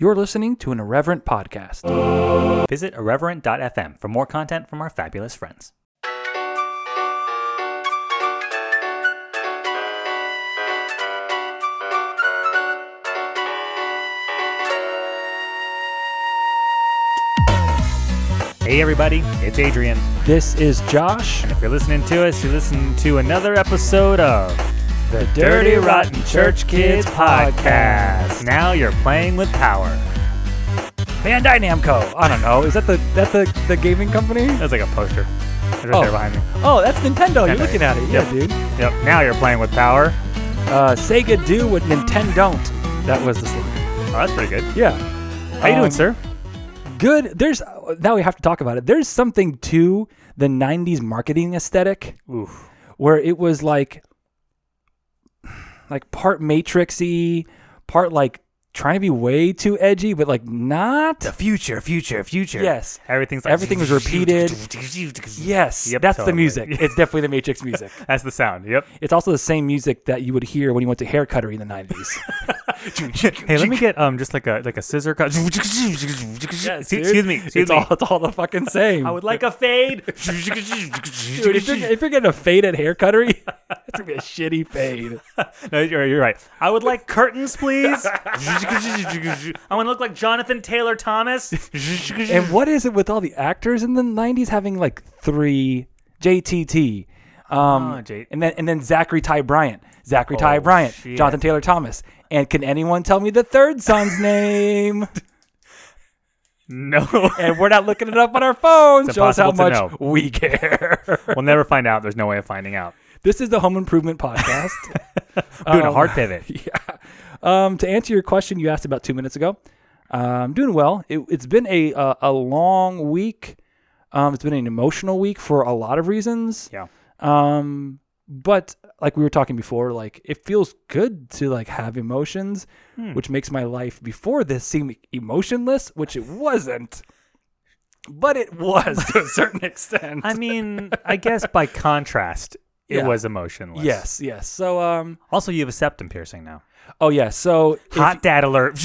You're listening to an irreverent podcast. Visit irreverent.fm for more content from our fabulous friends. Hey everybody, it's Adrian. This is Josh. And If you're listening to us, you're listening to another episode of the Dirty Rotten Church Kids Podcast. Now you're playing with power. Bandai Namco. I don't know. Is that the that the, the gaming company? That's like a poster. It's right Oh. there behind me. Oh, that's Nintendo. You're looking at it. Yep. Yeah, dude. Yep. Now you're playing with power. Uh, Sega do what Nintendo don't. That was the slogan. Oh, that's pretty good. Yeah. How you Um, doing, sir? Good. There's now we have to talk about it. There's something to the '90s marketing aesthetic Oof. where it was like, like part Matrixy, part like trying to be way too edgy, but like not. The future, future, future. Yes. Everything's like Everything was repeated. Yes, Yep, that's the music. It's definitely the Matrix music. That's the sound. Yep. It's also the same music that you would hear when you went to hair cuttery in the 90s. Hey, let me get um just like a like a scissor cut. Yes, excuse, excuse me. Excuse it's me. all it's all the fucking same. I would like a fade. Dude, if, you're, if you're getting a fade at hair cuttery, it's gonna be a shitty fade. no, you're, you're right. I would like curtains, please. I want to look like Jonathan Taylor Thomas. And what is it with all the actors in the 90s having like three JTT? Um, Oh, J- and then and then Zachary Ty Bryant, Zachary Ty Oh, Bryant, shit. Jonathan Taylor Thomas. And can anyone tell me the third son's name? no, and we're not looking it up on our phones. It's Shows how much to we care. we'll never find out. There's no way of finding out. this is the Home Improvement Podcast. I'm doing a Um, hard pivot. yeah. Um, to answer your question you asked about two minutes ago, I'm doing well. It, it's been a uh, a long week. Um, it's been an emotional week for a lot of reasons. Yeah. Um, but like we were talking before, like it feels good to like have emotions, Hmm. which makes my life before this seem emotionless, which it wasn't. But it was to a certain extent. I mean, I guess by contrast, it Yeah. was emotionless. yes, yes. So um, Also, you have a septum piercing now. Oh yeah. So if- Hot dad alert.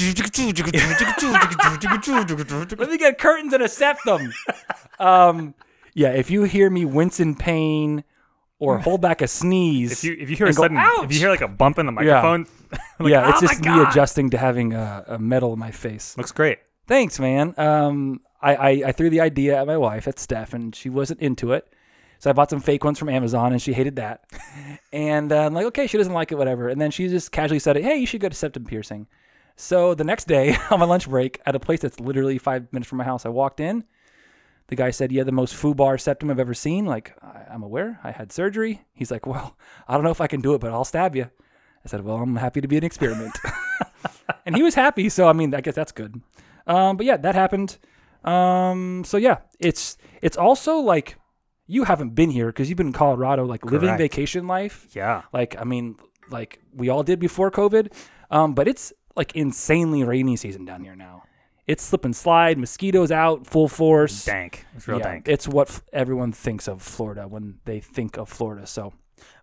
Let me get curtains and a septum. um, yeah, if you hear me wince in pain or hold back a sneeze, If you if you hear a go, sudden if you hear like a bump in the microphone, like, yeah, it's "Oh my just me adjusting to having a, a metal in my face. Looks great. Thanks, man. Um, I, I, I threw the idea at my wife, at Steph, and she wasn't into it. So I bought some fake ones from Amazon, and she hated that. and uh, I'm like, okay, she doesn't like it, whatever. And then she just casually said, hey, you should go to septum piercing. So the next day, on my lunch break, at a place that's literally five minutes from my house, I walked in. The guy said, "You have the most foobar septum I've ever seen." Like, I'm aware. I had surgery. He's like, "Well, I don't know if I can do it, but I'll stab you." I said, "Well, I'm happy to be an experiment." and he was happy, so I mean, I guess that's good. Um, but yeah, that happened. Um, so yeah, it's it's also like you haven't been here because you've been in Colorado, like living vacation life. Yeah. Like, I mean, like we all did before COVID. Um, but it's like insanely rainy season down here now. It's slip and slide, mosquitoes out full force. Dank. It's real Yeah, dank. It's what f- everyone thinks of Florida when they think of Florida. So,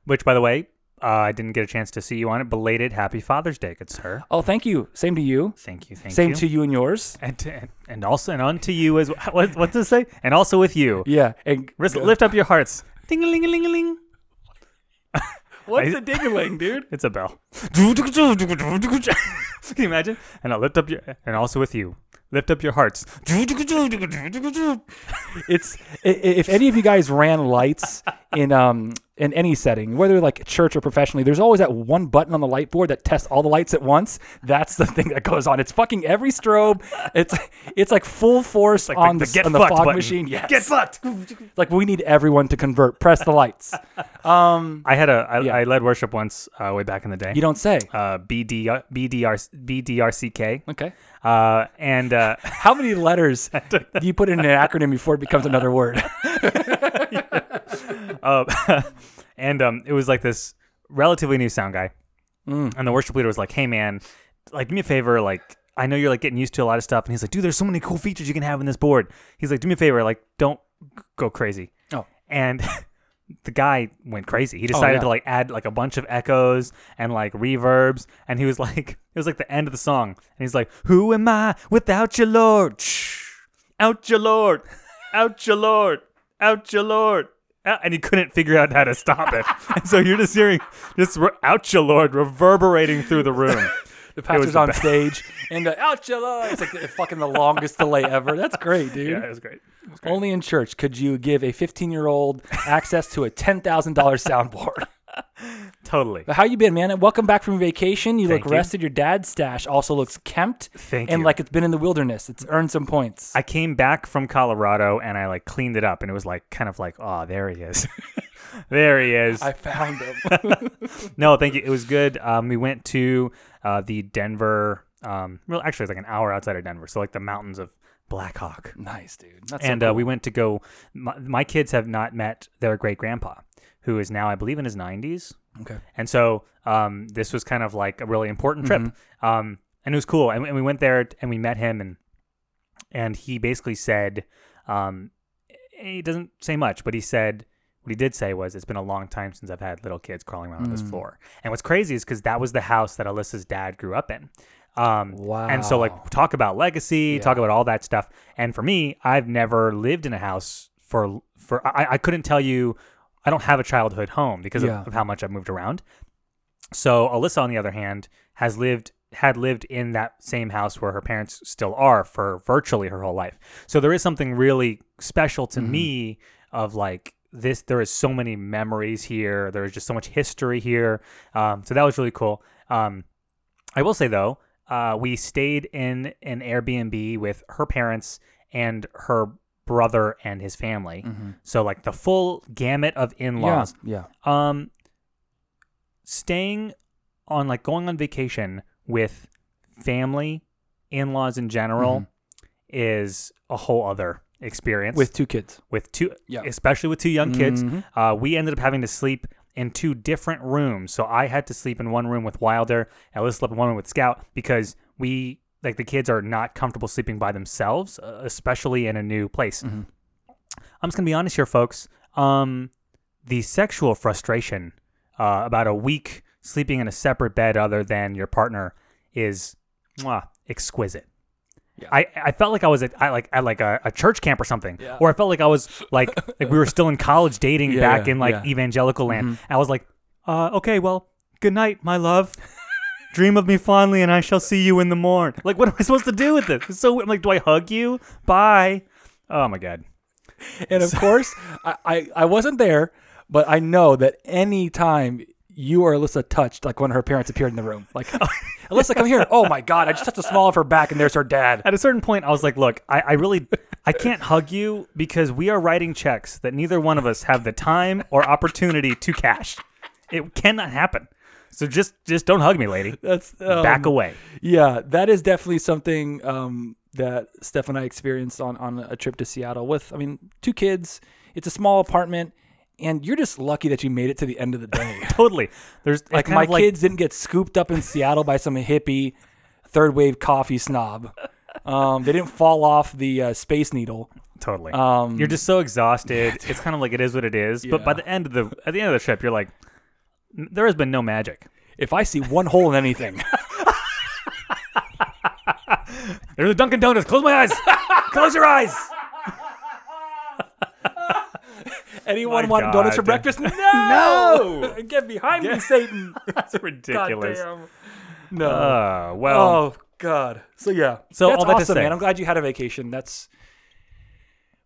Which, by the way, uh, I didn't get a chance to see you on it. Belated Happy Father's Day, good sir. oh, thank you. Same to you. Thank you. Thank you. Same you. to you and yours. and, to, and also and unto you as what what does it say? And also with you. Yeah. And Ris- Lift up your hearts. Ding a ling a ling a ling. what's I- the dingling, dude? It's a bell. Can you imagine? And I'll lift up your and also with you. Lift up your hearts. It's i- i- if any of you guys ran lights in um in any setting, whether like church or professionally, there's always that one button on the light board that tests all the lights at once. That's the thing that goes on. It's fucking every strobe. It's it's like full force Like on the, the, the get on the fog button. machine. Yes. Get fucked. like we need everyone to convert. Press the lights. Um, I had a I, Yeah. I led worship once uh, way back in the day. you don't say. uh, BD, BDR, BDRCK. Okay. Uh, and uh, How many letters do you put in an acronym before it becomes another word? uh, and um, it was like this relatively new sound guy, Mm. and the worship leader was like, "Hey man, like do me a favor, like I know you're like getting used to a lot of stuff," and he's like, "Dude, there's so many cool features you can have in this board." He's like, "Do me a favor, like don't go crazy." Oh. and the guy went crazy. He decided Oh, yeah. to like add like a bunch of echoes and like reverbs, and he was like, it was like the end of the song, and he's like, "Who am I without your Lord? Shh. Out your Lord, out your Lord, out your Lord." Out," And he couldn't figure out how to stop it, and so you're just hearing just re- "out your Lord" reverberating through the room. The pastor's on stage and uh, ouch, Lord. It's like the, fucking the longest delay ever. That's great, dude. Yeah, it was great. Only in church could you give a 15 year old access to a $10,000 soundboard. Totally. But how you been, man? Welcome back from vacation. You Thank look you. rested. Your dad's stash also looks kempt Thank and you. like it's been in the wilderness. It's earned some points. I came back from Colorado and I like cleaned it up and it was like kind of like, oh, there he is. there he is. I found him. no, thank you. It was good. Um, we went to uh, the Denver. Um, well, actually, it's like an hour outside of Denver, so like the mountains of Blackhawk. Nice, dude. That's so And uh, we went to go. My, my kids have not met their great grandpa, who is now, I believe, in his nineties. okay. And so um, this was kind of like a really important trip. Mm-hmm. Um, and it was cool. And, and we went there and we met him, and and he basically said, um, he doesn't say much, but he said what he did say was, "It's been a long time since I've had little kids crawling around on this Mm. floor." And what's crazy is because that was the house that Alyssa's dad grew up in. Um, And so, like, talk about legacy, talk about all that stuff. And for me, I've never lived in a house for for. I, I couldn't tell you. I don't have a childhood home because Yeah. of, of how much I've moved around. So Alyssa, on the other hand, has lived had lived in that same house where her parents still are for virtually her whole life. So there is something really special to me of like this. There is so many memories here. There is just so much history here. Um, so that was really cool. Um, I will say though, uh, we stayed in an Airbnb with her parents and her brother and his family. So like the full gamut of in-laws. Yeah. Um, staying on like going on vacation with family, in-laws in general, Mm-hmm. is a whole other experience. With two kids. with two, Yeah. especially with two young kids, Mhm. uh, we ended up having to sleep in two different rooms. So I had to sleep in one room with Wilder, Alyssa slept in one room with Scout because we like the kids are not comfortable sleeping by themselves, uh, especially in a new place. Mm-hmm. I'm just gonna be honest here, folks. Um, the sexual frustration uh, about a week sleeping in a separate bed other than your partner is mwah, exquisite. Yeah. I, I felt like I was at I like at like a, a church camp or something, Yeah. or I felt like I was like like we were still in college dating Yeah, back in like. Mm-hmm. evangelical land. I was like, uh, okay, well, good night, my love. Dream of me fondly, and I shall see you in the morn. Like, what am I supposed to do with this? It's so I'm like, do I hug you? Bye. Oh my god. And of course, I, I, I wasn't there, but I know that any time you or Alyssa touched, like when her parents appeared in the room, like, Alyssa, come here. Oh my God, I just touched the small of her back and there's her dad. At a certain point, I was like, look, I, I really, I can't hug you because we are writing checks that neither one of us have the time or opportunity to cash. It cannot happen. So just, just don't hug me, lady. That's um, Back away. Yeah, that is definitely something um, that Steph and I experienced on, on a trip to Seattle with, I mean, two kids. It's a small apartment, and you're just lucky that you made it to the end of the day. Totally. There's like my like, kids didn't get scooped up in Seattle by some hippie third wave coffee snob. Um, they didn't fall off the uh, space needle. Totally. Um, you're just so exhausted. it's kind of like it is what it is. But by the end of the, at the end of the trip, you're like, "N- there has been no magic. if I see one hole in anything, There's a Dunkin' Donuts. Close my eyes. Close your eyes. anyone My want donuts for breakfast? No, No! get behind me, Satan! That's ridiculous. Goddamn. No. Uh, well, oh God. So yeah. So that's all that to awesome, say- man. I'm glad you had a vacation. That's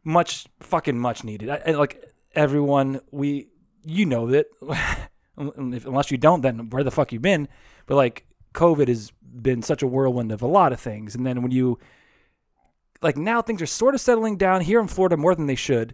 much fucking much needed. I, and like everyone, we you know that. Unless you don't, then where the fuck you been? But like COVID has been such a whirlwind of a lot of things, and then when you like now things are sort of settling down here in Florida more than they should.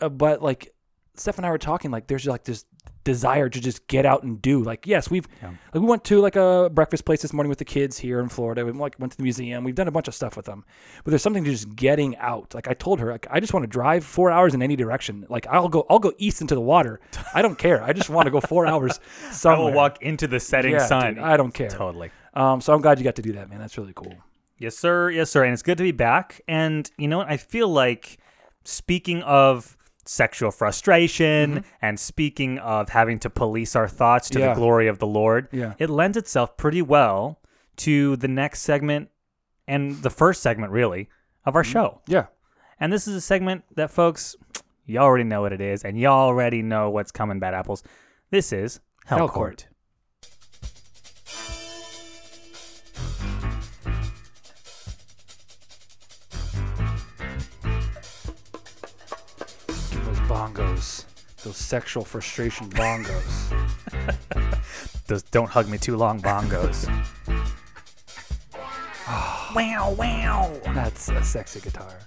Uh, but like Steph and I were talking, like there's like this desire to just get out and do. Like yes, we've like we went to like a breakfast place this morning with the kids here in Florida. We like went to the museum. We've done a bunch of stuff with them. But there's something to just getting out. Like I told her, like I just want to drive four hours in any direction. Like I'll go, I'll go east into the water. I don't care. I just want to go four hours I will walk into the setting Yeah, sun. dude, I don't care. Totally. Um, so I'm glad you got to do that, man. That's really cool. Yes, sir. Yes, sir. And it's good to be back. And you know what? I feel like speaking of sexual frustration mm-hmm. and speaking of having to police our thoughts to Yeah. the glory of the Lord, Yeah. it lends itself pretty well to the next segment and the first segment, really, of our mm-hmm. show. Yeah. And this is a segment that folks, you already know what it is, and you already know what's coming, Bad Apples. This is Hell, Hell Court. Those bongos. Those sexual frustration bongos. Those don't hug me too long bongos. wow, wow. That's a sexy guitar.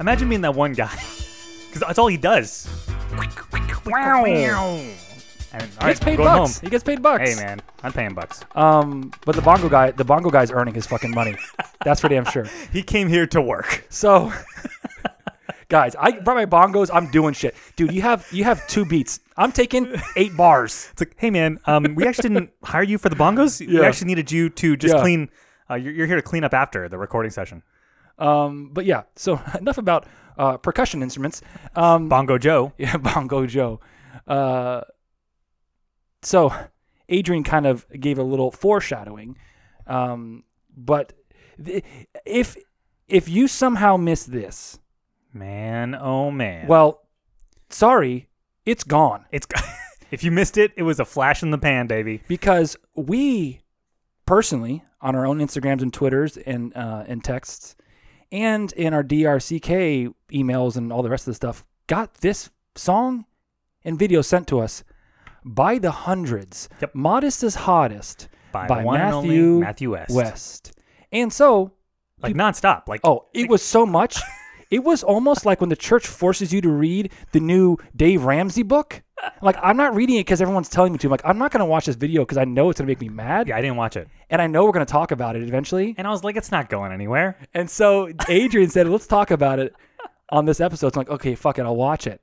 Imagine being that one guy, because that's all he does. Wow. And, He right, gets paid bucks. home. He gets paid bucks. Hey, man, I'm paying bucks. Um, but the bongo guy, the bongo guy's earning his fucking money. That's for damn sure. He came here to work. So, guys, I brought my bongos. I'm doing shit, dude. You have you have two beats. I'm taking eight bars. It's like, hey, man, um, we actually didn't hire you for the bongos. We actually needed you to just Yeah. clean. Uh, you're, you're here to clean up after the recording session. Um, but yeah. So enough about uh, percussion instruments. Um, Bongo Joe. yeah, bongo Joe. Uh, so Adrian kind of gave a little foreshadowing, um, but th- if if you somehow miss this, Man, oh man. well, sorry, it's gone. it's if you missed it, it was a flash in the pan, baby. because we personally on our own Instagrams and Twitters and uh, and texts and in our DRCK emails and all the rest of the stuff got this song and video sent to us by the hundreds. Yep. Modest is hottest By, by the one and only Matthew Matthew West. West. And so, Like nonstop. Like oh, it was so much. It was almost like when the church forces you to read the new Dave Ramsey book. Like I'm not reading it because everyone's telling me to. I'm like I'm not going to watch this video because I know it's going to make me mad. yeah, I didn't watch it, and I know we're going to talk about it eventually. and I was like, it's not going anywhere. And so Adrian said, "Let's talk about it on this episode." So I'm like, "Okay, fuck it, I'll watch it."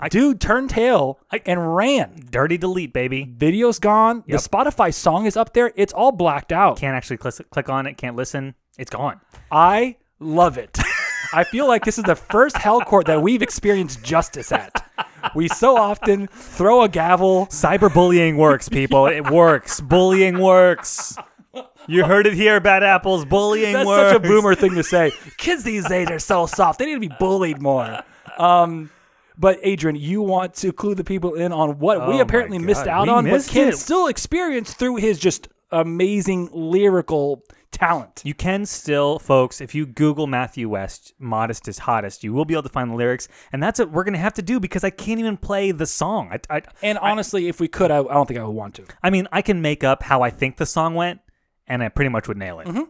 I- Dude turned tail I- and ran. Dirty delete, baby. Video's gone. Yep. The Spotify song is up there. It's all blacked out. Can't actually click, click on it. Can't listen. It's gone. I love it. I feel like this is the first hell court that we've experienced justice at. We so often throw a gavel. Cyberbullying works, people. It works. Bullying works. You heard it here, Bad Apples. Bullying works. That's works. such a boomer thing to say. Kids these days are so soft. They need to be bullied more. Um, but Adrian, you want to clue the people in on what Oh we apparently missed God, out we on, missed but can it. still experience through his just amazing lyrical talent. You can still, folks, if you Google Matthew West, modest is hottest, you will be able to find the lyrics. And that's what we're going to have to do because I can't even play the song. I, I, And honestly, if we could, I, I don't think I would want to. I mean, I can make up how I think the song went, and I pretty much would nail it. Mm-hmm.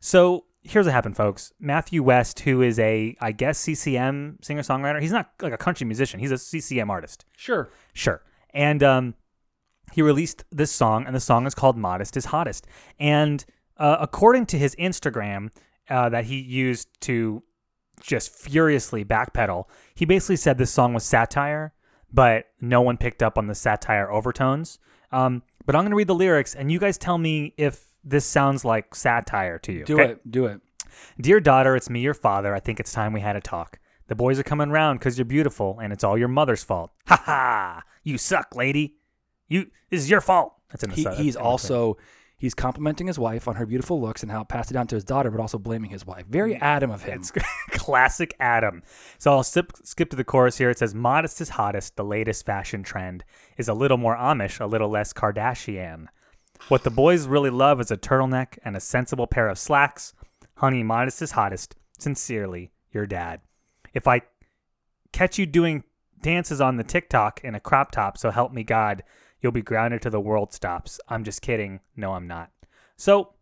So here's what happened, folks. Matthew West, who is a, I guess, CCM singer songwriter, he's not like a country musician, he's a CCM artist. Sure. Sure. And um, he released this song, and the song is called Modest is Hottest. And uh, according to his Instagram uh, that he used to just furiously backpedal, he basically said this song was satire, but no one picked up on the satire overtones. Um, but I'm going to read the lyrics, and you guys tell me if this sounds like satire to you. Do okay? it. Do it. Dear daughter, it's me, your father. I think it's time we had a talk. The boys are coming round because you're beautiful, and it's all your mother's fault. Ha ha! You suck, lady. You this is your fault. That's in the He, he's also he's complimenting his wife on her beautiful looks and how it passed it down to his daughter, but also blaming his wife. Very mm. Adam of him. It's classic Adam. So I'll skip, skip to the chorus here. It says, Modest is hottest, the latest fashion trend, is a little more Amish, a little less Kardashian. What the boys really love is a turtleneck and a sensible pair of slacks. Honey, modest is hottest. Sincerely, your dad. If I catch you doing dances on the TikTok in a crop top, so help me God, you'll be grounded till the world stops. I'm just kidding. No, I'm not. So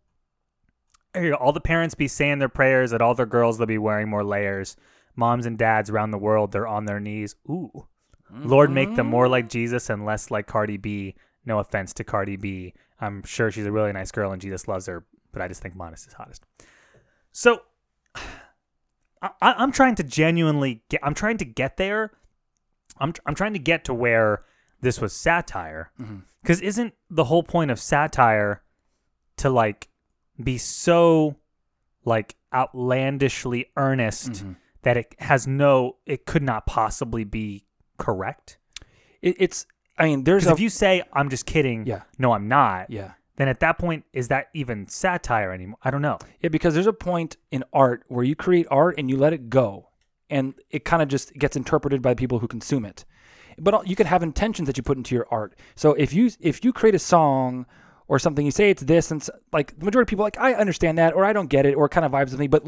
all the parents be saying their prayers that all their girls they'll be wearing more layers. Moms and dads around the world, they're on their knees. Ooh. Lord, make them more like mm-hmm. Jesus and less like Cardi B. No offense to Cardi B. I'm sure she's a really nice girl and Jesus loves her, but I just think modest is hottest. So I, I'm trying to genuinely get. I'm trying to get there. I'm I'm trying to get to where this was satire, because isn't the whole point of satire to like be so like outlandishly earnest Mm-hmm. that it has no, it could not possibly be correct. It, it's. I mean, there's a if you say I'm just kidding, Yeah. no, I'm not, yeah. then at that point, is that even satire anymore? I don't know. Yeah, because there's a point in art where you create art and you let it go, and it kind of just gets interpreted by the people who consume it. But you can have intentions that you put into your art. So if you if you create a song or something, you say it's this, and like the majority of people are like I understand that, or I don't get it, or it kind of vibes with me, but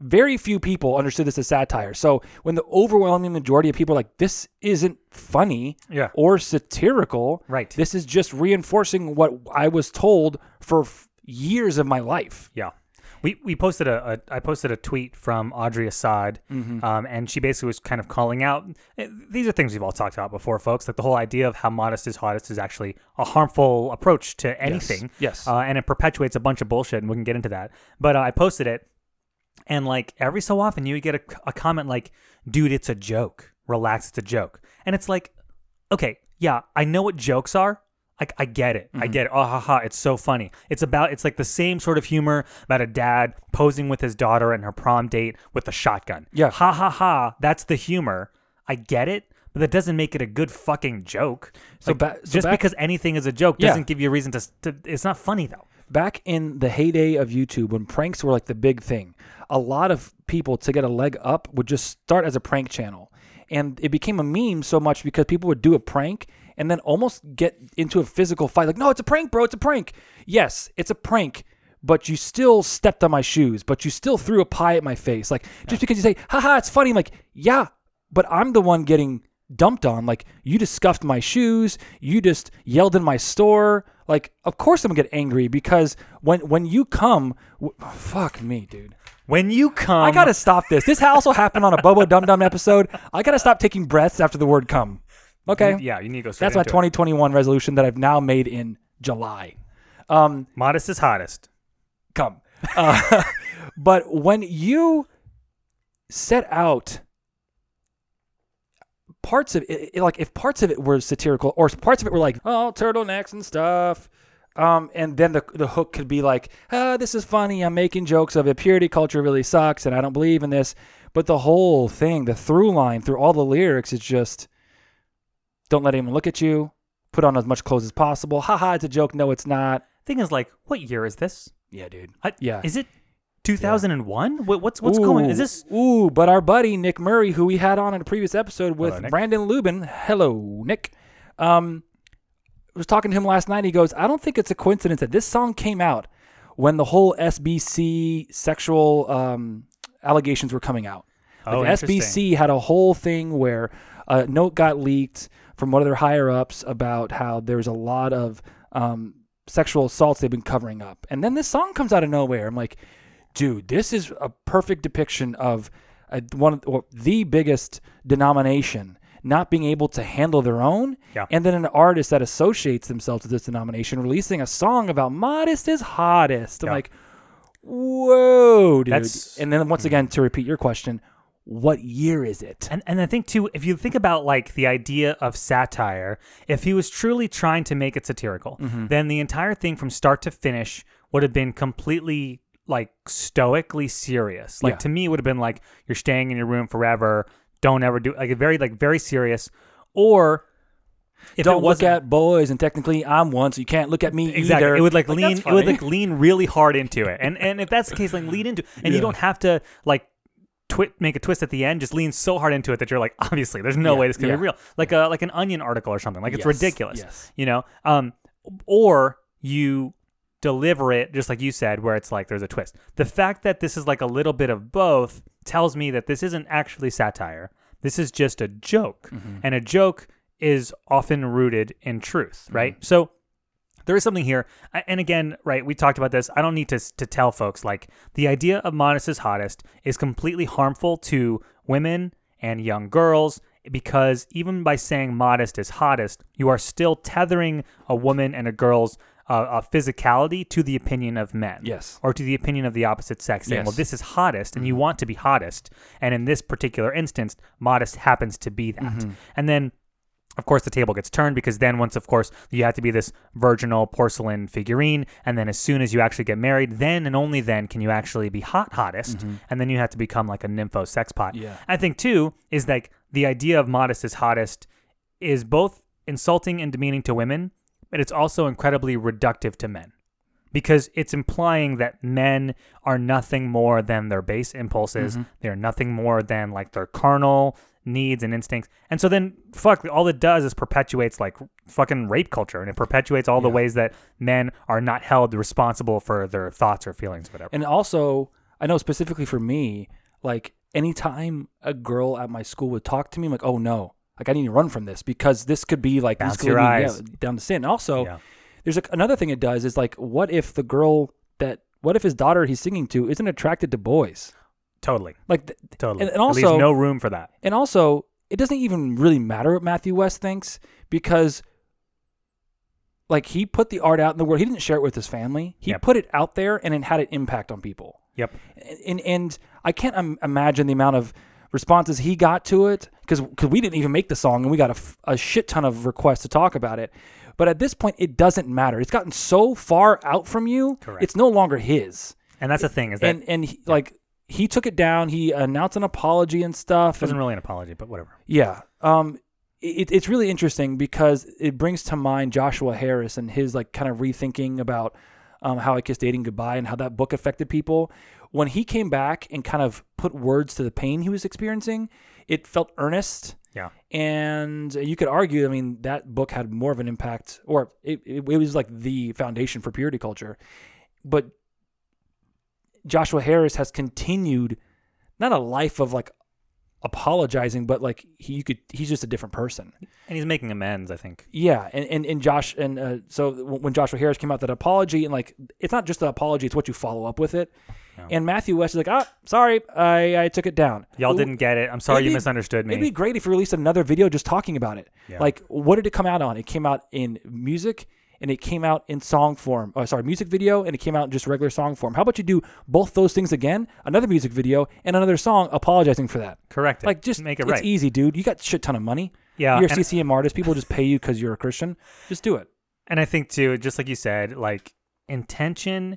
very few people understood this as satire. So when the overwhelming majority of people are like this isn't funny Yeah. or satirical, Right. This is just reinforcing what I was told for f- years of my life. Yeah. We, we posted a, a I posted a tweet from Audrey Assad, Mm-hmm. um, and she basically was kind of calling out. eh, These are things we've all talked about before, folks. Like the whole idea of how modest is hottest is actually a harmful approach to anything. Yes. Uh, and it perpetuates a bunch of bullshit, and we can get into that. But uh, I posted it, and like every so often you would get a, a comment like, "Dude, it's a joke. Relax, it's a joke." And it's like, okay, yeah, I know what jokes are. Like I get it. Mm-hmm. I get it. Oh ha ha, it's so funny. It's about it's like the same sort of humor about a dad posing with his daughter and her prom date with a shotgun. Yeah. Ha ha ha. That's the humor. I get it, but that doesn't make it a good fucking joke. So Like, ba- so just back- because anything is a joke Yeah. doesn't give you a reason to, to it's not funny though. back in the heyday of YouTube when pranks were like the big thing, a lot of people to get a leg up would just start as a prank channel. And it became a meme so much because people would do a prank and then almost get into a physical fight. Like, no, it's a prank, bro. It's a prank. Yes, it's a prank, but you still stepped on my shoes, but you still threw a pie at my face. Like, just because you say, haha, it's funny. I'm like, yeah, but I'm the one getting dumped on. Like, you just scuffed my shoes. You just yelled in my store. Like, of course I'm gonna get angry because when when you come, w- fuck me, dude. When you come, I gotta stop this. This also happened on a Bobo Dum Dum episode. I gotta stop taking breaths after the word come. Okay, Yeah, you need to go. Straight that's my into it. 2021 resolution that I've now made in July. Um, Modest is hottest. come. Uh, but when you set out parts of it, it- like if parts of it were satirical or parts of it were like oh turtlenecks and stuff um, and then the, the hook could be like ah, this is funny i'm making jokes of it purity culture really sucks and i don't believe in this but the whole thing the through line through all the lyrics is just don't let anyone look at you put on as much clothes as possible haha it's a joke no it's not Thing is, like, what year is this? yeah dude I, Yeah. Is it 2001? What, what's what's going? On? Is this? Ooh, but our buddy Nick Murray, who we had on in a previous episode with Hello, Brandon Lubin, hello Nick, um, was talking to him last night. He goes, I don't think it's a coincidence that this song came out when the whole SBC sexual um, allegations were coming out. Like Oh, the interesting. SBC had a whole thing where a note got leaked from one of their higher ups about how there's a lot of um, sexual assaults they've been covering up. And then this song comes out of nowhere. I'm like, dude, this is a perfect depiction of a, one of or the biggest denomination not being able to handle their own. Yeah. And then an artist that associates themselves with this denomination releasing a song about modest is hottest. I'm Yeah. like, whoa, dude. That's- and then once again, to repeat your question, what year is it? And and I think too, if you think about like the idea of satire, if he was truly trying to make it satirical, Mm-hmm. then the entire thing from start to finish would have been completely like stoically serious. Like Yeah. to me, it would have been like you're staying in your room forever. Don't ever do like a very like very serious. Or if Don't look at boys, and technically I'm one, so you can't look at me exactly either. it would like, Like, lean it would like lean really hard into it and and if that's the case like lean into and you don't have to like twi- make a twist at the end just lean so hard into it that you're like obviously there's no Yeah, way this can yeah. be real. Like a like an onion article or something. Like it's Yes, ridiculous yes. you know? Um or you deliver it just like you said where it's like there's a twist. The fact that this is like a little bit of both tells me that this isn't actually satire. This is just a joke. Mm-hmm. and a joke is often rooted in truth right? So there is something here. And again right we talked about this. I don't need to, to tell folks like the idea of modest is hottest is completely harmful to women and young girls because even by saying modest is hottest you are still tethering a woman and a girl's uh, uh, physicality to the opinion of men Yes. or to the opinion of the opposite sex saying Yes. well this is hottest and you want to be hottest. And in this particular instance modest happens to be that. And then of course, the table gets turned because then once, of course, you have to be this virginal porcelain figurine, and then as soon as you actually get married, then and only then can you actually be hot hottest, mm-hmm. and then you have to become like a nympho sex pot. Yeah. I think too is like the idea of modest is hottest is both insulting and demeaning to women, but it's also incredibly reductive to men because it's implying that men are nothing more than their base impulses. Mm-hmm. They're nothing more than like their carnal needs and instincts. And so then fuck all it does is perpetuates like fucking rape culture and it perpetuates all the ways that men are not held responsible for their thoughts or feelings whatever. And also, I know specifically for me, like anytime a girl at my school would talk to me, I'm like, oh no, like I need to run from this because this could be like Bounce this could your lead me, yeah, down the sin. And also, Yeah. there's like another thing it does is like, what if the girl that, what if his daughter he's singing to isn't attracted to boys? Totally. Like, th- Totally. And- and leaves also- no room for that. and also, it doesn't even really matter what Matthew West thinks because, like, he put the art out in the world. He didn't share it with his family. He Yep. put it out there, and it had an impact on people. Yep. and and I can't um, imagine the amount of responses he got to it because because we didn't even make the song and we got a, f- a shit ton of requests to talk about it. But at this point, it doesn't matter. It's gotten so far out from you. Correct. It's no longer his. And that's the thing is that And and he, like he took it down. He announced an apology and stuff. it wasn't and- really an apology, but whatever. yeah. Um, it, it's really interesting because it brings to mind Joshua Harris and his like kind of rethinking about um, how I kissed dating goodbye and how that book affected people. When he came back and kind of put words to the pain he was experiencing, it felt earnest. Yeah. And you could argue, I mean, that book had more of an impact, or it, it, it was like the foundation for purity culture. But Joshua Harris has continued not a life of like apologizing, but like he you could he's just a different person. And he's making amends, I think. Yeah, and and, and Josh and uh, so when Joshua Harris came out that apology and like it's not just the apology, it's what you follow up with it. And Matthew West is like, ah, sorry, I I took it down. Y'all It- didn't get it. I'm sorry you be- misunderstood me. It'd be great if you released another video just talking about it. Yeah. Like, what did it come out on? It came out in music and it came out in song form. Oh, sorry, music video and it came out in just regular song form. How about you do both those things again? Another music video and another song apologizing for that. Correct. it. Like, just make it it's right. easy, dude. You got shit ton of money. Yeah, You're a CCM artist. People just pay you because you're a Christian. Just do it. And I think too, just like you said, like intention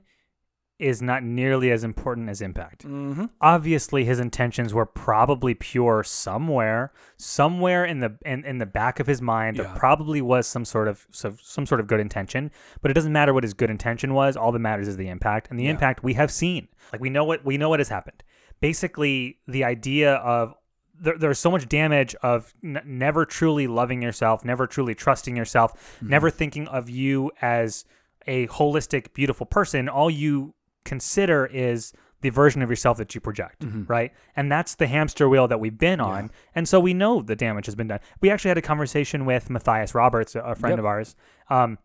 is not nearly as important as impact. Mm-hmm. Obviously, his intentions were probably pure somewhere, somewhere in the in, in the back of his mind. There probably was some sort of so, some sort of good intention, but it doesn't matter what his good intention was. All that matters is the impact, and the Yeah. impact we have seen. Like we know what we know what has happened. Basically, the idea of there, there's so much damage of n- never truly loving yourself, never truly trusting yourself, Mm-hmm. never thinking of you as a holistic, beautiful person. All you consider is the version of yourself that you project, Mm-hmm. right? And that's the hamster wheel that we've been on. And so we know the damage has been done. We actually had a conversation with Matthias Roberts, a- a friend Yep. of ours, um,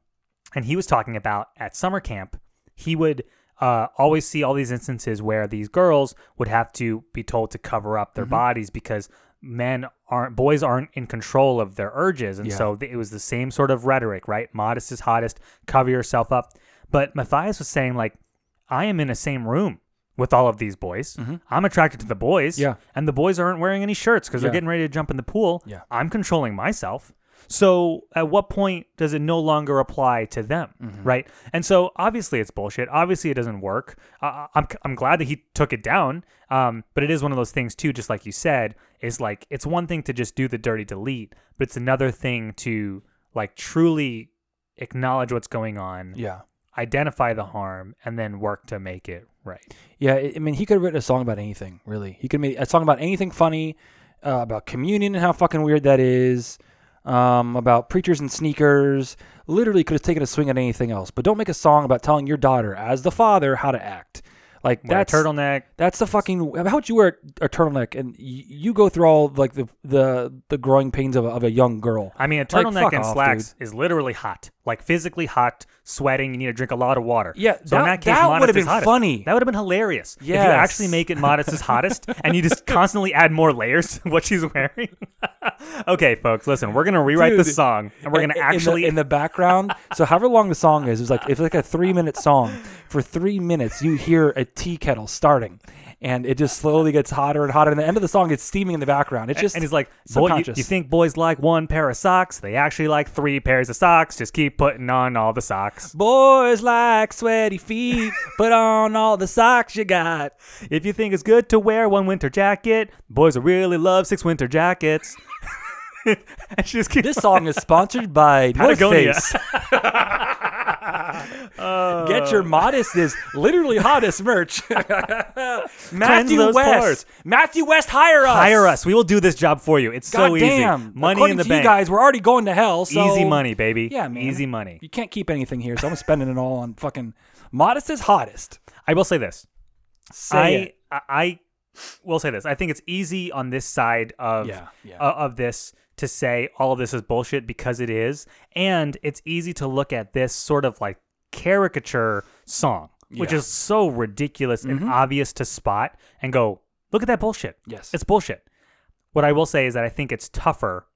and he was talking about at summer camp, he would uh, always see all these instances where these girls would have to be told to cover up their Mm-hmm. bodies because men aren't boys aren't in control of their urges and Yeah. so th- it was the same sort of rhetoric right modest is hottest cover yourself up but matthias was saying like i am in the same room with all of these boys i'm attracted to the boys Mm-hmm. Yeah. and the boys aren't wearing any shirts because Yeah. they're getting ready to jump in the pool Yeah. i'm controlling myself so at what point does it no longer apply to them Mm-hmm. right and so obviously it's bullshit obviously it doesn't work uh, I'm, I'm glad that he took it down um, but it is one of those things too just like you said is like it's one thing to just do the dirty delete but it's another thing to like truly acknowledge what's going on Yeah. Identify the harm and then work to make it right Yeah, I mean, he could have written a song about anything, really. He could make a song about anything funny, uh, about communion and how fucking weird that is, um, about preachers and sneakers. Literally could have taken a swing at anything else. But don't make a song about telling your daughter, as the father, how to act. Like, Wear a that's turtleneck That's the fucking. How would you wear a turtleneck and y- you go through all like the the the growing pains of a, of a young girl? I mean, a turtleneck fuck and off, slacks is literally hot, like physically hot, sweating. You need to drink a lot of water. Yeah, so in that- that case, that would've been hottest. funny. That would have been hilarious if you actually make it Modest is hottest, and you just constantly add more layers to what she's wearing. okay, folks, listen, we're gonna rewrite Dude. this song, and we're gonna in actually in the, background. so however long the song is, it's like it's like a three minute song. For three minutes, you hear a like tea kettle starting, and it just slowly gets hotter and hotter. And the end of the song, it's steaming in the background. It's just and he's like, boy, you, you think boys like one pair of socks? They actually like three pairs of socks. Just keep putting on all the socks. boys like sweaty feet. Put on all the socks you got. If you think it's good to wear one winter jacket, boys will really love six winter jackets. and she just keeps This song is sponsored by North Patagonia. Face. Get your modest is literally hottest merch. Matthew West. Matthew West, hire us. hire us. We will do this job for you. It's God so damn. easy. Money According in the to bank. you guys, we're already going to hell. So Easy money, baby. Yeah, man. Easy money. You can't keep anything here, so I'm spending it all on fucking modest is hottest. I will say this. Say I, it. I I will say this. I think it's easy on this side of Yeah, yeah. uh, of this to say all of this is bullshit because it is, and it's easy to look at this sort of like caricature song, which Yeah. Mm-hmm. is so ridiculous and obvious to spot, and go, look at that bullshit. Yes. it's bullshit. What I will say is that I think it's tougher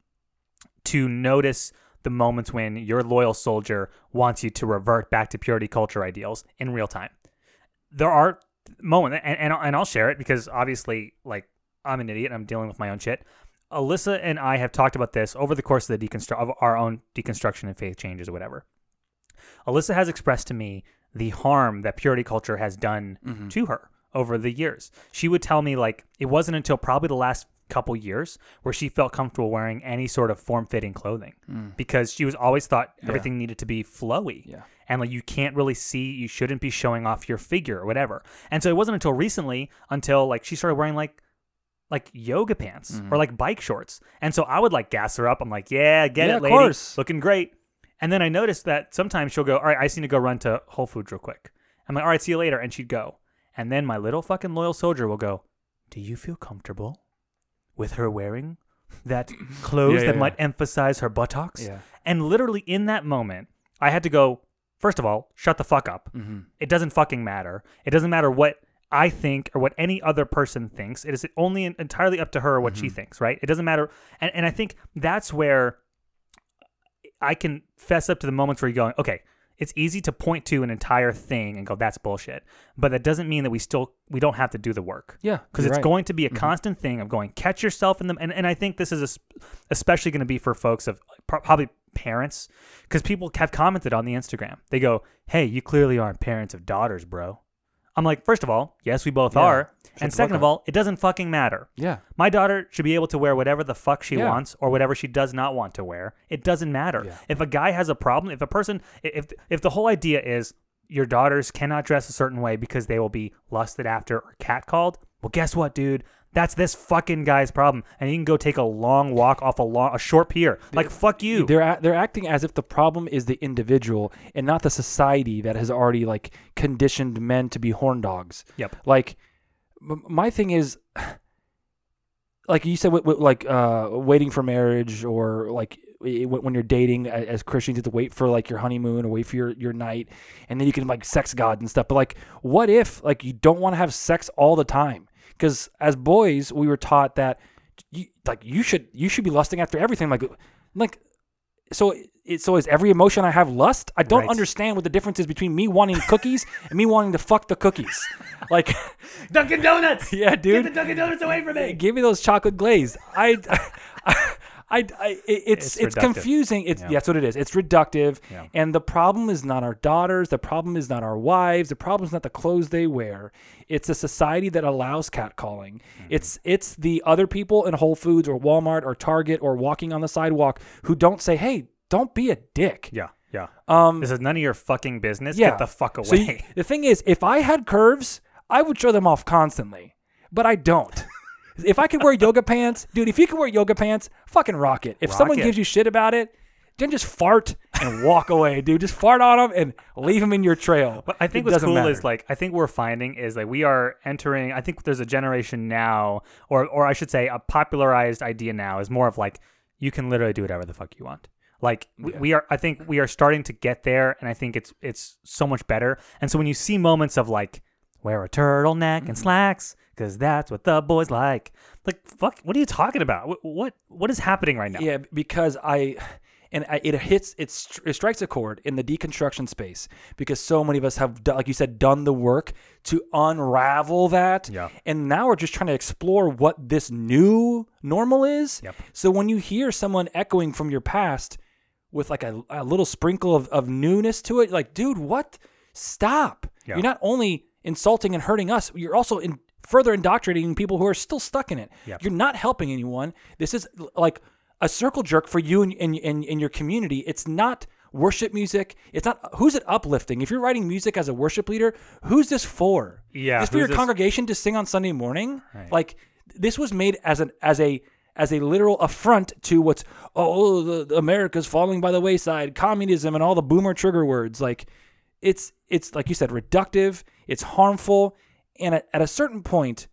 to notice the moments when your loyal soldier wants you to revert back to purity culture ideals in real time. There are moments, and, and, I'll- and I'll share it because obviously, like, I'm an idiot I'm dealing with my own shit. Alyssa and I have talked about this over the course of the deconstru- of our own deconstruction and faith changes or whatever. Alyssa has expressed to me the harm that purity culture has done to her over the years. She would tell me like it wasn't until probably the last couple years where she felt comfortable wearing any sort of form-fitting clothing because she was always thought everything needed to be flowy. Yeah. And like you can't really see, you shouldn't be showing off your figure or whatever. And so it wasn't until recently until like she started wearing like like yoga pants Mm-hmm. or like bike shorts. And so I would like gas her up. I'm like, yeah, get Yeah, it, of lady. course. Looking great. And then I noticed that sometimes she'll go, all right, I just need to go run to Whole Foods real quick. I'm like, all right, see you later. And she'd go. And then my little fucking loyal soldier will go, do you feel comfortable with her wearing that clothes Yeah, that yeah, might emphasize her buttocks? Yeah. And literally in that moment, I had to go, first of all, shut the fuck up. Mm-hmm. It doesn't fucking matter. It doesn't matter what I think or what any other person thinks. It is only entirely up to her what Mm-hmm. she thinks, right? It doesn't matter. And, and I think that's where I can fess up to the moments where you're going, okay, it's easy to point to an entire thing and go, that's bullshit. But that doesn't mean that we still, we don't have to do the work Yeah. because it's right. going to be a Mm-hmm. constant thing of going catch yourself in them and, and i think this is es- especially going to be for folks of probably parents because people have commented on the instagram they go hey you clearly aren't parents of daughters bro i'm like first of all yes we both Yeah. are Shut and the second fuck of up. all it doesn't fucking matter Yeah. my daughter should be able to wear whatever the fuck she Yeah. wants or whatever she does not want to wear. It doesn't matter. Yeah. If a guy has a problem, if a person if if the whole idea is your daughters cannot dress a certain way because they will be lusted after or catcalled, well guess what, dude? That's this fucking guy's problem, and he can go take a long walk off a long, a short pier. Like fuck you. They're they're acting as if the problem is the individual and not the society that has already like conditioned men to be horn dogs. Yep. Like m- my thing is like you said like uh waiting for marriage or like when when you're dating as Christians you have to wait for like your honeymoon or wait for your, your night and then you can like sex God and stuff but like what if like you don't want to have sex all the time because as boys we were taught that you like you should you should be lusting after everything like like so it, so is every emotion I have lust? I don't Right. understand what the difference is between me wanting cookies and me wanting to fuck the cookies. Like, Dunkin' Donuts. yeah, dude, Get the Dunkin' Donuts away from me. give me those chocolate glaze. I, I, I, I it's It's it's, confusing. It's Yeah. that's what it is. It's reductive, Yeah. and the problem is not our daughters. The problem is not our wives. The problem is not the clothes they wear. It's a society that allows catcalling. Mm-hmm. It's it's the other people in Whole Foods or Walmart or Target or walking on the sidewalk who don't say, "Hey, don't be a dick." Yeah, yeah. Um, This is none of your fucking business. yeah. Get the fuck away. So you- the thing is, if I had curves, I would show them off constantly, but I don't. if I could wear yoga pants, dude, if you can wear yoga pants, fucking rock it. If Rock someone it. gives you shit about it, then just fart and walk away, dude. Just fart on them and leave them in your trail. But I think It what's cool matter. is like I think we're finding is like we are entering. I think there's a generation now, or or I should say, a popularized idea now is more of like you can literally do whatever the fuck you want. Like we, we are, I think we are starting to get there, and I think it's it's so much better. And so when you see moments of like wear a turtleneck Mm-hmm. and slacks because that's what the boys like, like fuck, what are you talking about? What what, what is happening right now? Yeah, because I, and I- it hits it, it strikes a chord in the deconstruction space because so many of us have like you said done the work to unravel that Yeah. and now we're just trying to explore what this new normal is Yep. so when you hear someone echoing from your past with like a, a little sprinkle of, of newness to it like dude what stop Yeah. you're not only insulting and hurting us you're also in further indoctrinating people who are still stuck in it. Yep. you're not helping anyone. This is like a circle jerk for you and in, in, in your community. It's not worship music. It's not who's it uplifting? If you're writing music as a worship leader who's this for? Yeah, this for your this- congregation to sing on sunday morning? Right. like this was made as an as a as a literal affront to what's oh the, the America's falling by the wayside, communism and all the boomer trigger words. Like it's it's like you said, reductive. It's harmful, and at, at a certain point,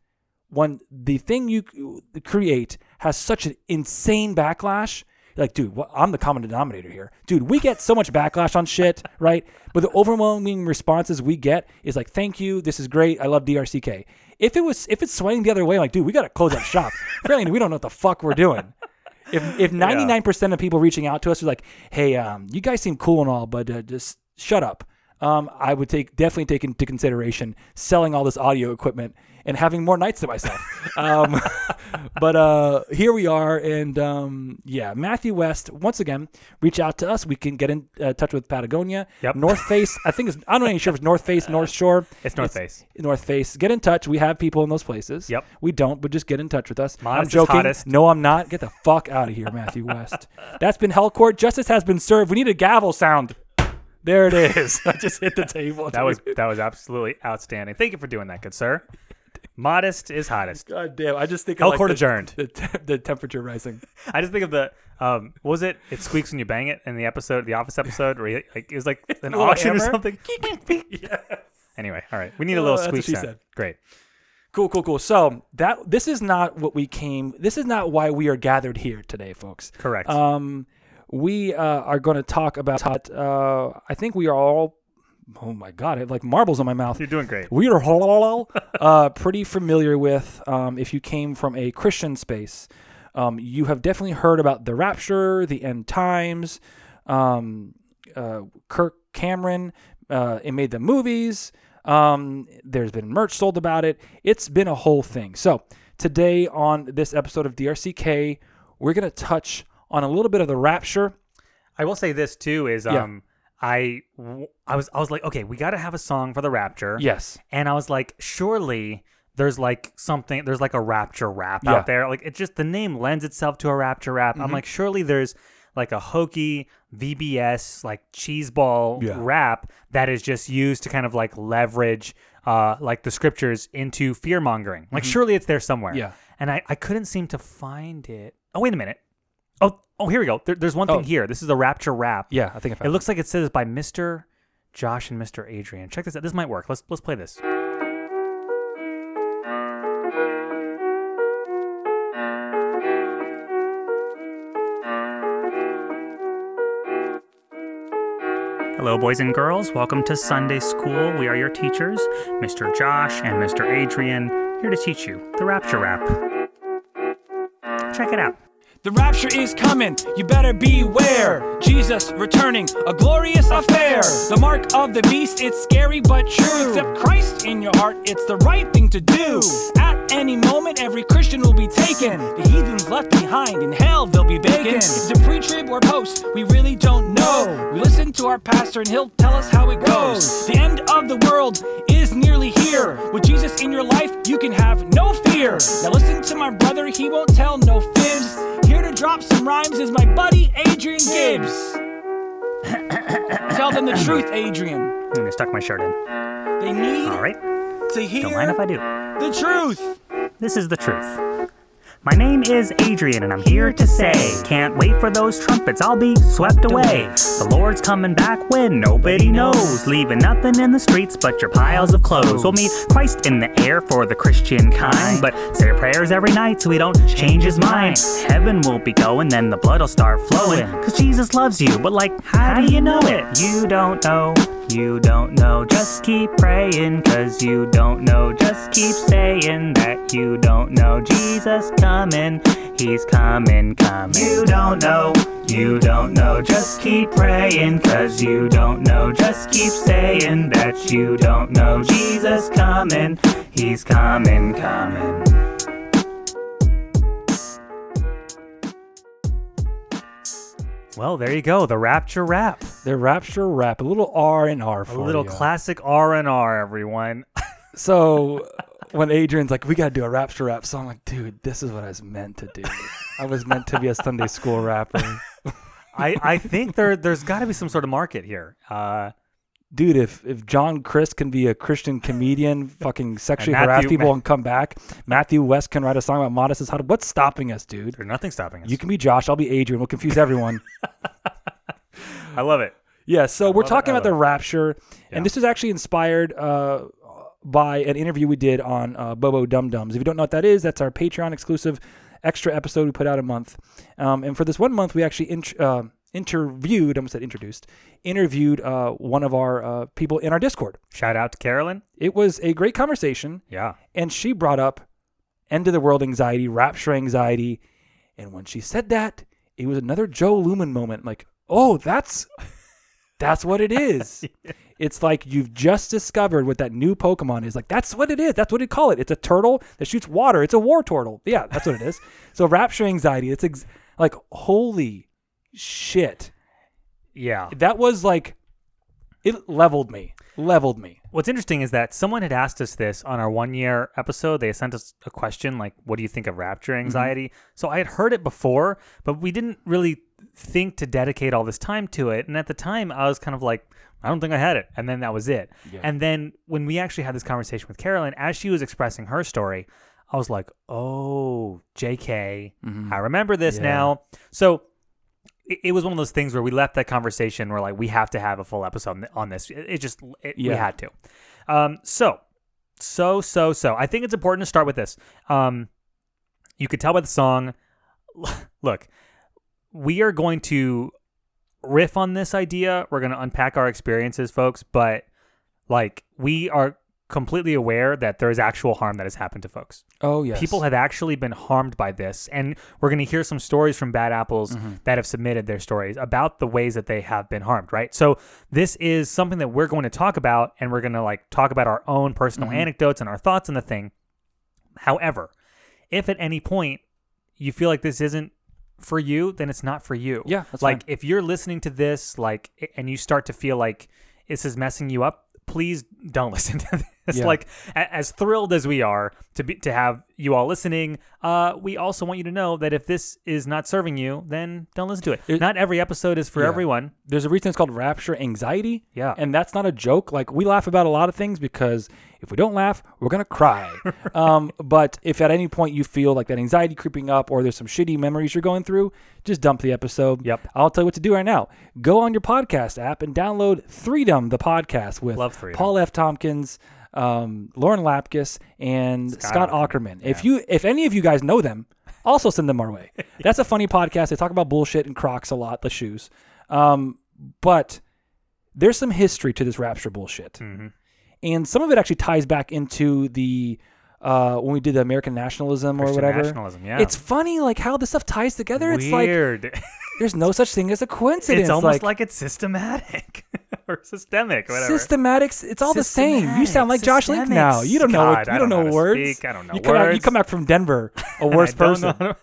when the thing you create has such an insane backlash. Like, dude, what, I'm the common denominator here. Dude, we get so much backlash on shit, right? But the overwhelming responses we get is like, "Thank you, this is great. I love DRCK." If it was, if it's swaying the other way, like, dude, we got to close up shop. Apparently, we don't know what the fuck we're doing. If if 99% of people reaching out to us are like, "Hey, um, you guys seem cool and all, but uh, just shut up," um, I would take definitely take into consideration selling all this audio equipment and having more nights to myself. um, but uh, here we are, and um, yeah, Matthew West. Once again, reach out to us. We can get in uh, touch with Patagonia, Yep. North Face. I think it's I'm not even sure if it's North Face, North Shore. It's North Face. North Face. Get in touch. We have people in those places. Yep. We don't, but just get in touch with us. I'm Modest is joking. hottest. No, I'm not. Get the fuck out of here, Matthew West. That's been Hell Court. Justice has been served. We need a gavel sound. There it is. I just hit the table. That was that was absolutely outstanding. Thank you for doing that, good sir. Modest is hottest. God damn. I just think of Hellcourt like the, adjourned. the, te- the temperature rising. I just think of the um, what was it? It squeaks when you bang it in the episode, the Office episode, where he, like it was like an Little auction or hammer? something. Anyway, all right, we need a little Oh, that's what squeak she sound. said. Great. Cool, cool, cool. So that this is not what we came. This is not why we are gathered here today, folks. Correct. Um, we uh, are going to talk about. Uh, I think we are all. Oh my god! I have like marbles in my mouth. You're doing great. We are uh, pretty familiar with. Um, if you came from a Christian space, um, you have definitely heard about the rapture, the end times. Um, uh, Kirk Cameron, uh, it made the movies. Um, there's been merch sold about it. It's been a whole thing. So today on this episode of DRCK, we're gonna touch on a little bit of the rapture. I will say this too is Yeah. um I I was I was like okay we got to have a song for the Rapture. Yes. And I was like surely there's like something there's like a Rapture rap Yeah. Mm-hmm. out there. Like it just the name lends itself to a Rapture rap. I'm like surely there's like a hokey VBS like cheeseball Yeah. rap that is just used to kind of like leverage uh like the scriptures into fear mongering. Like surely it's there somewhere. Mm-hmm. Yeah. And I I couldn't seem to find it. Oh wait a minute. Oh oh here we go. There, there's one thing Oh. here. This is the Rapture rap. Yeah, I think I It found looks like it says by Mr. Josh and Mr. Adrian. Check this out. This might work. Let's let's play this. Hello, boys and girls. Welcome to Sunday School. We are your teachers, Mr. Josh and Mr. Adrian, here to teach you the Rapture Rap. Check it out. The rapture is coming, you better beware. Jesus returning, a glorious affair. The mark of the beast, it's scary but true. Accept Christ in your heart, it's the right thing to do. At any moment, every Christian will be taken. The heathens left behind, in hell they'll be bacon. Is it pre trib or post? We really don't know. We listen to our pastor and he'll tell us how it goes. The end of the world is nearly here. With Jesus in your life, you can have no fear. Now listen to my brother, he won't tell no fibs. Drop some rhymes is my buddy Adrian Gibbs. tell them the truth, Adrian. I'm gonna stuck my shirt in. They need All right. to hear Don't mind if I do. the truth. This is the truth. My name is Adrian, and I'm here to say, can't wait for those trumpets, I'll be swept away. The Lord's coming back when nobody knows, leaving nothing in the streets but your piles of clothes. We'll meet Christ in the air for the Christian kind, but say your prayers every night so we don't change his mind. Heaven will be going, then the blood'll start flowing, cause Jesus loves you, but like, how do you know it? You don't know. You don't know. Just keep praying, cause you don't know. Just keep saying that you don't know. Jesus coming, he's coming, coming. You don't know, you don't know. Just keep praying, cause you don't know. Just keep saying that you don't know. Jesus coming, he's coming, coming. Well, there you go. The Rapture rap. The Rapture rap, a little R and R A for little you. classic R and R, everyone. So when Adrian's like, "We gotta do a Rapture rap," so I'm like, "Dude, this is what I was meant to do. I was meant to be a Sunday school rapper." I, I think there there's got to be some sort of market here. Uh, Dude, if if John Crist can be a Christian comedian, fucking sexually And harass people Ma- and come back, Matthew West can write a song about modest as how to, what's stopping us, dude? there's nothing stopping us. You can be Josh, I'll be Adrian. We'll confuse everyone. I love it. Yeah, so we're love it, talking I about the rapture, Yeah. and this is actually inspired uh, by an interview we did on uh, Bobo Dum Dums. If you don't know what that is, that's our Patreon exclusive extra episode we put out a month. Um, and for this one month, we actually int- uh, interviewed, I almost said introduced, interviewed uh, one of our uh, people in our Discord. Shout out to Carolyn. It was a great conversation, Yeah. and she brought up end of the world anxiety, rapture anxiety, and when she said that, it was another Joe Lumen moment. Like, oh, that's that's what it is. It's like you've just discovered what that new Pokemon is. Like that's what it is. That's what they call it. It's a turtle that shoots water. It's a war turtle. Yeah, that's what it is. so rapture anxiety. It's ex- like holy shit. Yeah. That was like it leveled me. Leveled me. What's interesting is that someone had asked us this on our one year episode. They sent us a question like, What do you think of rapture mm-hmm. anxiety? So I had heard it before, but we didn't really think to dedicate all this time to it. And at the time, I was kind of like, I don't think I had it. And then that was it. And then when we actually had this conversation with Carolyn, as she was expressing her story, I was like, Oh, JK, mm-hmm. I remember this Yeah. now. So it, it was one of those things where we left that conversation where like we have to have a full episode on- this. It, it just it, we had to. Um, so so so so I think it's important to start with this. Um, you could tell by the song. Look, we are going to riff on this idea. We're going to unpack our experiences, folks. But like we are completely aware that there is actual harm that has happened to folks. Oh yes. People have actually been harmed by this. And we're going to hear some stories from Bad Apples Mm-hmm. that have submitted their stories about the ways that they have been harmed, right? So this is something that we're going to talk about and we're going to like talk about our own personal Mm-hmm. anecdotes and our thoughts on the thing. However, if at any point you feel like this isn't for you, then it's not for you. Yeah, like fine. if you're listening to this like and you start to feel like this is messing you up, please don't listen to this. Yeah. Like a- as thrilled as we are to be to have you all listening, uh, we also want you to know that if this is not serving you, then don't listen to it. It- not every episode is for Yeah. everyone. there's a reason it's called rapture anxiety. Yeah. And that's not a joke. Like we laugh about a lot of things because if we don't laugh, we're gonna cry. um, but if at any point you feel like that anxiety creeping up or there's some shitty memories you're going through, just dump the episode. Yep. I'll tell you what to do right now. Go on your podcast app and download Threedom, the podcast with Love Freedom. Paul F. Tompkins, um, Lauren Lapkus, and Scott, Scott Aukerman. If you if any of you guys know them, also send them our way. That's a funny podcast. They talk about bullshit and Crocs a lot, the shoes. Um, but there's some history to this rapture bullshit, Mm-hmm. and some of it actually ties back into the uh, when we did the American nationalism or whatever. nationalism, yeah. It's funny like how this stuff ties together. It's like there's no such thing as a coincidence. it's almost like, it's systematic or systemic, whatever. Systematics, it's all the same. You sound like Systematic, Josh Link now. You don't know. God, you don't don't know know words. speak. I don't know you come Back, you come back from Denver, a worse person. a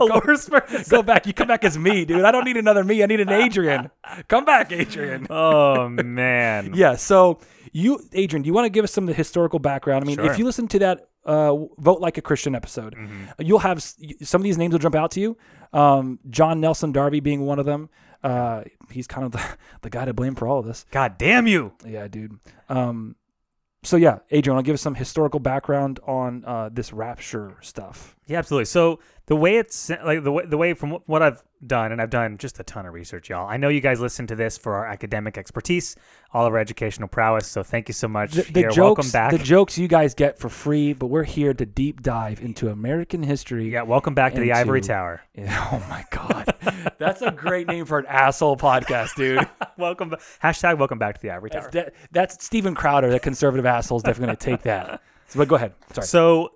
worse person. Go back. You come back as me, dude. I don't need another me. I need an Adrian. Come back, Adrian. Oh man. Yeah. So you, Adrian, do you want to give us some of the historical background? I mean, Sure. if you listen to that uh, "Vote Like a Christian" episode, you'll have some of these names will jump out to you. Um, John Nelson Darby being one of them. Uh, he's kind of the, the guy to blame for all of this. God damn you. Yeah, dude. Um, so yeah, Adrian, I'll give us some historical background on uh, this rapture stuff. Yeah, absolutely. So the way it's like the way, the way from what I've done, and I've done just a ton of research, y'all. I know you guys listen to this for our academic expertise, all of our educational prowess. So thank you so much. The, the Here, jokes, welcome back. the jokes you guys get for free, but we're here to deep dive into American history. yeah, welcome back to the Ivory Tower. Yeah, Oh my god, that's a great name for an asshole podcast, dude. welcome. Hashtag welcome back to the Ivory That's, Tower. that, that's Steven Crowder, the conservative asshole, is definitely going to take that. So, but go ahead. Sorry. So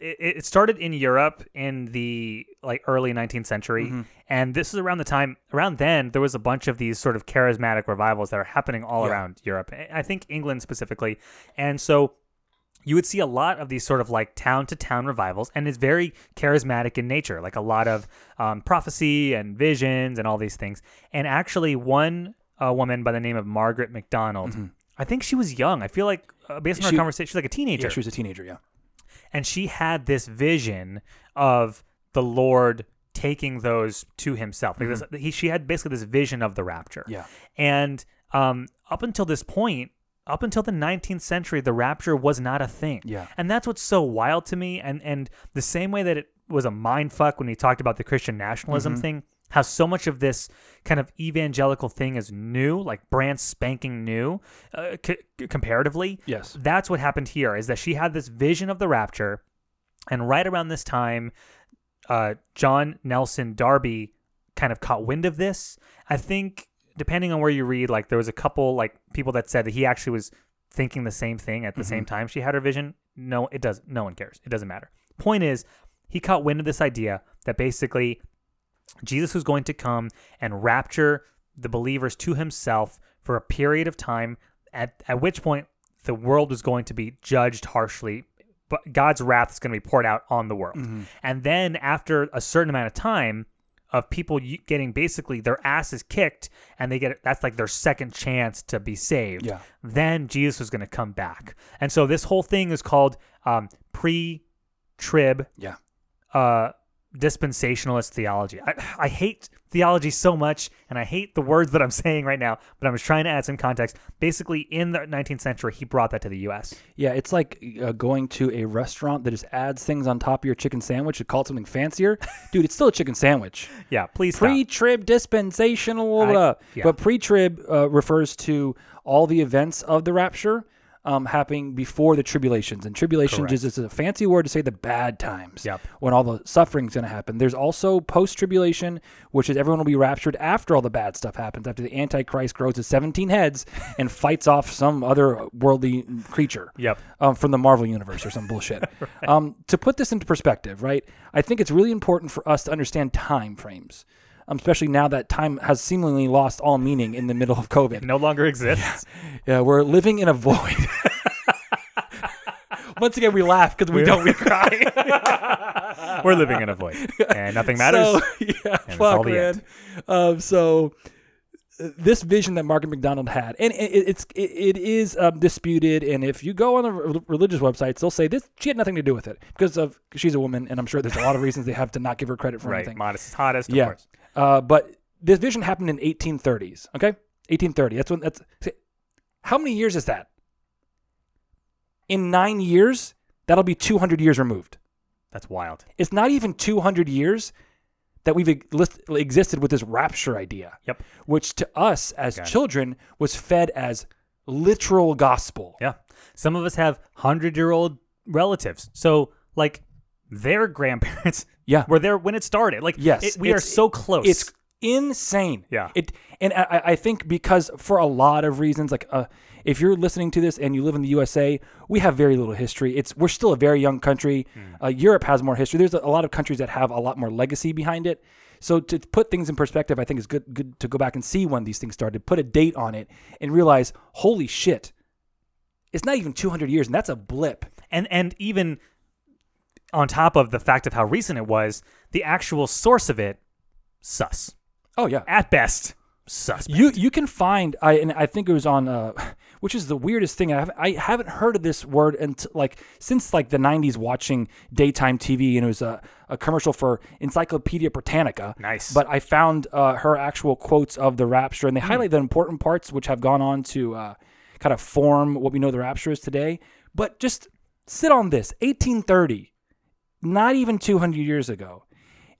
it, it started in Europe in the like early 19th century, Mm-hmm. and this is around the time around then there was a bunch of these sort of charismatic revivals that are happening all Yeah. around Europe. I think England specifically, and so you would see a lot of these sort of like town to town revivals, and it's very charismatic in nature, like a lot of um, prophecy and visions and all these things. And actually, one uh, woman by the name of Margaret MacDonald, I think she was young. I feel like uh, based on our Mm-hmm. She- conversation, she's like a teenager yeah, she was a teenager. Yeah. And she had this vision of the Lord taking those to Himself. Like this, he, she had basically this vision of the rapture. Mm-hmm. Yeah. And um, up until this point, up until the 19th century, the rapture was not a thing. Yeah. And that's what's so wild to me. And and the same way that it was a mind fuck when we talked about the Christian nationalism Mm-hmm. thing, how so much of this kind of evangelical thing is new, like brand spanking new, uh, c- comparatively. Yes. That's what happened here. Is that she had this vision of the rapture, and right around this time, uh, John Nelson Darby kind of caught wind of this. I think depending on where you read, like there was a couple like people that said that he actually was thinking the same thing at the same time she had her vision. No, it does. No one cares. It doesn't matter. Point is, he caught wind of this idea that basically Jesus was going to come and rapture the believers to himself for a period of time, at, at which point the world was going to be judged harshly. But God's wrath is going to be poured out on the world. And then, after a certain amount of time of people getting basically their asses kicked, and they get that's like their second chance to be saved, Yeah. then Jesus was going to come back. And so, this whole thing is called um, pre trib Yeah. uh, dispensationalist theology. I, I hate theology so much, and I hate the words that I'm saying right now, but I'm just trying to add some context. Basically, in the 19th century, he brought that to the U.S. Yeah, it's like uh, going to a restaurant that just adds things on top of your chicken sandwich to call it something fancier. Dude, it's still a chicken sandwich. Yeah, please. Pre-trib dispensational, I- uh, yeah. but pre-trib uh, refers to all the events of the rapture um, happening before the tribulations. And tribulation Correct. just is a fancy word to say the bad times. Yep. When all the suffering's going to happen. There's also post-tribulation, which is everyone will be raptured after all the bad stuff happens, after the Antichrist grows to 17 heads and fights off some other worldly creature Yep. um, from the Marvel universe or some bullshit. um, to put this into perspective, right? I think it's really important for us to understand time frames, um, especially now that time has seemingly lost all meaning in the middle of COVID. No longer exists. Yeah, we're living in a void. Once again, we laugh because we don't. We cry. We're living in a void, and nothing matters. So, yeah, it's fuck, all the man. end. Um, so this vision that Margaret McDonald had, and it, it's it, it is um, disputed. And if you go on the re- religious websites, they'll say this she had nothing to do with it because of she's a woman, and I'm sure there's a lot of reasons they have to not give her credit for right. anything. Modest hottest, of yeah, course. Uh, but this vision happened in 1830s. Okay, 1830. That's when that's. How many years is that? In nine years, that'll be 200 years removed. That's wild. It's not even 200 years that we've exist- existed with this rapture idea. Yep. Which to us as it. children was fed as literal gospel. Yeah. Some of us have hundred year old relatives. So like their grandparents Yeah. we're there when it started. Like Yes, it- we are so close. It's insane. Yeah. It and I, I think because for a lot of reasons, like uh, if you're listening to this and you live in the USA, we have very little history. It's we're still a very young country. Hmm. Uh, Europe has more history. There's a, a lot of countries that have a lot more legacy behind it. So to put things in perspective, I think it's good good to go back and see when these things started, put a date on it, and realize, holy shit, it's not even 200 years, and that's a blip. and and even on top of the fact of how recent it was, the actual source of it, sus. Oh yeah, At best, sus. You you can find I and I think it was on uh, which is the weirdest thing. I haven't, I haven't heard of this word until like since like the '90s watching daytime TV, and it was a, a commercial for Encyclopedia Britannica. Nice. But I found uh, her actual quotes of the Rapture, and they highlight the important parts which have gone on to uh, kind of form what we know the Rapture is today. But just sit on this: 1830. Not even 200 years ago.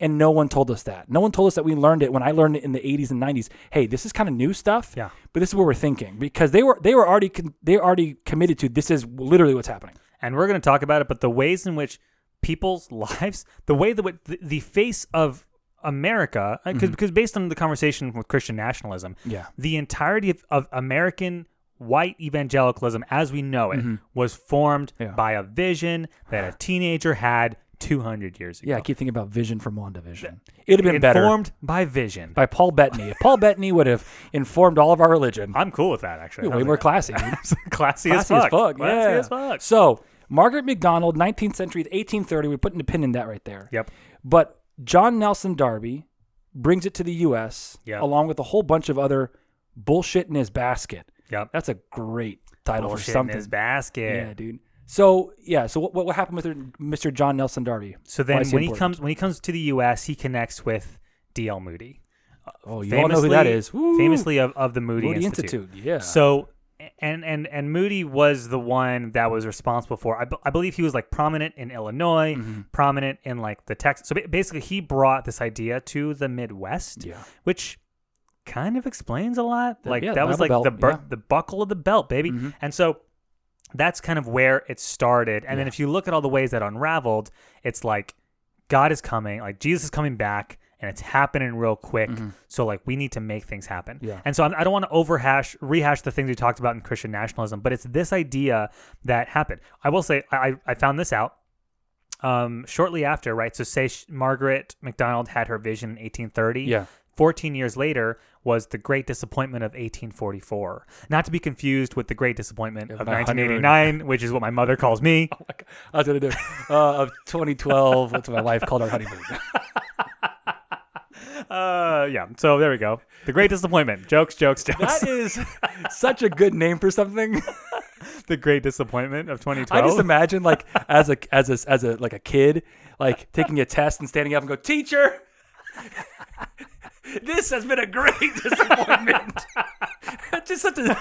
And no one told us that. No one told us that we learned it when I learned it in the 80s and 90s. Hey, this is kind of new stuff. Yeah. But this is what we're thinking because they were they were already con- they already committed to this is literally what's happening. and we're going to talk about it, but the ways in which people's lives, the way that the, the face of America, uh, because mm-hmm. because based on the conversation with Christian nationalism, Yeah. the entirety of, of American white evangelicalism as we know it mm-hmm. was formed Yeah. by a vision that a teenager had 200 years ago. Yeah, I keep thinking about Vision from WandaVision. It'd have been better Informed by vision. by Paul Bettany. If Paul Bettany would have informed all of our religion, I'm cool with that actually. way more classy. classy, classy as fuck. Classy Classy yeah. as fuck. So Margaret McDonald, 19th century, 1830. We're putting a pin in that right there. Yep. But John Nelson Darby brings it to the U.S. Yep. along with a whole bunch of other bullshit in his basket. Yep. That's a great title Bullshit for something. in his basket. yeah, dude. So yeah, so what, what happened with Mr. John Nelson Darby? So then when he important? comes when he comes to the U.S., he connects with D.L. Moody. oh, you all know who that is. Woo! Famously of, of the Moody, Moody Institute. Institute. Yeah. So and and and Moody was the one that was responsible for. I, I believe he was like prominent in Illinois, Mm-hmm. prominent in like the Texas. So basically, he brought this idea to the Midwest, Yeah. which kind of explains a lot. The- like yeah, that was like Bible the bur- yeah. Mm-hmm. the buckle of the belt, baby. And so that's kind of where it started. And then if you look at all the ways that unraveled, it's like God is coming, like Jesus is coming back, and it's happening real quick. So like we need to make things happen. Mm-hmm. Yeah. And so I'm, I don't want to overhash, rehash the things we talked about in Christian nationalism, but it's this idea that happened. I will say I, I found this out um, shortly after, right? So say Margaret McDonald had her vision in 1830. Yeah. 14 years later was the Great Disappointment of 1844. Not to be confused with the Great Disappointment Of of 900. 1989, which is what my mother calls me. I was gonna do uh, of 2012. What's my wife called our honeymoon? Uh, yeah. So there we go. The Great Disappointment. Jokes, jokes, jokes. That is such a good name for something. the Great Disappointment of 2012. I just imagine like as a as a as a like a kid like taking a test and standing up and go, teacher. This has been a great disappointment. just such a,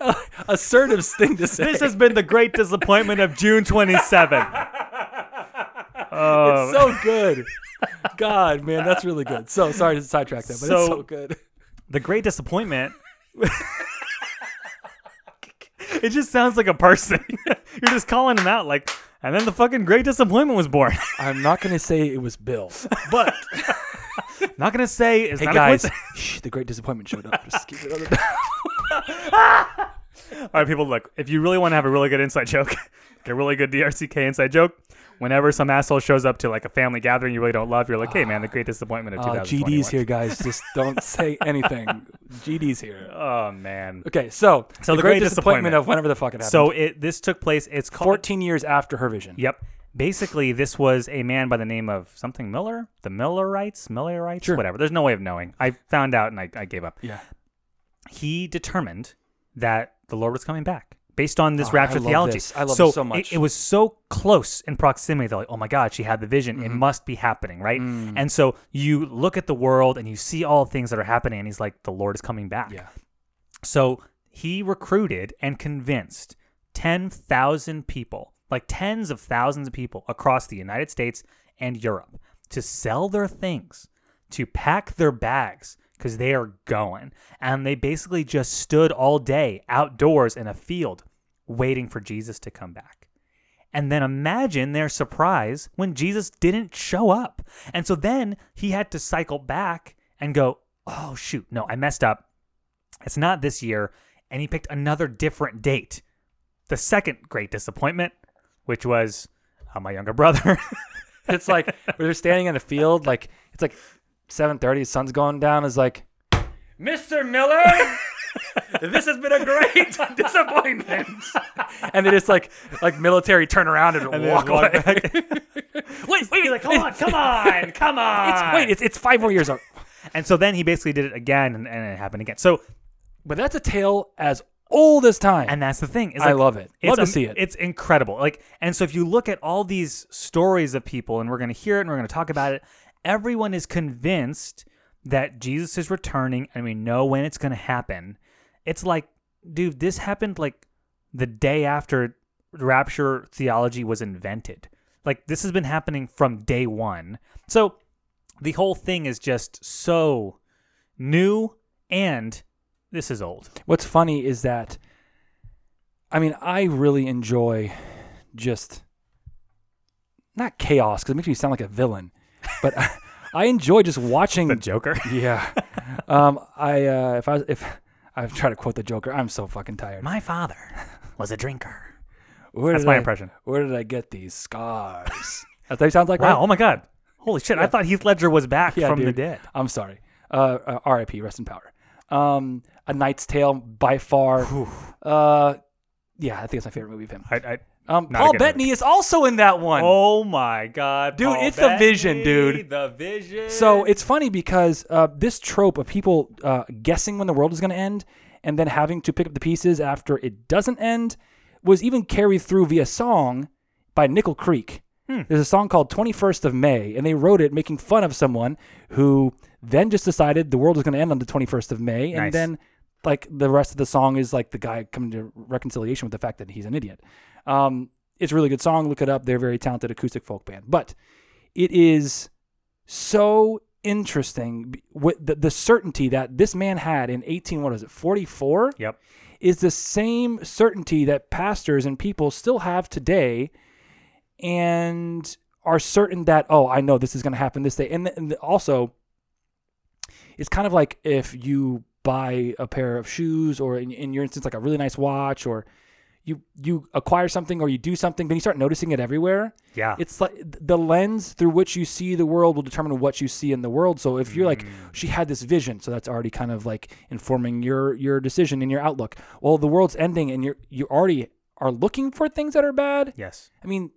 a assertive thing to say. this has been the Great Disappointment of June 27. Oh, It's so good. God, man, that's really good. So sorry to sidetrack that, but So- it's so good. the Great Disappointment. it just sounds like a person. You're just calling him out, like, and then the fucking Great Disappointment was born. I'm not gonna say it was Bill, but Not gonna say it's hey not guys, A shh, the Great Disappointment showed up. Just keep it on the. All right, people, look. If you really want to have a really good inside joke, like a really good DRCK inside joke. Whenever some asshole shows up to like a family gathering you really don't love, you're like, "Hey, man, the Great Disappointment of Uh, 2021." GD's here, guys. Just don't say anything. GD's here. Oh man. Okay, so So the, the Great, Great disappointment, Disappointment. of whenever the fuck it happened. So it this took place. It's called 14 years after her vision. Yep. Basically, this was a man by the name of something Miller, the Millerites, Millerites, Sure. whatever. There's no way of knowing. I found out and I, I gave up. Yeah. He determined that the Lord was coming back based on this Oh, rapture I love theology. this. I love so this so it- much. It, was so close in proximity. They're like, oh my God, she had the vision. Mm-hmm. It must be happening, right? Mm. And so you look at the world and you see all the things that are happening, and he's like, the Lord is coming back. Yeah. So he recruited and convinced 10,000 people, like tens of thousands of people across the United States and Europe to sell their things, to pack their bags because they are going. And they basically just stood all day outdoors in a field waiting for Jesus to come back. And then imagine their surprise when Jesus didn't show up. And so then he had to cycle back and go, oh, shoot, no, I messed up. It's not this year. And he picked another different date. The second great disappointment, which was uh, my younger brother. It's like we're standing in a field, like it's like 7:30, sun's going down. Is like, Mr. Miller, this has been a great disappointment. and then it's like like military turn around and, then walk walk away. back. wait, wait, like, come on, come on, come on. It's, wait, it's it's five more years. old. and so then he basically did it again, and, and it happened again. So, But that's a tale as old this time. and that's the thing. Is I like, love it. It's Love to am- see it. It's incredible. Like, and so if you look at all these stories of people, and we're going to hear it, and we're going to talk about it, everyone is convinced that Jesus is returning, and we know when it's going to happen. It's like, dude, this happened like the day after rapture theology was invented. Like this has been happening from day one. So the whole thing is just so new and this is old. What's funny is that, I mean, I really enjoy just not chaos because it makes me sound like a villain, but I, I enjoy just watching. The Joker. yeah, um, I uh, if I was, if I try to quote the Joker, I'm so fucking tired. My father was a drinker. Where That's my I- impression. Where did I get these scars? That's what he sounds like. Wow. right? Oh my God. Holy shit. I thought Heath Ledger was back Yeah, from the dead. I'm sorry. Uh, uh, R.I.P. Rest in power. Um, A Knight's Tale by far. Uh, yeah, I think it's my favorite movie of him. I, I, Um, Paul Bettany is also in that one. oh my God. Dude, Paul it's the vision, dude. The vision. So it's funny because uh, this trope of people uh, guessing when the world is going to end and then having to pick up the pieces after it doesn't end was even carried through via song by Nickel Creek. There's a song called 21st of May, and they wrote it making fun of someone who then just decided the world was going to end on the 21st of May. And then, like, the rest of the song is like the guy coming to reconciliation with the fact that he's an idiot. Um, it's a really good song. Look it up. They're a very talented acoustic folk band. But it is so interesting with the, the certainty that this man had in 18 what is it 44 Yep. is the same certainty that pastors and people still have today and are certain that oh i know this is going to happen this day and, and also it's kind of like if you buy a pair of shoes or in, in your instance like a really nice watch or you you acquire something or you do something then you start noticing it everywhere Yeah. it's like the lens through which you see the world will determine what you see in the world. So if you're like, mm. she had this vision, so that's already kind of like informing your your decision and your outlook. Well, the world's ending, and you're you already are looking for things that are bad. yes. I mean,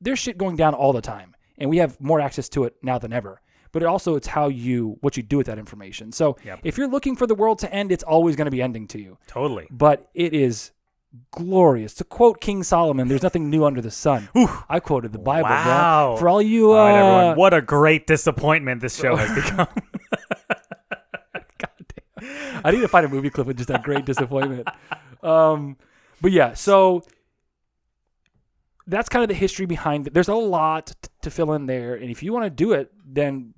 there's shit going down all the time, and we have more access to it now than ever. But it also it's how you what you do with that information. So Yep. if you're looking for the world to end, it's always going to be ending to you. Totally. But it is glorious. To quote King Solomon, "There's nothing new under the sun." I quoted the Bible, bro. Wow. For all you, uh, All right, everyone. What a great disappointment this show has become. I need to find a movie clip of just that great disappointment. Um, but yeah, so that's kind of the history behind it. There's a lot t- to fill in there, and if you want to do it, then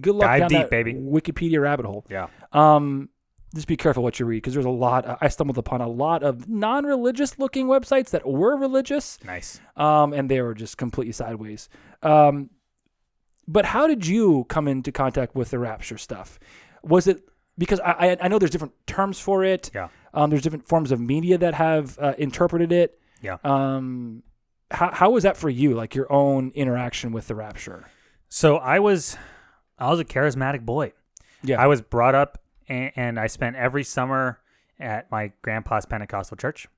good luck Dive down deep, that baby. Wikipedia rabbit hole. yeah. Um, just be careful what you read because there's a lot. I stumbled upon a lot of non-religious looking websites that were religious, Nice. um, and they were just completely sideways. Um, but how did you come into contact with the rapture stuff? Was it because I, I, I know there's different terms for it. Yeah. Um, there's different forms of media that have uh, interpreted it. Yeah. Um, how how was that for you? Like your own interaction with the rapture? So I was, I was a charismatic boy. Yeah. I was brought up, and, and I spent every summer at my grandpa's Pentecostal church,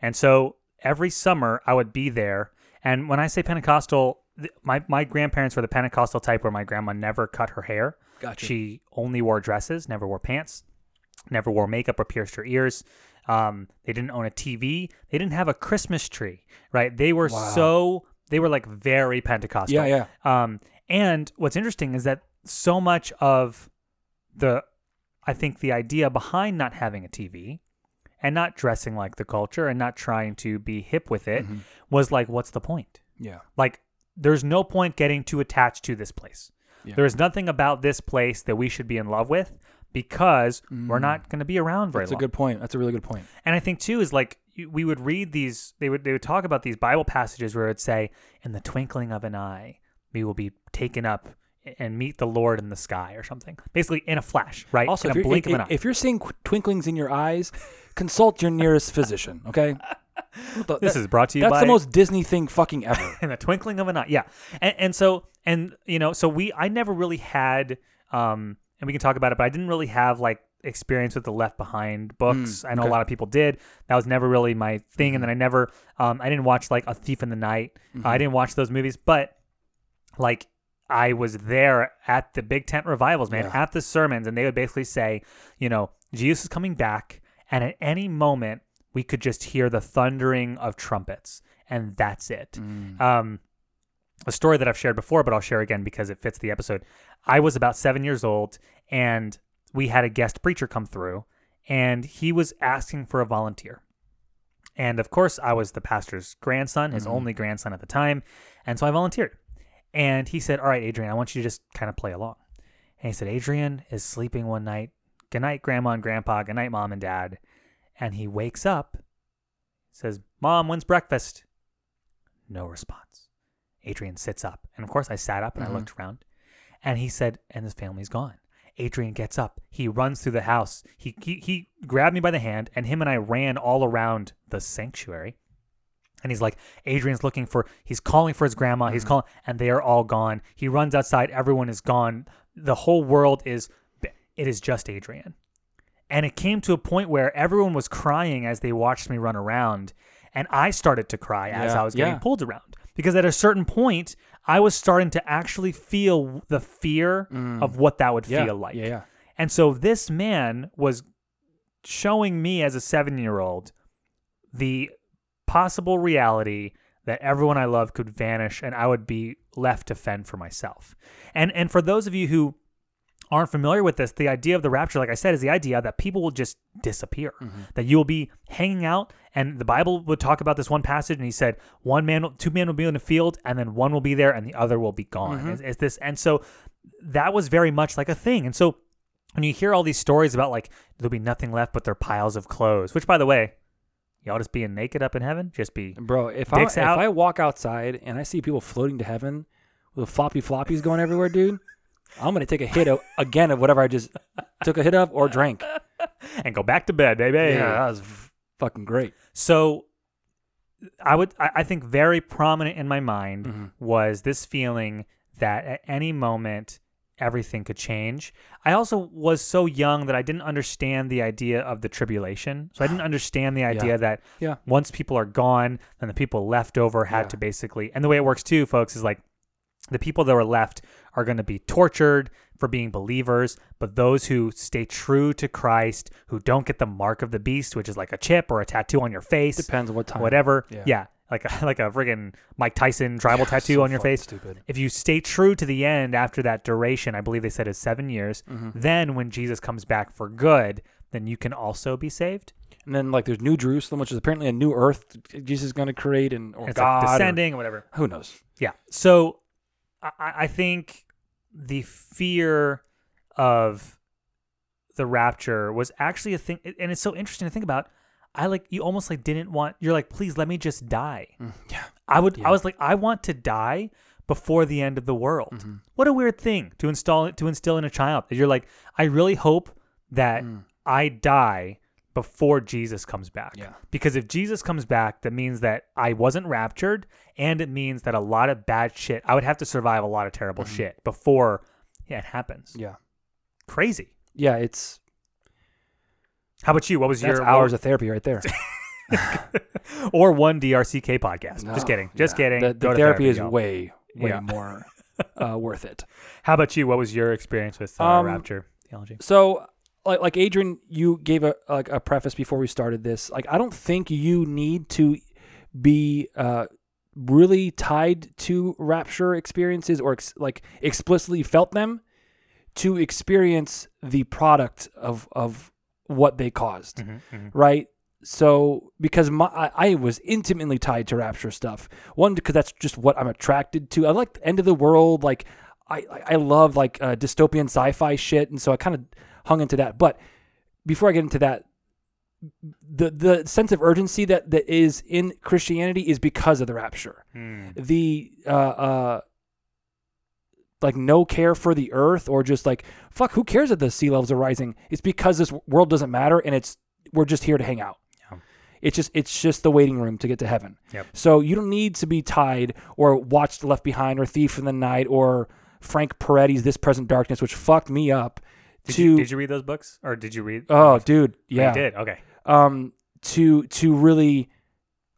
and so every summer I would be there. And when I say Pentecostal, th- my my grandparents were the Pentecostal type where my grandma never cut her hair. Gotcha. She only wore dresses, never wore pants, never wore makeup or pierced her ears. Um, they didn't own a TV. They didn't have a Christmas tree. Right? They were Wow. so they were like very Pentecostal. Yeah, yeah. Um, and what's interesting is that so much of the, I think the idea behind not having a TV and not dressing like the culture and not trying to be hip with it Mm-hmm. was like, what's the point? Yeah. Like, there's no point getting too attached to this place. Yeah. There's nothing about this place that we should be in love with because we're not going to be around very Mm. That's a good point. That's a really good point. And I think too is like we would read these. They would they would talk about these Bible passages where it'd say, "In the twinkling of an eye, we will be taken up and meet the Lord in the sky," or something. Basically, in a flash, right? Also, in if a you're, blink of an eye. if you're seeing twinklings in your eyes, consult your nearest physician. Okay. The- this that- is brought to you That's by the most Disney thing fucking ever. in the twinkling of an eye. Yeah, and and so and you know, so we I never really had um, and we can talk about it, but I didn't really have like experience with the Left Behind books. I know okay. a lot of people did. That was never really my thing, and then I never um, I didn't watch like A Thief in the Night. I didn't watch those movies, but like. I was there at the big tent revivals, man, Yeah. at the sermons, and they would basically say, you know, Jesus is coming back, and at any moment we could just hear the thundering of trumpets, and that's it. Um, a story that I've shared before, but I'll share again because it fits the episode. I was about seven years old, and we had a guest preacher come through, and he was asking for a volunteer. And of course, I was the pastor's grandson, Mm-hmm. his only grandson at the time. And so I volunteered. And he said, All right, Adrian, I want you to just kind of play along. And he said, Adrian is sleeping one night. Good night, grandma and grandpa. Good night, mom and dad. And he wakes up, says, Mom, when's breakfast? No response. Adrian sits up. And of course, I sat up and Mhm. I looked around. And he said, And his family's gone. Adrian gets up. He runs through the house. He, he, he grabbed me by the hand, and him and I ran all around the sanctuary. And he's like, Adrian's looking for, he's calling for his grandma. He's mm. calling, and they are all gone. He runs outside. Everyone is gone. The whole world is, it is just Adrian. And it came to a point where everyone was crying as they watched me run around. And I started to cry as Yeah, I was getting yeah. pulled around. Because at a certain point, I was starting to actually feel the fear of what that would Mm. Yeah. feel like. Yeah, yeah. And so this man was showing me as a seven year old the possible reality that everyone I love could vanish and I would be left to fend for myself. And and for those of you who aren't familiar with this, the idea of the rapture, like I said, is the idea that people will just disappear. Mm-hmm. That you will be hanging out, and the Bible would talk about this one passage, and he said, one man, two men will be in the field, and then one will be there, and the other will be gone. Mm-hmm. It's, it's this, and so that was very much like a thing. And so when you hear all these stories about like there'll be nothing left but their piles of clothes, which by the way, y'all just being naked up in heaven, just be Bro, if I Dicks if. I walk outside and I see people floating to heaven with floppy floppies going everywhere, dude, I'm gonna take a hit of, again of whatever I just took a hit of or drank. and go back to bed, baby. Yeah, that was fucking great. So I would I I think very prominent in my mind Mhm. was this feeling that at any moment everything could change. I also was so young that I didn't understand the idea of the tribulation. So I didn't understand the idea that Yeah. once people are gone, then the people left over had Yeah. to basically and the way it works too, folks, is like the people that were left are going to be tortured for being believers, but those who stay true to Christ, who don't get the mark of the beast, which is like a chip or a tattoo on your face, Depends on what time. whatever. Yeah. Yeah. like a, like a friggin' Mike Tyson tribal tattoo So on your face. Stupid. If you stay true to the end after that duration, I believe they said is seven years, Mm-hmm. then when Jesus comes back for good, then you can also be saved. And then like there's New Jerusalem, which is apparently a new Earth Jesus is gonna create, and or It's God like or- descending or whatever. who knows? Yeah. So I, I think the fear of the rapture was actually a thing, and it's so interesting to think about. I like you almost like didn't want. You're like, please let me just die. Yeah. I would. Yeah. I was like, I want to die before the end of the world. Mm-hmm. What a weird thing to install to instill in a child. You're like, I really hope that Mm. I die before Jesus comes back. Yeah. Because if Jesus comes back, that means that I wasn't raptured, and it means that a lot of bad shit. I would have to survive a lot of terrible shit before yeah, it happens. Mm-hmm. Yeah. Crazy. Yeah. It's How about you? What was that's your hours of therapy right there. or one DRCK podcast? No, Just kidding. Just yeah. kidding. The, the to therapy, is way way Yeah. more uh, worth it. How about you? What was your experience with uh, Um, rapture theology? So, like, like Adrian, you gave a like a preface before we started this. Like, I don't think you need to be uh, really tied to rapture experiences or ex- like explicitly felt them to experience the product of of what they caused, Mm-hmm, right? So, because my I, I was intimately tied to rapture stuff. One, because that's just what I'm attracted to. I like the end of the world. Like, I I I love like uh, dystopian sci-fi shit, and so I kind of hung into that. But before I get into that, the the sense of urgency that that is in Christianity is because of the rapture. The uh uh like no care for the earth or just like fuck who cares if the sea levels are rising it's because this world doesn't matter and it's we're just here to hang out Yeah. it's just it's just the waiting room to get to heaven Yep. so you don't need to be tied or watched left behind or thief in the night or frank peretti's this present darkness which fucked me up Did to you, did you read those books or did you read? oh dude Oh, yeah you did. Okay. um, to to really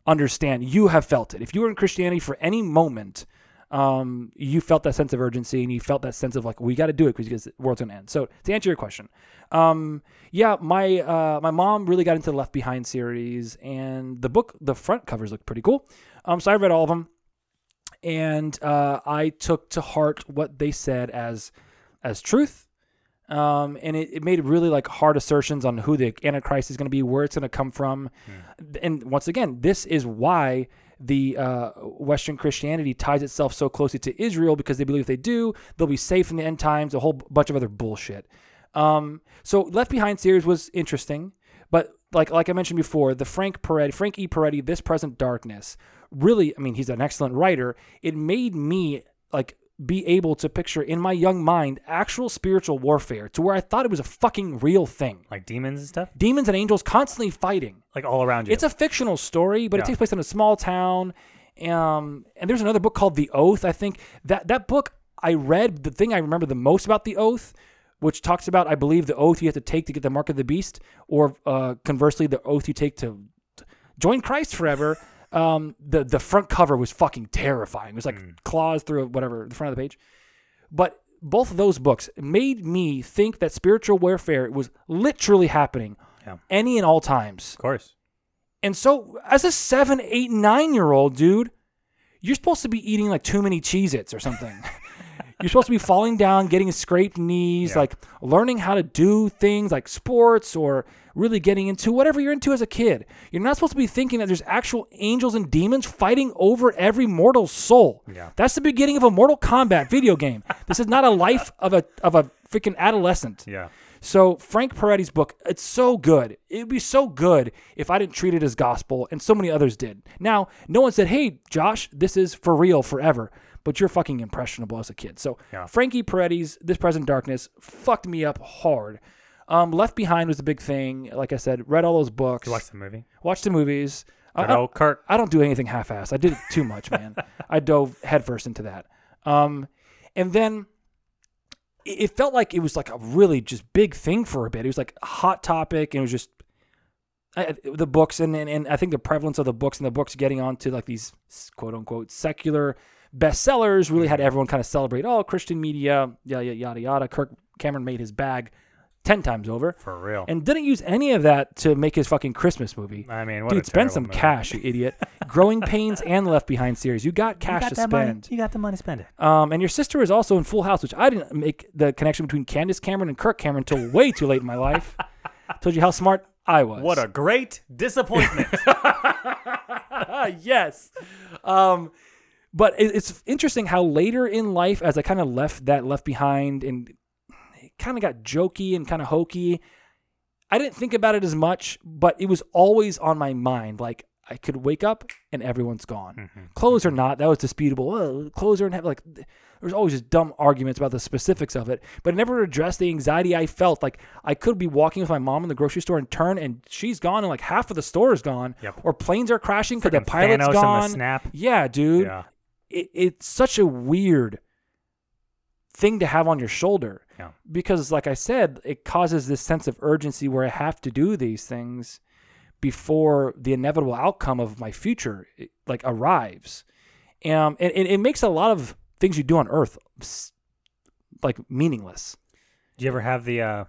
understand. You have felt it. If you were in Christianity for any moment, um, you felt that sense of urgency and you felt that sense of like we got to do it because the world's gonna end. So to answer your question, um, yeah, my uh, my mom really got into the Left Behind series and the book. The front covers look pretty cool. Um, so I read all of them, and uh, I took to heart what they said as as truth. Um, and it, it made really like hard assertions on who the Antichrist is going to be, where it's going to come from. And once again, this is why the uh, Western Christianity ties itself so closely to Israel because they believe if they do, they'll be safe in the end times, a whole bunch of other bullshit. Um, so Left Behind series was interesting, but like like I mentioned before, the Frank Peretti, Frank E. Peretti, This Present Darkness, really, I mean, he's an excellent writer. It made me like be able to picture in my young mind actual spiritual warfare to where I thought it was a fucking real thing. Like demons and stuff, Demons and angels constantly fighting. like all around you. It's a fictional story, but it takes place in a small town. Um, and there's another book called The Oath. I think that that book I read. The thing I remember the most about The Oath, which talks about, I believe, the oath you have to take to get the mark of the beast, or uh, conversely, the oath you take to join Christ forever. Um, the the front cover was fucking terrifying. It was like claws through whatever the front of the page. But both of those books made me think that spiritual warfare was literally happening Yeah. any and all times. of course. And so, as a seven, eight, nine year old dude, you're supposed to be eating like too many Cheez Its or something. you're supposed to be falling down, getting scraped knees, Yeah. like learning how to do things like sports or really getting into whatever you're into as a kid. You're not supposed to be thinking that there's actual angels and demons fighting over every mortal soul. Yeah. That's the beginning of a Mortal Kombat video game. this is not a life of a of a freaking adolescent. Yeah. So Frank Peretti's book, it's so good. It'd be so good if I didn't treat it as gospel, and so many others did. Now, no one said, "Hey, Josh, this is for real forever," but you're fucking impressionable as a kid. So Yeah. Frankie Peretti's "This Present Darkness" fucked me up hard. Um, Left Behind was a big thing. Like I said, read all those books, You watch the movie? watched the movies. I- Good I- old Kirk. I don't do anything half-assed. I did it too much, man. I dove headfirst into that. Um, and then it felt like it was like a really just big thing for a bit. It was like a hot topic, and it was just I, the books, and, and and I think the prevalence of the books and the books getting onto like these quote unquote secular bestsellers really had everyone kind of celebrate. Oh, Christian media, yada yada yada. Kirk Cameron made his bag ten times over, For real. and didn't use any of that to make his fucking Christmas movie. I mean, what a Dude, spend terrible some movie. cash, you idiot. Growing Pains and Left Behind series. You got You cash got to spend. money. You got the money. To spend it. Um, and your sister is also in Full House, which I didn't make the connection between Candace Cameron and Kirk Cameron until way too late in my life. Told you how smart I was. What a great disappointment. yes. Um, but it's interesting how later in life, as I kind of left that left behind and it kind of got jokey and kind of hokey, I didn't think about it as much, but it was always on my mind. Like I could wake up and everyone's gone. Mm-hmm. Clothes mm-hmm. or not, that was disputable. Oh, clothes are not. Like there's always just dumb arguments about the specifics of it, but it never addressed the anxiety I felt. Like I could be walking with my mom in the grocery store and turn and she's gone and like half of the store is gone, Yep. or planes are crashing because the pilot's Thanos and the gone. snap. Yeah, dude. Yeah. It, it's such a weird thing to have on your shoulder Yeah. because, like I said, it causes this sense of urgency where I have to do these things before the inevitable outcome of my future like arrives. Um, and it, it makes a lot of things you do on Earth like meaningless. Do you ever have the uh,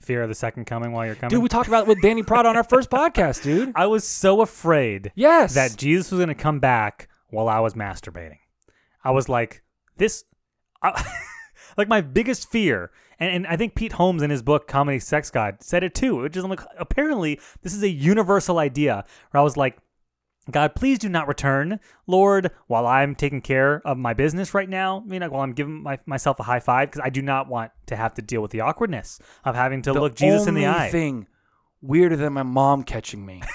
fear of the second coming while you're coming? Dude, we talked about it with Danny Prada on our first podcast, dude. I was so afraid Yes. that Jesus was going to come back while I was masturbating. I was like, this, I, like my biggest fear. And, and I think Pete Holmes in his book Comedy Sex God said it too. Which is like, apparently this is a universal idea. Where I was like, God, please do not return, Lord, while I'm taking care of my business right now. You know, while I'm giving my, myself a high five because I do not want to have to deal with the awkwardness of having to the look Jesus in the only eye. thing weirder than my mom catching me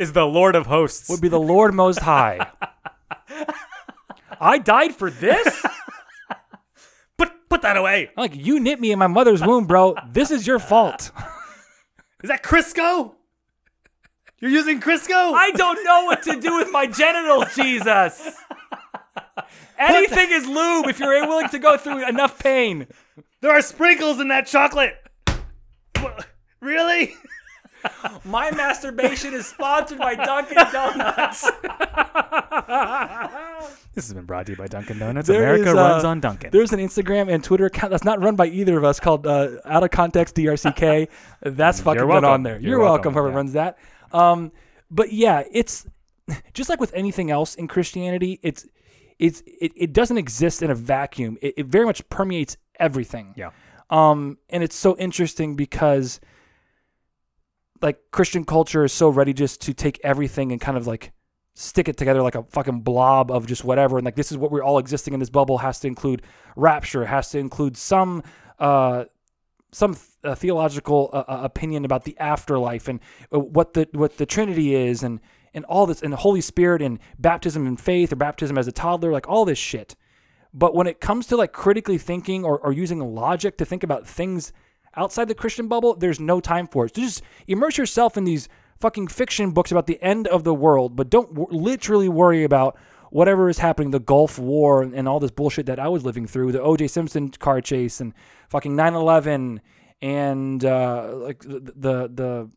Is the Lord of Hosts. would be the Lord Most High. I died for this? put that away. Like you knit me in my mother's womb, bro. This is your fault. Is that Crisco? You're using Crisco? I don't know what to do with my genitals, Jesus. Anything is lube if you're willing to go through enough pain. there are sprinkles in that chocolate. Really? My masturbation is sponsored by Dunkin' Donuts. This has been brought to you by Dunkin' Donuts. There America is, uh, runs on Dunkin'. There's an Instagram and Twitter account that's not run by either of us called uh, Out of Context DRCK. That's fucking good on there. You're, You're welcome, welcome, whoever yeah. runs that. Um, but yeah, it's just like with anything else in Christianity. It's it's it, it doesn't exist in a vacuum. It, it very much permeates everything. Yeah. Um, and it's so interesting because like Christian culture is so ready just to take everything and kind of like stick it together like a fucking blob of just whatever. And like this is what we're all existing in this bubble has to include rapture, has to include some uh some th- uh, theological uh, uh, opinion about the afterlife and uh, what the what the Trinity is and and all this and the Holy Spirit and baptism and faith or baptism as a toddler, like all this shit. But when it comes to like critically thinking or, or using logic to think about things outside the Christian bubble, there's no time for it. So just immerse yourself in these fucking fiction books about the end of the world, but don't w- literally worry about whatever is happening, the Gulf War and, and all this bullshit that I was living through, the O.J. Simpson car chase and fucking 9/11 and uh, like the the the,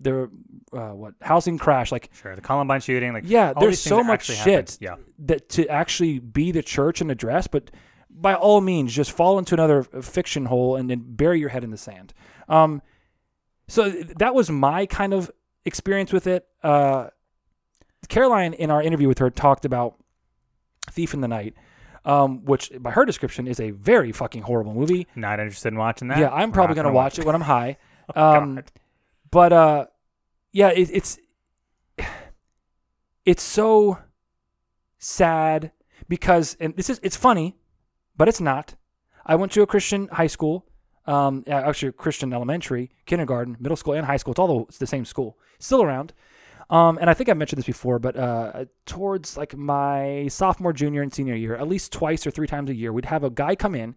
the uh, what housing crash, like Sure. The Columbine shooting, like yeah, there's so much shit happened. Yeah. that to actually be the church and address, but by all means, just fall into another fiction hole and then bury your head in the sand. Um, so that was my kind of experience with it. Uh, Caroline, in our interview with her, talked about Thief in the Night, um, which by her description is a very fucking horrible movie. Not interested in watching that. Yeah, I'm probably gonna watch it when I'm high. Oh, Um, God. but uh, yeah, it, it's it's so sad because and this is it's funny, but it's not. I went to a Christian high school, um, actually a Christian elementary, kindergarten, middle school, and high school. It's all the, it's the same school, still around. Um, and I think I mentioned this before, but uh, towards like my sophomore, junior, and senior year, at least twice or three times a year, we'd have a guy come in,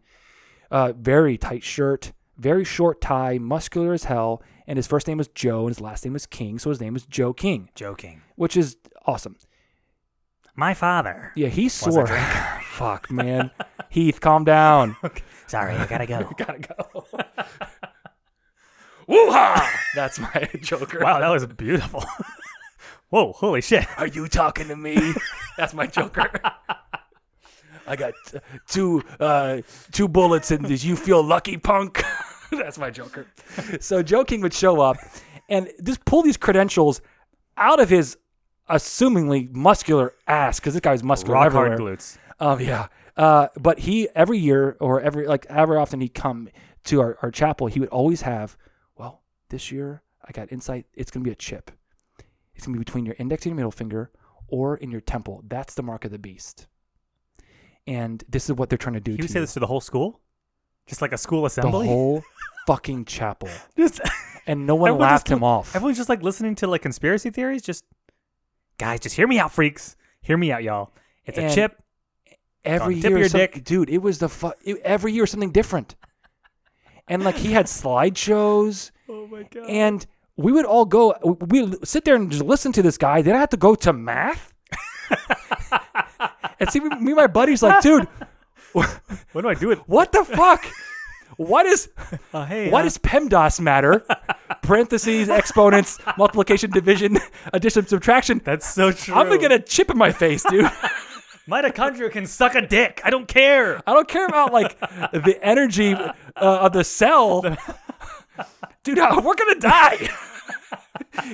uh, very tight shirt, very short tie, muscular as hell, and his first name was Joe and his last name was King, so his name was Joe King, Joe King, which is awesome. My father. Yeah, he swore. Fuck, man. Heath, calm down. Sorry, I gotta go. Gotta go. Woo-ha! That's my Joker. wow, that was beautiful. Whoa, holy shit. Are you talking to me? That's my Joker. I got t- two uh, two bullets in this. You feel lucky, punk? That's my Joker. So Joe King would show up and just pull these credentials out of his assumingly muscular ass because this guy's muscular Rock hard glutes. Um, yeah. Uh, but he every year or every like ever often he'd come to our, our chapel, he would always have, well, this year I got insight. It's gonna be a chip. It's gonna be between your index and your middle finger or in your temple. That's the mark of the beast. And this is what they're trying to do He would say you. this to the whole school? Just like a school assembly. the whole fucking chapel. just, And no one laughed just him off. everyone's just like listening to like conspiracy theories. Just, guys, just hear me out, freaks. Hear me out, y'all. It's And a chip. Every on the of year, your some- dick. dude. It was the fu- it, every year something different, and like he had slideshows, Oh my god. and we would all go. We sit there and just listen to this guy. Then I had to go to math, and see me, me and my buddies like, dude, what do I do with? what the fuck? What is Uh, hey, what uh, does PEMDAS matter? Parentheses, exponents, multiplication, division, addition, subtraction. That's so true. I'm gonna get a chip in my face, dude. Mitochondria can suck a dick. I don't care. I don't care about like the energy uh, of the cell. Dude, we're gonna die.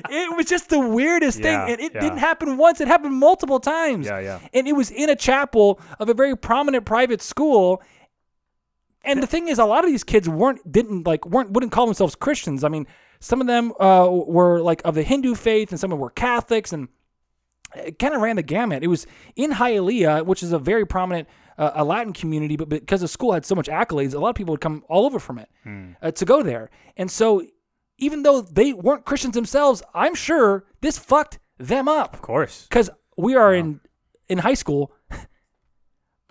it was just the weirdest Yeah, thing, and it yeah. didn't happen once. It happened multiple times. Yeah, yeah. And it was in a chapel of a very prominent private school. And the thing is, a lot of these kids weren't didn't like weren't wouldn't call themselves Christians. I mean, some of them uh, were like of the Hindu faith, and some of them were Catholics, and kind of ran the gamut. It was in Hialeah, which is a very prominent uh, a Latin community, but because the school had so much accolades, a lot of people would come all over from it uh, to go there. And so, even though they weren't Christians themselves, I'm sure this fucked them up Of course. because we are in in high school.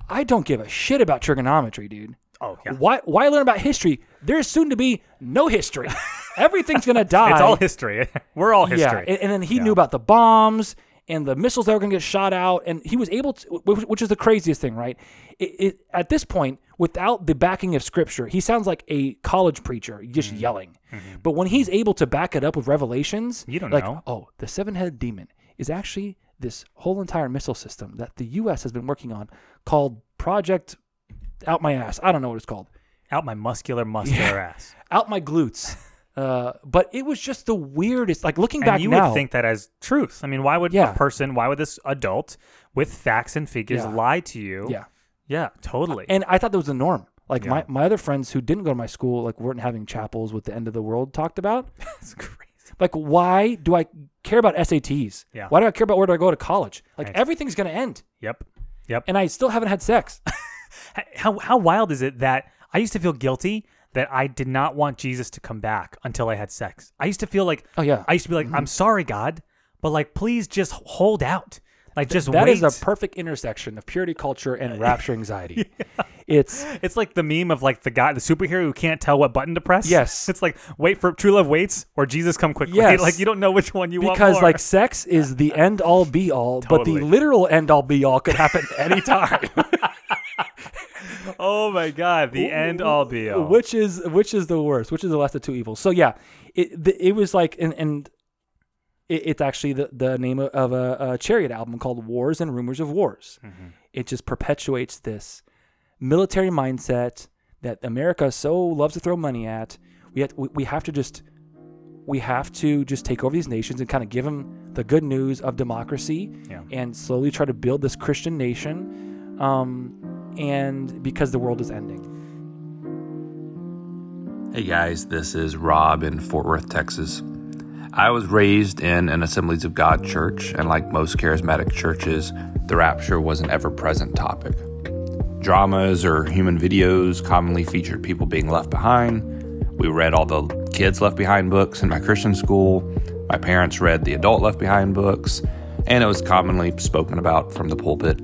I don't give a shit about trigonometry, dude. Oh yeah. Why why learn about history? There's soon to be no history. Everything's gonna die. It's all history. We're all history. Yeah, and, and then he Yeah. knew about the bombs and the missiles that were going to get shot out, and he was able to, which, which is the craziest thing, right? It, it, at this point, without the backing of scripture, he sounds like a college preacher, just Mm-hmm. yelling. But when he's able to back it up with revelations, You don't like, know. oh, the seven-headed demon is actually this whole entire missile system that the U.S. has been working on called Project Out My Ass. I don't know what it's called. Out my muscular, muscular ass. Out my glutes. Uh, but it was just the weirdest. Like looking And back you now, would think that as truth. I mean, why would Yeah. a person, why would this adult with facts and figures Yeah. lie to you? yeah. Yeah, totally. And I thought that was the norm. Like Yeah. my, my other friends who didn't go to my school like weren't having chapels with the end of the world talked about. It's crazy. Like why do I care about SATs? Yeah. Why do I care about where do I go to college? Like Right. everything's gonna end, Yep. Yep. and I still haven't had sex. how how wild is it that I used to feel guilty that I did not want Jesus to come back until I had sex. I used to feel like Oh yeah, I used to be like, mm-hmm. I'm sorry, God, but like, please just hold out. Like, just that wait. is a perfect intersection of purity culture and rapture anxiety. It's it's like the meme of like the guy, the superhero who can't tell what button to press. Yes. It's like wait for true love waits or Jesus come quickly. Yes. Like you don't know which one you want because like sex is the end all be all, but the literal end all be all could happen anytime. oh my god, the end all be all. which is which is the worst? Which is the less of two evils? So yeah, it the, it was like and and it, it's actually the the name of, of a, a Chariot album called Wars and Rumors of Wars. It just perpetuates this military mindset that America so loves to throw money at. We have, we, we have to just we have to just take over these nations and kind of give them the good news of democracy Yeah. and slowly try to build this Christian nation. Um, and because the world is ending. Hey guys, this is Rob in Fort Worth, Texas. I was raised in an Assemblies of God church, and like most charismatic churches, the rapture was an ever present topic. Dramas or human videos commonly featured people being left behind. We read all the kids left behind books in my Christian school. My parents read the adult left behind books, and it was commonly spoken about from the pulpit.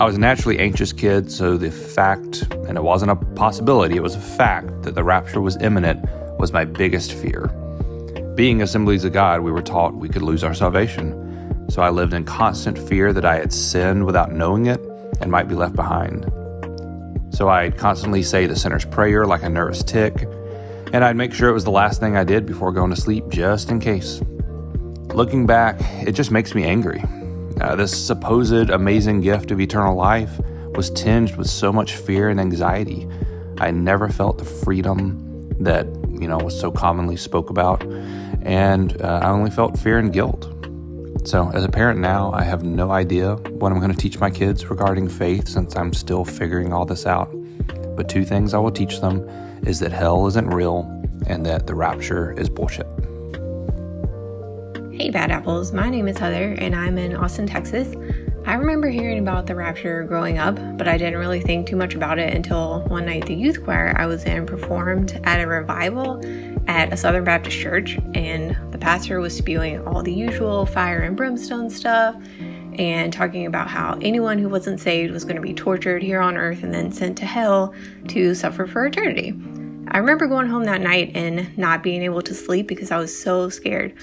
I was a naturally anxious kid, so the fact, and it wasn't a possibility, it was a fact that the rapture was imminent was my biggest fear. Being assemblies of God, we were taught we could lose our salvation. So I lived in constant fear that I had sinned without knowing it and might be left behind. So I'd constantly say the sinner's prayer like a nervous tic, and I'd make sure it was the last thing I did before going to sleep just in case. Looking back, it just makes me angry. Uh, this supposed amazing gift of eternal life was tinged with so much fear and anxiety. I never felt the freedom that you know was so commonly spoke about, and uh, I only felt fear and guilt. So, as a parent now, I have no idea what I'm going to teach my kids regarding faith since I'm still figuring all this out. But two things I will teach them is that hell isn't real and that the rapture is bullshit. Hey, Bad Apples. My name is Heather, and I'm in Austin, Texas. I remember hearing about the rapture growing up, but I didn't really think too much about it until one night the youth choir I was in performed at a revival at a Southern Baptist church, and the pastor was spewing all the usual fire and brimstone stuff and talking about how anyone who wasn't saved was going to be tortured here on earth and then sent to hell to suffer for eternity. I remember going home that night and not being able to sleep because I was so scared.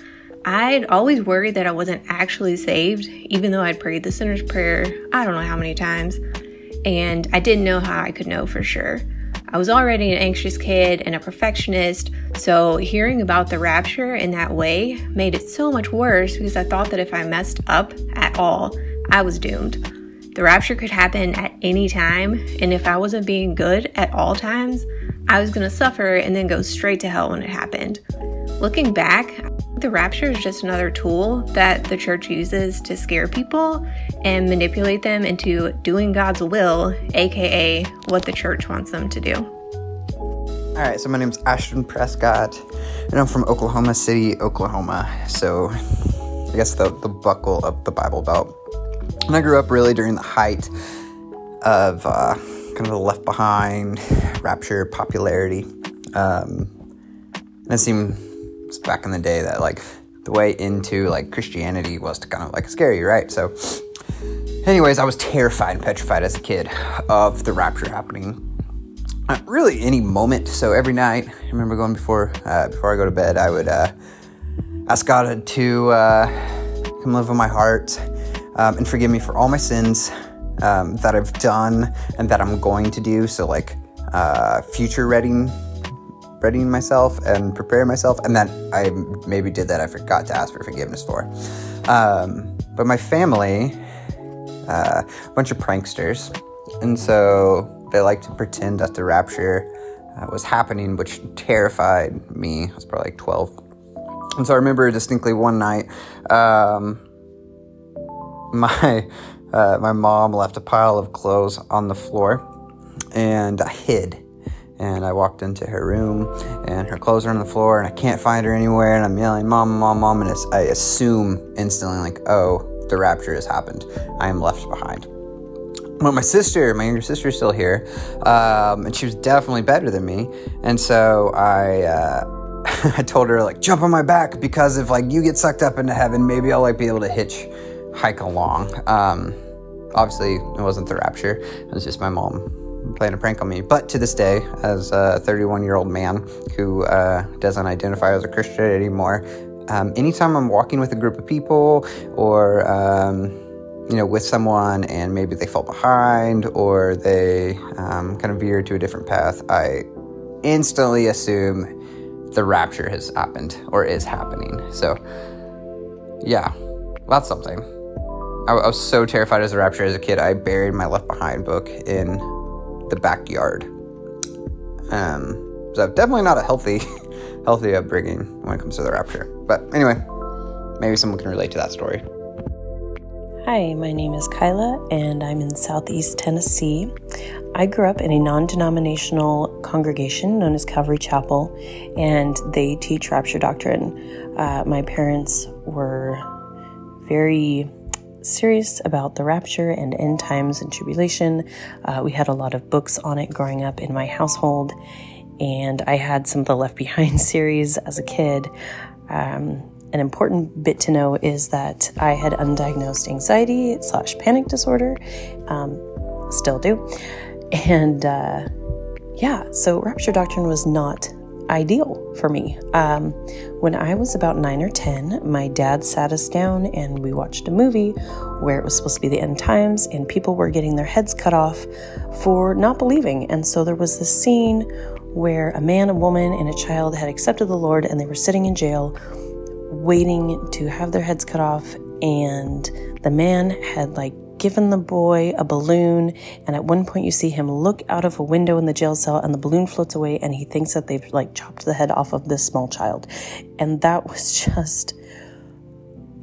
I'd always worried that I wasn't actually saved, even though I'd prayed the sinner's prayer I don't know how many times, and I didn't know how I could know for sure. I was already an anxious kid and a perfectionist, so hearing about the rapture in that way made it so much worse because I thought that if I messed up at all, I was doomed. The rapture could happen at any time, and if I wasn't being good at all times, I was to suffer and then go straight to hell when it happened. Looking back, the rapture is just another tool that the church uses to scare people and manipulate them into doing God's will, aka what the church wants them to do. All right, so my name's Ashton Prescott, and I'm from Oklahoma City, Oklahoma. So, I guess the, the buckle of the Bible Belt. And I grew up really during the height of uh, kind of the Left Behind, Rapture popularity. Um, and it seemed back in the day that, like, the way into, like, Christianity was to kind of, like, scare you, right? So, anyways, I was terrified and petrified as a kid of the rapture happening uh, really any moment. So every night, I remember going before uh, before I go to bed, I would uh, ask God to uh, come live in my heart um, and forgive me for all my sins um, that I've done and that I'm going to do. So like uh, future readying, readying myself and preparing myself, and that I maybe did that I forgot to ask for forgiveness for. Um, but my family, uh, a bunch of pranksters, and so they like to pretend that the rapture uh, was happening, which terrified me. I was probably like 12. And so I remember distinctly one night, um, my uh, my mom left a pile of clothes on the floor, and I hid. And I walked into her room, and her clothes are on the floor, and I can't find her anywhere. And I'm yelling, "Mom, mom, mom!" And I assume instantly, like, "Oh, the rapture has happened. I am left behind." Well, my sister, my younger sister, is still here, um, and she was definitely better than me. And so I, uh, I told her like, jump on my back because if like you get sucked up into heaven, maybe I'll like be able to hitch hike along. Um, obviously, it wasn't the rapture; it was just my mom playing a prank on me. But to this day, as a 31 year old man who uh, doesn't identify as a Christian anymore, um, anytime I'm walking with a group of people or um, you know, with someone and maybe they fall behind or they um, kind of veer to a different path, I instantly assume the rapture has happened or is happening. So, yeah, that's something. I, I was so terrified as a rapture as a kid, I buried my Left Behind book in the backyard. Um, so definitely not a healthy, healthy upbringing when it comes to the rapture. But anyway, maybe someone can relate to that story. Hi, my name is Kyla, and I'm in Southeast Tennessee. I grew up in a non denominational congregation known as Calvary Chapel, and they teach rapture doctrine. Uh, my parents were very serious about the rapture and end times and tribulation. Uh, we had a lot of books on it growing up in my household, and I had some of the Left Behind series as a kid. Um, an important bit to know is that I had undiagnosed anxiety slash panic disorder, um, still do, and uh, yeah, so rapture doctrine was not ideal for me. Um, when I was about nine or ten, my dad sat us down and we watched a movie where it was supposed to be the end times and people were getting their heads cut off for not believing. And so there was this scene where a man, a woman, and a child had accepted the Lord and they were sitting in jail waiting to have their heads cut off, and the man had like given the boy a balloon. And at one point, you see him look out of a window in the jail cell, and the balloon floats away, and he thinks that they've like chopped the head off of this small child. And that was just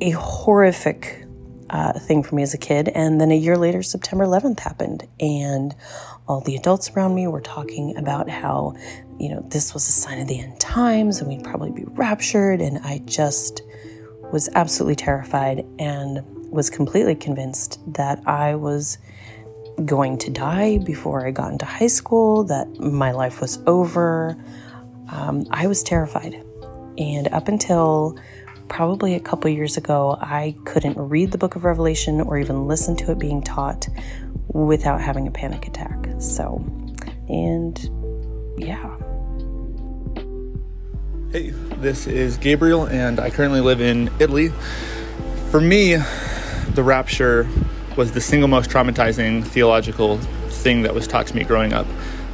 a horrific uh, thing for me as a kid. And then a year later, September 11th happened, and all the adults around me were talking about how, you know, this was a sign of the end times and we'd probably be raptured. And I just was absolutely terrified and was completely convinced that I was going to die before I got into high school, that my life was over. Um, I was terrified. And up until probably a couple years ago, I couldn't read the book of Revelation or even listen to it being taught without having a panic attack. So, and yeah. Hey, this is Gabriel, and I currently live in Italy. For me, the rapture was the single most traumatizing theological thing that was taught to me growing up.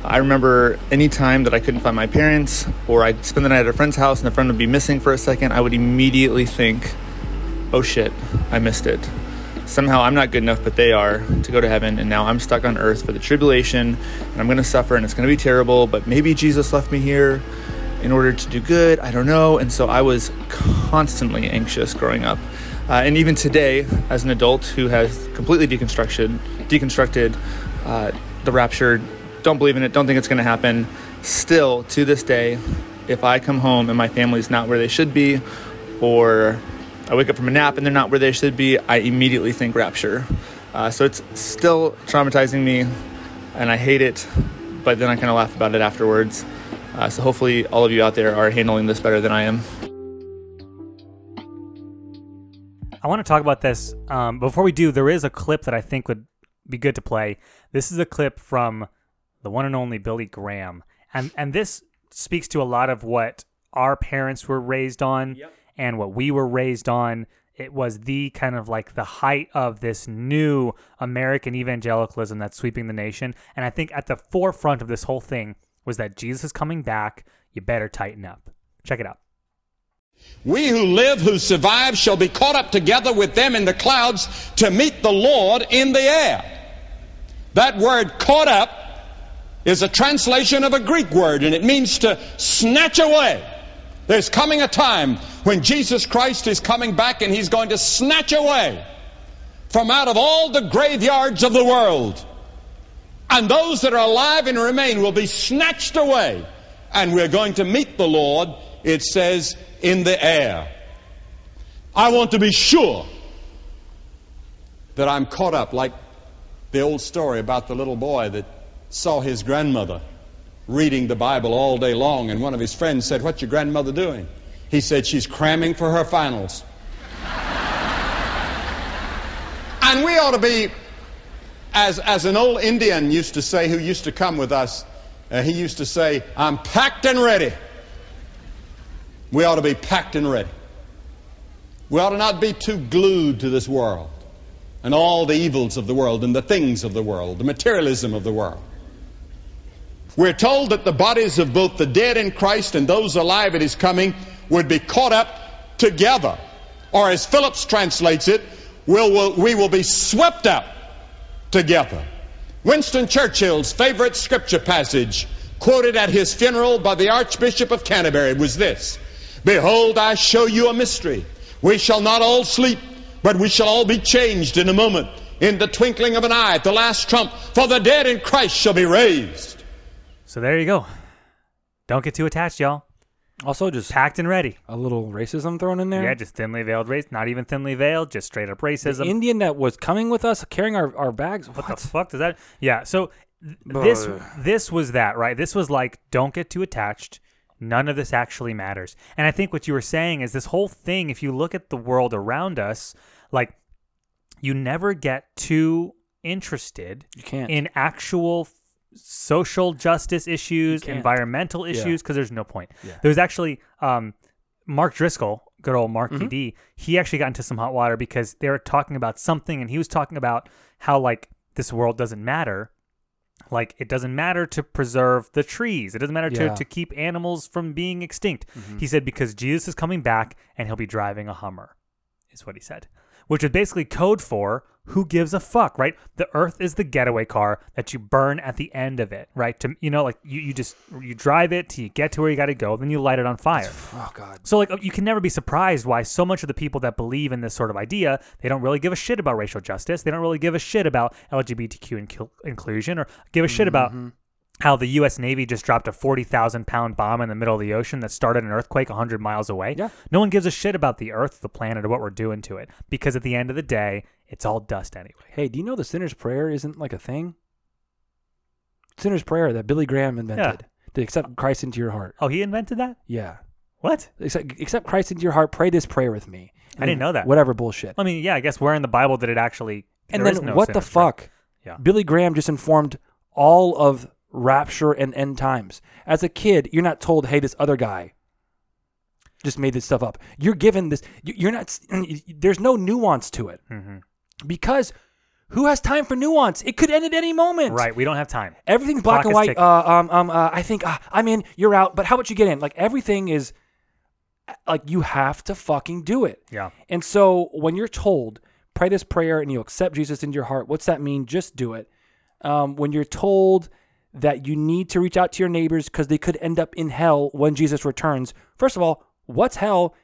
I remember any time that I couldn't find my parents, or I'd spend the night at a friend's house and the friend would be missing for a second, I would immediately think, oh shit, I missed it somehow I'm not good enough, but they are to go to heaven, and now I'm stuck on earth for the tribulation, and I'm to suffer, and it's to be terrible, but maybe Jesus left me here in order to do good. I don't know. And so I was constantly anxious growing up. Uh, and even today, as an adult who has completely deconstructed, deconstructed uh, the rapture, don't believe in it, don't think it's going to happen, still to this day, if I come home and my family's not where they should be, or I wake up from a nap and they're not where they should be, I immediately think rapture. Uh, so it's still traumatizing me and I hate it, but then I kind of laugh about it afterwards. Uh, so hopefully, all of you out there are handling this better than I am. I want to talk about this. Um, before we do, there is a clip that I think would be good to play. This is a clip from the one and only Billy Graham, and and this speaks to a lot of what our parents were raised on. Yep and what we were raised on. It was the kind of like the height of this new American evangelicalism that's sweeping the nation. And I think at the forefront of this whole thing was that Jesus is coming back. You better tighten up. Check it out. We who live, who survive, shall be caught up together with them in the clouds to meet the Lord in the air. That word caught up is a translation of a Greek word, and it means to snatch away. There's coming a time when Jesus Christ is coming back and he's going to snatch away from out of all the graveyards of the world And those that are alive and remain will be snatched away. And we're going to meet the Lord, it says, in the air. I want to be sure that I'm caught up like the old story about the little boy that saw his grandmother reading the Bible all day long, and one of his friends said, What's your grandmother doing? He said, She's cramming for her finals. and we ought to be, as, as an old Indian used to say, who used to come with us, uh, he used to say, I'm packed and ready. We ought to be packed and ready. We ought to not be too glued to this world and all the evils of the world and the things of the world, the materialism of the world. We're told that the bodies of both the dead in Christ and those alive at his coming would be caught up together. Or as Phillips translates it, we'll, we'll, we will be swept up together. Winston Churchill's favorite scripture passage, quoted at his funeral by the Archbishop of Canterbury, was this Behold, I show you a mystery. We shall not all sleep, but we shall all be changed in a moment, in the twinkling of an eye, at the last trump, for the dead in Christ shall be raised. So there you go. Don't get too attached, y'all. Also, just Packed and ready. a little racism thrown in there. Yeah, just thinly veiled race. Not even thinly veiled, just straight up racism. the Indian that was coming with us carrying our, our bags. What, What the fuck does that? Yeah. So th- this this was that right. This was like don't get too attached. None of this actually matters. And I think what you were saying is this whole thing. If you look at the world around us, like you never get too interested You can't. in actual social justice issues, environmental issues, because there's no point. Yeah. There was actually um, Mark Driscoll, good old Mark Mm-hmm. He actually got into some hot water because they were talking about something, and he was talking about how like this world doesn't matter. Like it doesn't matter to preserve the trees. It doesn't matter Yeah. to, to keep animals from being extinct. Mm-hmm. He said because Jesus is coming back and he'll be driving a Hummer, is what he said. Which is basically code for who gives a fuck, right? The earth is the getaway car that you burn at the end of it, right? To you know, like you, you just you drive it till you get to where you gotta go, then you light it on fire. oh God. So like you can never be surprised why so much of the people that believe in this sort of idea, they don't really give a shit about racial justice. They don't really give a shit about LGBTQ inc- inclusion or give a shit about mm-hmm. How the U.S. Navy just dropped a 40,000 pound bomb in the middle of the ocean that started an earthquake 100 miles away. Yeah. No one gives a shit about the earth, the planet, or what we're doing to it because at the end of the day, it's all dust anyway. Hey, do you know the sinner's prayer isn't like a thing? Sinner's prayer that Billy Graham invented to accept Christ into your heart. Oh, he invented that? Yeah. What? Accept, accept Christ into your heart. Pray this prayer with me. I didn't know that. Whatever bullshit. I mean, yeah, I guess where in the Bible did it actually. and then no what the sinner's prayer. fuck? Yeah. Billy Graham just informed all of rapture and end times. As a kid, you're not told, "Hey, this other guy just made this stuff up." You're given this. you- You're not. There's no nuance to it Mm-hmm. because who has time for nuance? It could end at any moment. Right. We don't have time. Everything's black Clock and white. Uh, um, um, uh, I think uh, I'm in. You're out. But how about you get in? Like everything is like you have to fucking do it. Yeah. And so when you're told, pray this prayer and you accept Jesus into your heart, what's that mean? Just do it. Um, when you're told that you need to reach out to your neighbors because they could end up in hell when Jesus returns, first of all, what's hell?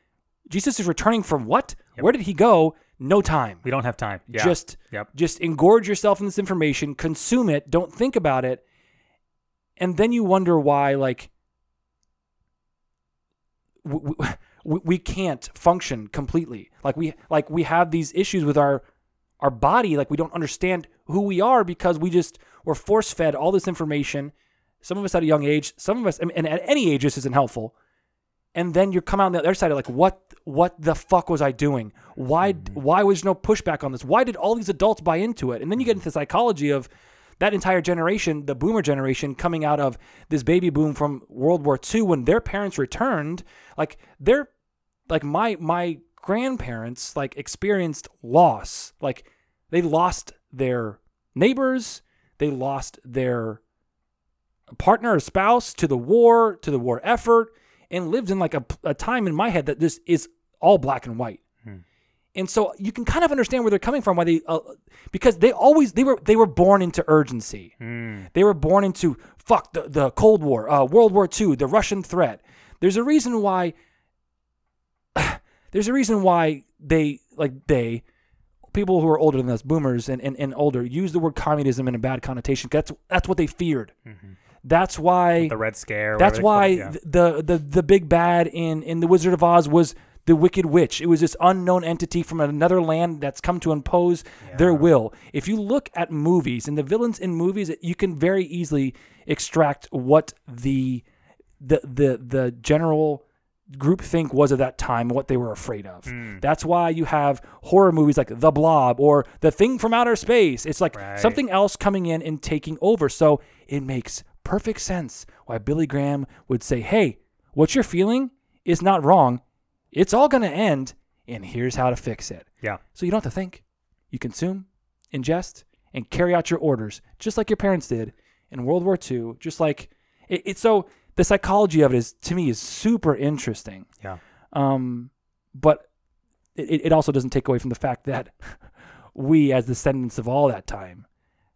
Jesus is returning from what? Where did he go? No time. We don't have time. Yeah. Just Yep. just engorge yourself in this information, consume it, don't think about it, and then you wonder why like we, we, we can't function completely. Like we like we have these issues with our our body like we don't understand who we are because we just were force fed all this information. Some of us at a young age some of us and at any age this isn't helpful. And then you come out on the other side of like what what the fuck was i doing? Why mm-hmm. why was there no pushback on this? Why did all these adults buy into it? And then you get into the psychology of that entire generation the boomer generation coming out of this baby boom from world war ii when their parents returned. Like they're like my my grandparents like experienced loss. Like they lost their neighbors they lost their partner or spouse to the war to the war effort and lived in like a, a time in my head that this is all black and white. And so you can kind of understand where they're coming from why they uh, because they always they were they were born into urgency. They were born into fuck the, the cold war uh, world war ii the russian threat. There's a reason why there's a reason why they like they people who are older than us, boomers and, and, and older, use the word communism in a bad connotation. That's that's what they feared. That's why Mm-hmm. the Red Scare. that's why it, yeah. the, the the big bad in in the Wizard of Oz was the Wicked Witch. It was this unknown entity from another land that's come to impose their will. If you look at movies and the villains in movies, you can very easily extract what the the the the general group think was at that time what they were afraid of. Hmm. That's why you have horror movies like The Blob or The Thing from Outer Space. It's like Right. something else coming in and taking over. So it makes perfect sense why Billy Graham would say, "Hey, what you're feeling is not wrong. It's all going to end and here's how to fix it." Yeah. So you don't have to think. You consume, ingest, and carry out your orders, just like your parents did in World War II. Just like it, it's so the psychology of it is to me is super interesting. Yeah. Um, but it, it also doesn't take away from the fact that we, as descendants of all that time,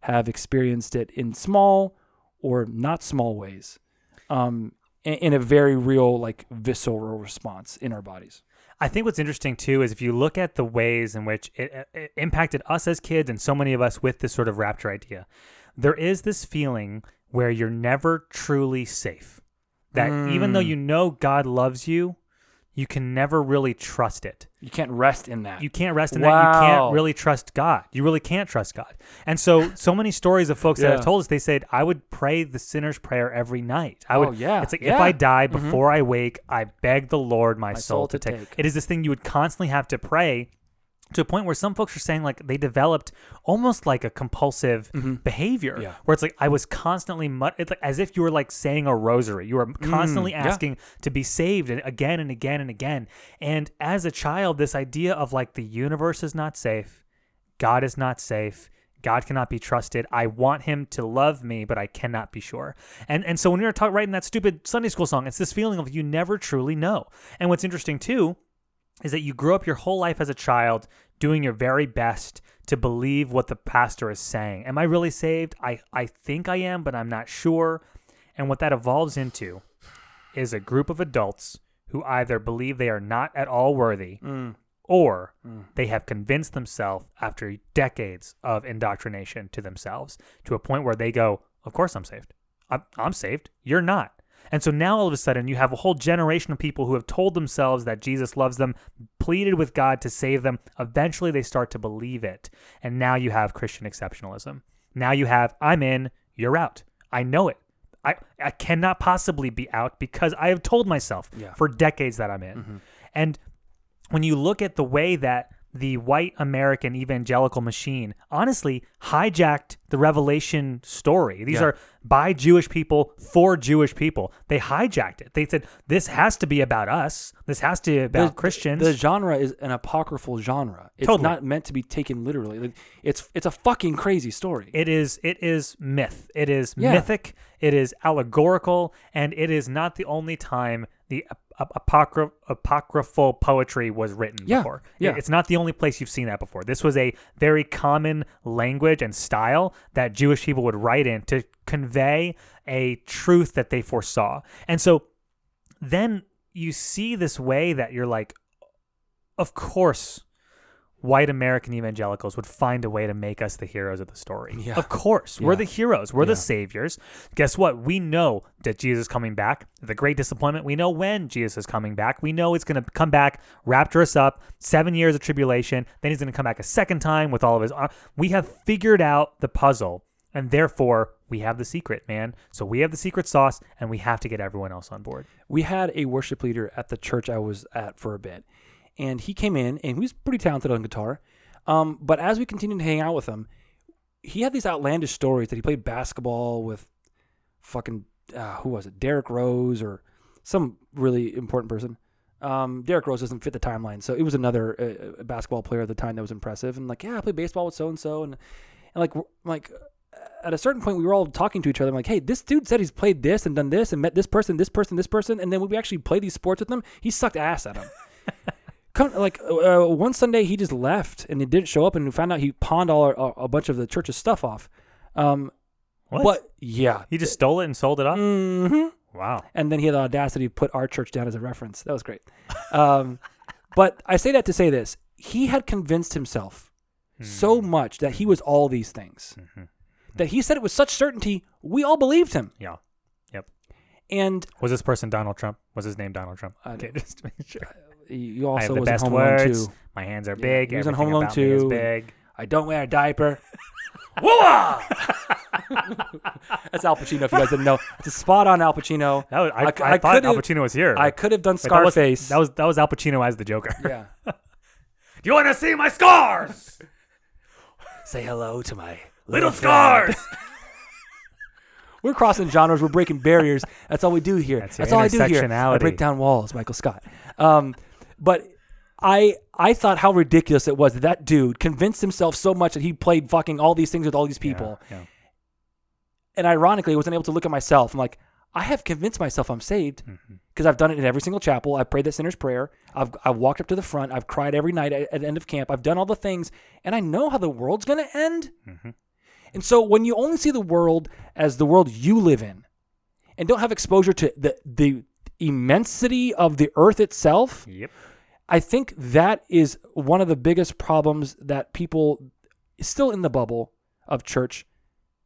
have experienced it in small or not small ways, um, in, in a very real, like visceral response in our bodies. I think what's interesting too is if you look at the ways in which it, it impacted us as kids and so many of us with this sort of rapture idea, there is this feeling where you're never truly safe. That even though hmm. you know God loves you, you can never really trust it. You can't rest in that. You can't rest in that. You can't really trust God. You really can't trust God. And so, so many stories of folks that have told us, they said, I would pray the sinner's prayer every night. I oh, would, Oh, yeah. It's like, if I die mm-hmm. before I wake, I beg the Lord my, soul, soul to, to take. take. It is this thing you would constantly have to pray to a point where some folks are saying like they developed almost like a compulsive behavior Mm-hmm. Yeah. where it's like I was constantly mut- it's like as if you were like saying a rosary. You were constantly Mm, yeah. asking to be saved and again and again and again. And as a child, this idea of like the universe is not safe, God is not safe. God cannot be trusted. I want him to love me, but I cannot be sure. And and so when you're talking writing that stupid Sunday school song, it's this feeling of you never truly know. And what's interesting too is that you grew up your whole life as a child doing your very best to believe what the pastor is saying. Am I really saved? I, I think I am, but I'm not sure. And what that evolves into is a group of adults who either believe they are not at all worthy mm. or mm. they have convinced themselves after decades of indoctrination to themselves to a point where they go, Of course I'm saved. I'm, I'm saved. You're not. And so now all of a sudden you have a whole generation of people who have told themselves that Jesus loves them, pleaded with God to save them. Eventually they start to believe it. And now you have Christian exceptionalism. Now you have, I'm in, you're out. I know it. I, I cannot possibly be out because I have told myself Yeah. for decades that I'm in. Mm-hmm. And when you look at the way that the white American evangelical machine honestly hijacked the Revelation story. These Yeah. are by Jewish people for Jewish people. They hijacked it. They said, this has to be about us. This has to be about the, Christians. The genre is an apocryphal genre. It's Totally. not meant to be taken literally. Like, it's it's a fucking crazy story. It is it is myth. It is Yeah. mythic. It is allegorical, and it is not the only time the apocry- apocryphal poetry was written Yeah, before. yeah. It's not the only place you've seen that before. This was a very common language and style that Jewish people would write in to convey a truth that they foresaw. And so then you see this way that you're like, of course, white American evangelicals would find a way to make us the heroes of the story. Yeah. Of course, we're the heroes. We're Yeah. the saviors. Guess what? We know that Jesus is coming back. The great disappointment. We know when Jesus is coming back. We know it's going to come back, rapture us up, seven years of tribulation. Then he's going to come back a second time with all of his. ar- We have figured out the puzzle, and therefore we have the secret, man. So we have the secret sauce, and we have to get everyone else on board. we had a worship leader at the church I was at for a bit, and he came in and he was pretty talented on guitar. Um, but as we continued to hang out with him, he had these outlandish stories that he played basketball with fucking uh, who was it, Derrick Rose or some really important person. Um, Derrick Rose doesn't fit the timeline, so it was another uh, basketball player at the time that was impressive. And like, yeah, I played baseball with so and so, and like like at a certain point we were all talking to each other I'm like hey this dude said he's played this and done this and met this person this person this person and then when we actually played these sports with him he sucked ass at him Come, like uh, one sunday he just left and he didn't show up and we found out he pawned all our, a, a bunch of the church's stuff off um What? but yeah He just stole it and sold it off. hmm Wow. and then he had the audacity to put our church down as a reference. That was great. Um, but I say that to say this: he had convinced himself so much that he was all these things. That he said it with such certainty, we all believed him. Yeah. Yep. And Was this person Donald Trump? Was his name Donald Trump? Okay, just to make sure. You I also have the was in best Home Alone words. 2. My hands are big. he was in Everything Home Alone about me is 2. big. I don't wear a diaper. Whoa! That's Al Pacino. If you guys didn't know, it's a spot on Al Pacino. That was, I, I- I, I thought Al could've- Pacino was here. I could have done Wait, that was- Scarface. That was, that was Al Pacino as the Joker. yeah. Do you want to see my scars? Say hello to my Little scars. We're crossing genres. We're breaking barriers. That's all we do here. That's That's, your all I do here. I intersectionality. break down walls, Michael Scott. Um, but I I thought how ridiculous it was that that dude convinced himself so much that he played fucking all these things with all these people, Yeah, yeah. and ironically, I wasn't able to look at myself. I'm like, I have convinced myself I'm saved Mm-hmm. because I've done it in every single chapel. I've prayed that sinner's prayer. I've I've walked up to the front. I've cried every night at, at the end of camp. I've done all the things, and I know how the world's gonna end. Mm-hmm. And so when you only see the world as the world you live in, and don't have exposure to the the immensity of the earth itself, Yep. I think that is one of the biggest problems that people still in the bubble of church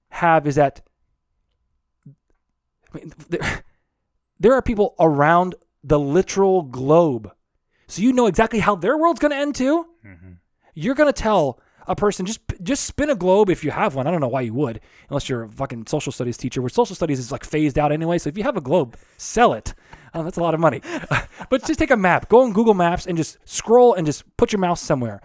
have is that I mean, there, there are people around the literal globe. So you know exactly how their world's going to end too. Mm-hmm. You're going to tell a person just just spin a globe if you have one. I don't know why you would, unless you're a fucking social studies teacher. Where social studies is like phased out anyway. So if you have a globe, sell it. Oh, that's a lot of money. but just take a map, go on Google Maps, and just scroll and just put your mouse somewhere.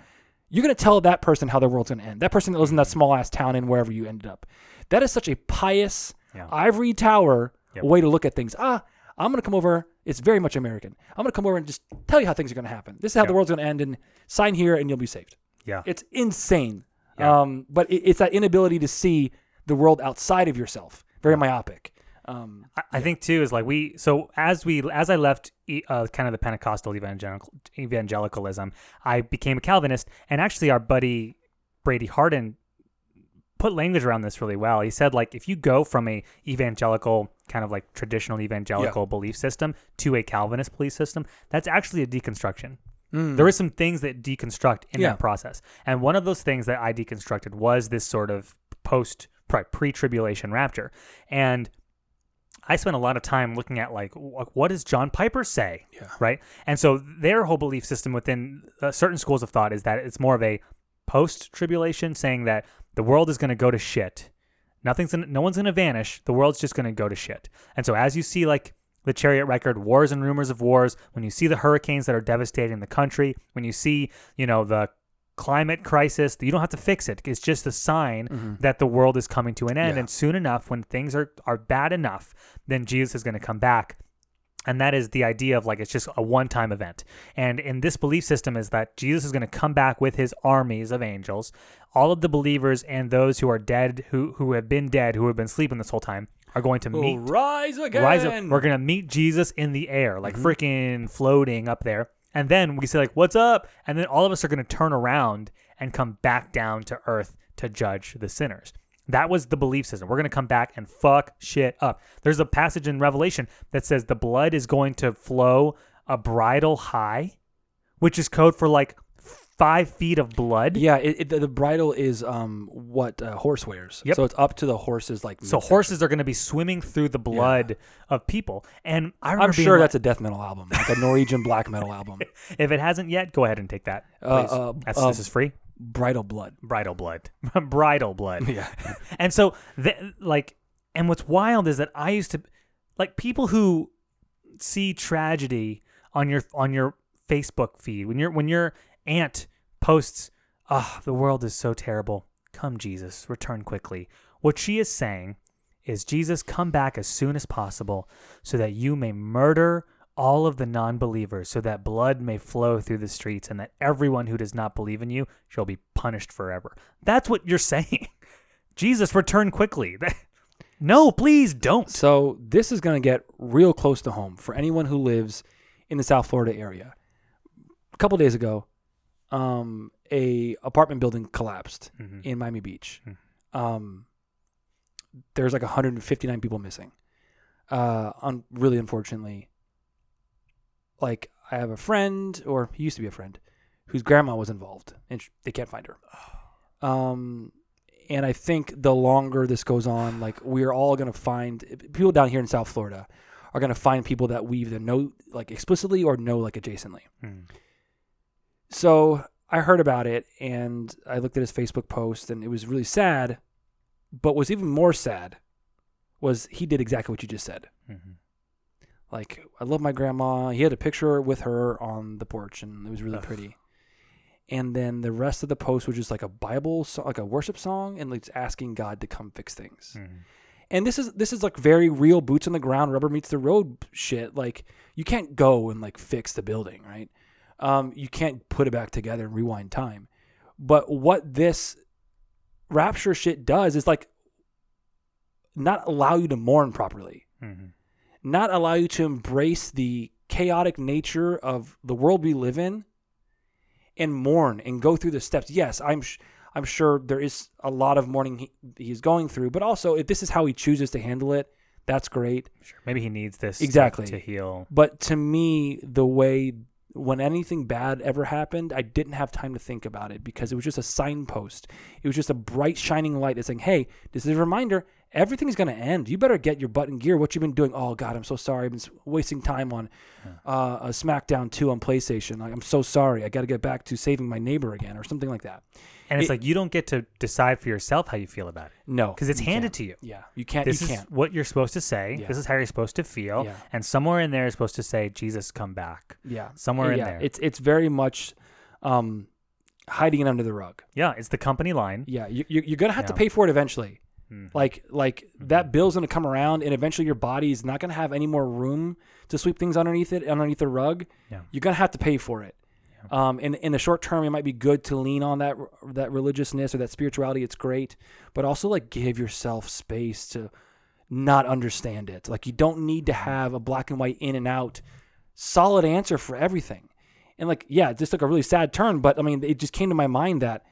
You're gonna tell that person how their world's gonna end. That person that lives in that small ass town in wherever you ended up. That is such a pious Yeah. ivory tower Yep. way to look at things. Ah, I'm gonna come over. It's very much American. I'm gonna come over and just tell you how things are gonna happen. This is how the world's gonna end, and sign here, and you'll be saved. Yeah. It's insane. Yeah. Um, but it, it's that inability to see the world outside of yourself. Very myopic. Um, I, I think too is like we so as we as I left uh, kind of the Pentecostal evangelical evangelicalism, I became a Calvinist, and actually our buddy Brady Harden put language around this really well. He said like if you go from a evangelical kind of like traditional evangelical belief system to a Calvinist belief system, that's actually a deconstruction. There is some things that deconstruct in Yeah. that process, and one of those things that I deconstructed was this sort of post pre tribulation rapture, and I spent a lot of time looking at like what does John Piper say, Yeah. right? And so their whole belief system within uh, certain schools of thought is that it's more of a post tribulation, saying that the world is going to go to shit. Nothing's gonna, no one's going to vanish. The world's just going to go to shit. And so as you see like the chariot record, wars and rumors of wars, when you see the hurricanes that are devastating the country, when you see you know the climate crisis, you don't have to fix it. It's just a sign mm-hmm. that the world is coming to an end. Yeah. And soon enough, when things are, are bad enough, then Jesus is going to come back. And that is the idea of like it's just a one time event. And in this belief system is that Jesus is going to come back with his armies of angels. All of the believers and those who are dead, who who have been dead, who have been sleeping this whole time, are going to oh, meet rise again. rise up. We're gonna meet Jesus in the air, like mm-hmm. freaking floating up there. And then we say like, "What's up?" And then all of us are gonna turn around and come back down to earth to judge the sinners. That was the belief system. We're gonna come back and fuck shit up. There's a passage in Revelation that says the blood is going to flow a bridle high, which is code for like five feet of blood. Yeah, it, it, the, the bridle is um what uh, horse wears. Yep. So it's up to the horses like. So midsection. horses are going to be swimming through the blood of people, and I I'm sure like- that's a death metal album, like a Norwegian black metal album. If it hasn't yet, go ahead and take that. Uh, uh, uh, this is free. Bridal blood. Bridal blood. Bridal blood. Yeah. and so, th- like, and what's wild is that I used to, like, people who see tragedy on your on your Facebook feed when your when your aunt posts, "Ah, the world is so terrible. Come, Jesus, return quickly." What she is saying is, Jesus, come back as soon as possible, so that you may murder all of the non-believers, so that blood may flow through the streets, and that everyone who does not believe in you shall be punished forever. That's what you're saying. Jesus, return quickly. no, please don't. So this is going to get real close to home for anyone who lives in the South Florida area. A couple days ago, um, a apartment building collapsed Mhm. in Miami Beach. Um, there's like 159 people missing. Uh, on really unfortunately, like I have a friend, or he used to be a friend, whose grandma was involved, and sh- they can't find her. Um, and I think the longer this goes on, like we're all gonna find people down here in South Florida are gonna find people that we either know like explicitly or know like adjacently. Hmm. So I heard about it and I looked at his Facebook post and it was really sad. But what's even more sad was he did exactly what you just said. Mhm. Like I love my grandma. He had a picture with her on the porch and it was really Ugh. pretty. And then the rest of the post was just like a Bible, so- like a worship song, and like just asking God to come fix things. Mhm. And this is this is like very real boots on the ground, rubber meets the road shit. Like you can't go and like fix the building, right? Um, you can't put it back together and rewind time. But what this rapture shit does is like not allow you to mourn properly, Mhm. not allow you to embrace the chaotic nature of the world we live in, and mourn and go through the steps. Yes, I'm. Sh- I'm sure there is a lot of mourning he, he's going through, but also if this is how he chooses to handle it, that's great. Sure. Maybe he needs this to- Exactly. to heal. But to me, the way when anything bad ever happened, I didn't have time to think about it because it was just a signpost. It was just a bright shining light that's saying, "Hey, this is a reminder. Everything's going to end. You better get your butt in gear. What you've been doing? Oh God, I'm so sorry. I've been wasting time on uh, a SmackDown 2 on PlayStation. Like, I'm so sorry. I got to get back to saving my neighbor again, or something like that. And it's It- like you don't get to decide for yourself how you feel about it. No, Because it's handed can't. to you. Yeah, you can't. This you is can't. what you're supposed to say. Yeah. This is how you're supposed to feel. Yeah. And somewhere in there is supposed to say, Jesus, come back. Yeah, Somewhere in there. It's it's very much um, hiding it under the rug. Yeah, it's the company line. Yeah, you, you, you're gonna have to pay for it eventually. Mhm. Like like that bill's gonna come around, and eventually your body's not gonna have any more room to sweep things underneath it, underneath the rug. Yeah. You're gonna have to pay for it. Um, in in the short term, it might be good to lean on that that religiousness or that spirituality. It's great, but also like give yourself space to not understand it. Like you don't need to have a black and white in and out solid answer for everything. And like, yeah, this took a really sad turn, but I mean, it just came to my mind that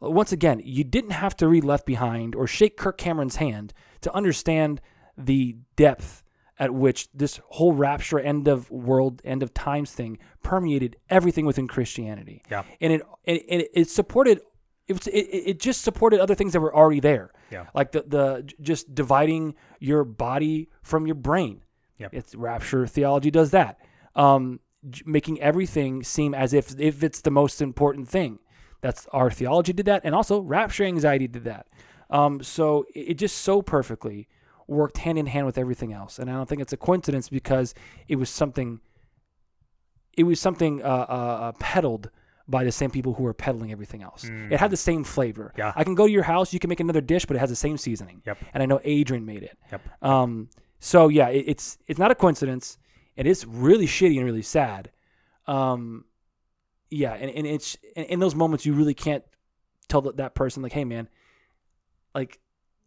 once again, you didn't have to read Left Behind or shake Kirk Cameron's hand to understand the depth at which this whole rapture, end of world, end of times thing permeated everything within Christianity. Yeah. and it it, it, it supported. It, was, it, it just supported other things that were already there. Yeah. like the the just dividing your body from your brain. Yep. It's rapture theology does that. Um, making everything seem as if if it's the most important thing. That's our theology did that, and also rapture anxiety did that. Um, so it, it just so perfectly worked hand in hand with everything else, and I don't think it's a coincidence because it was something. It was something uh, uh, uh, peddled by the same people who were peddling everything else. It had the same flavor. Yeah. I can go to your house, you can make another dish, but it has the same seasoning. Yep. And I know Adrian made it. Yep. Um, so yeah, it, it's it's not a coincidence. It is really shitty and really sad. Um, yeah, and, and it's in, in those moments you really can't tell that, that person like, hey man, like,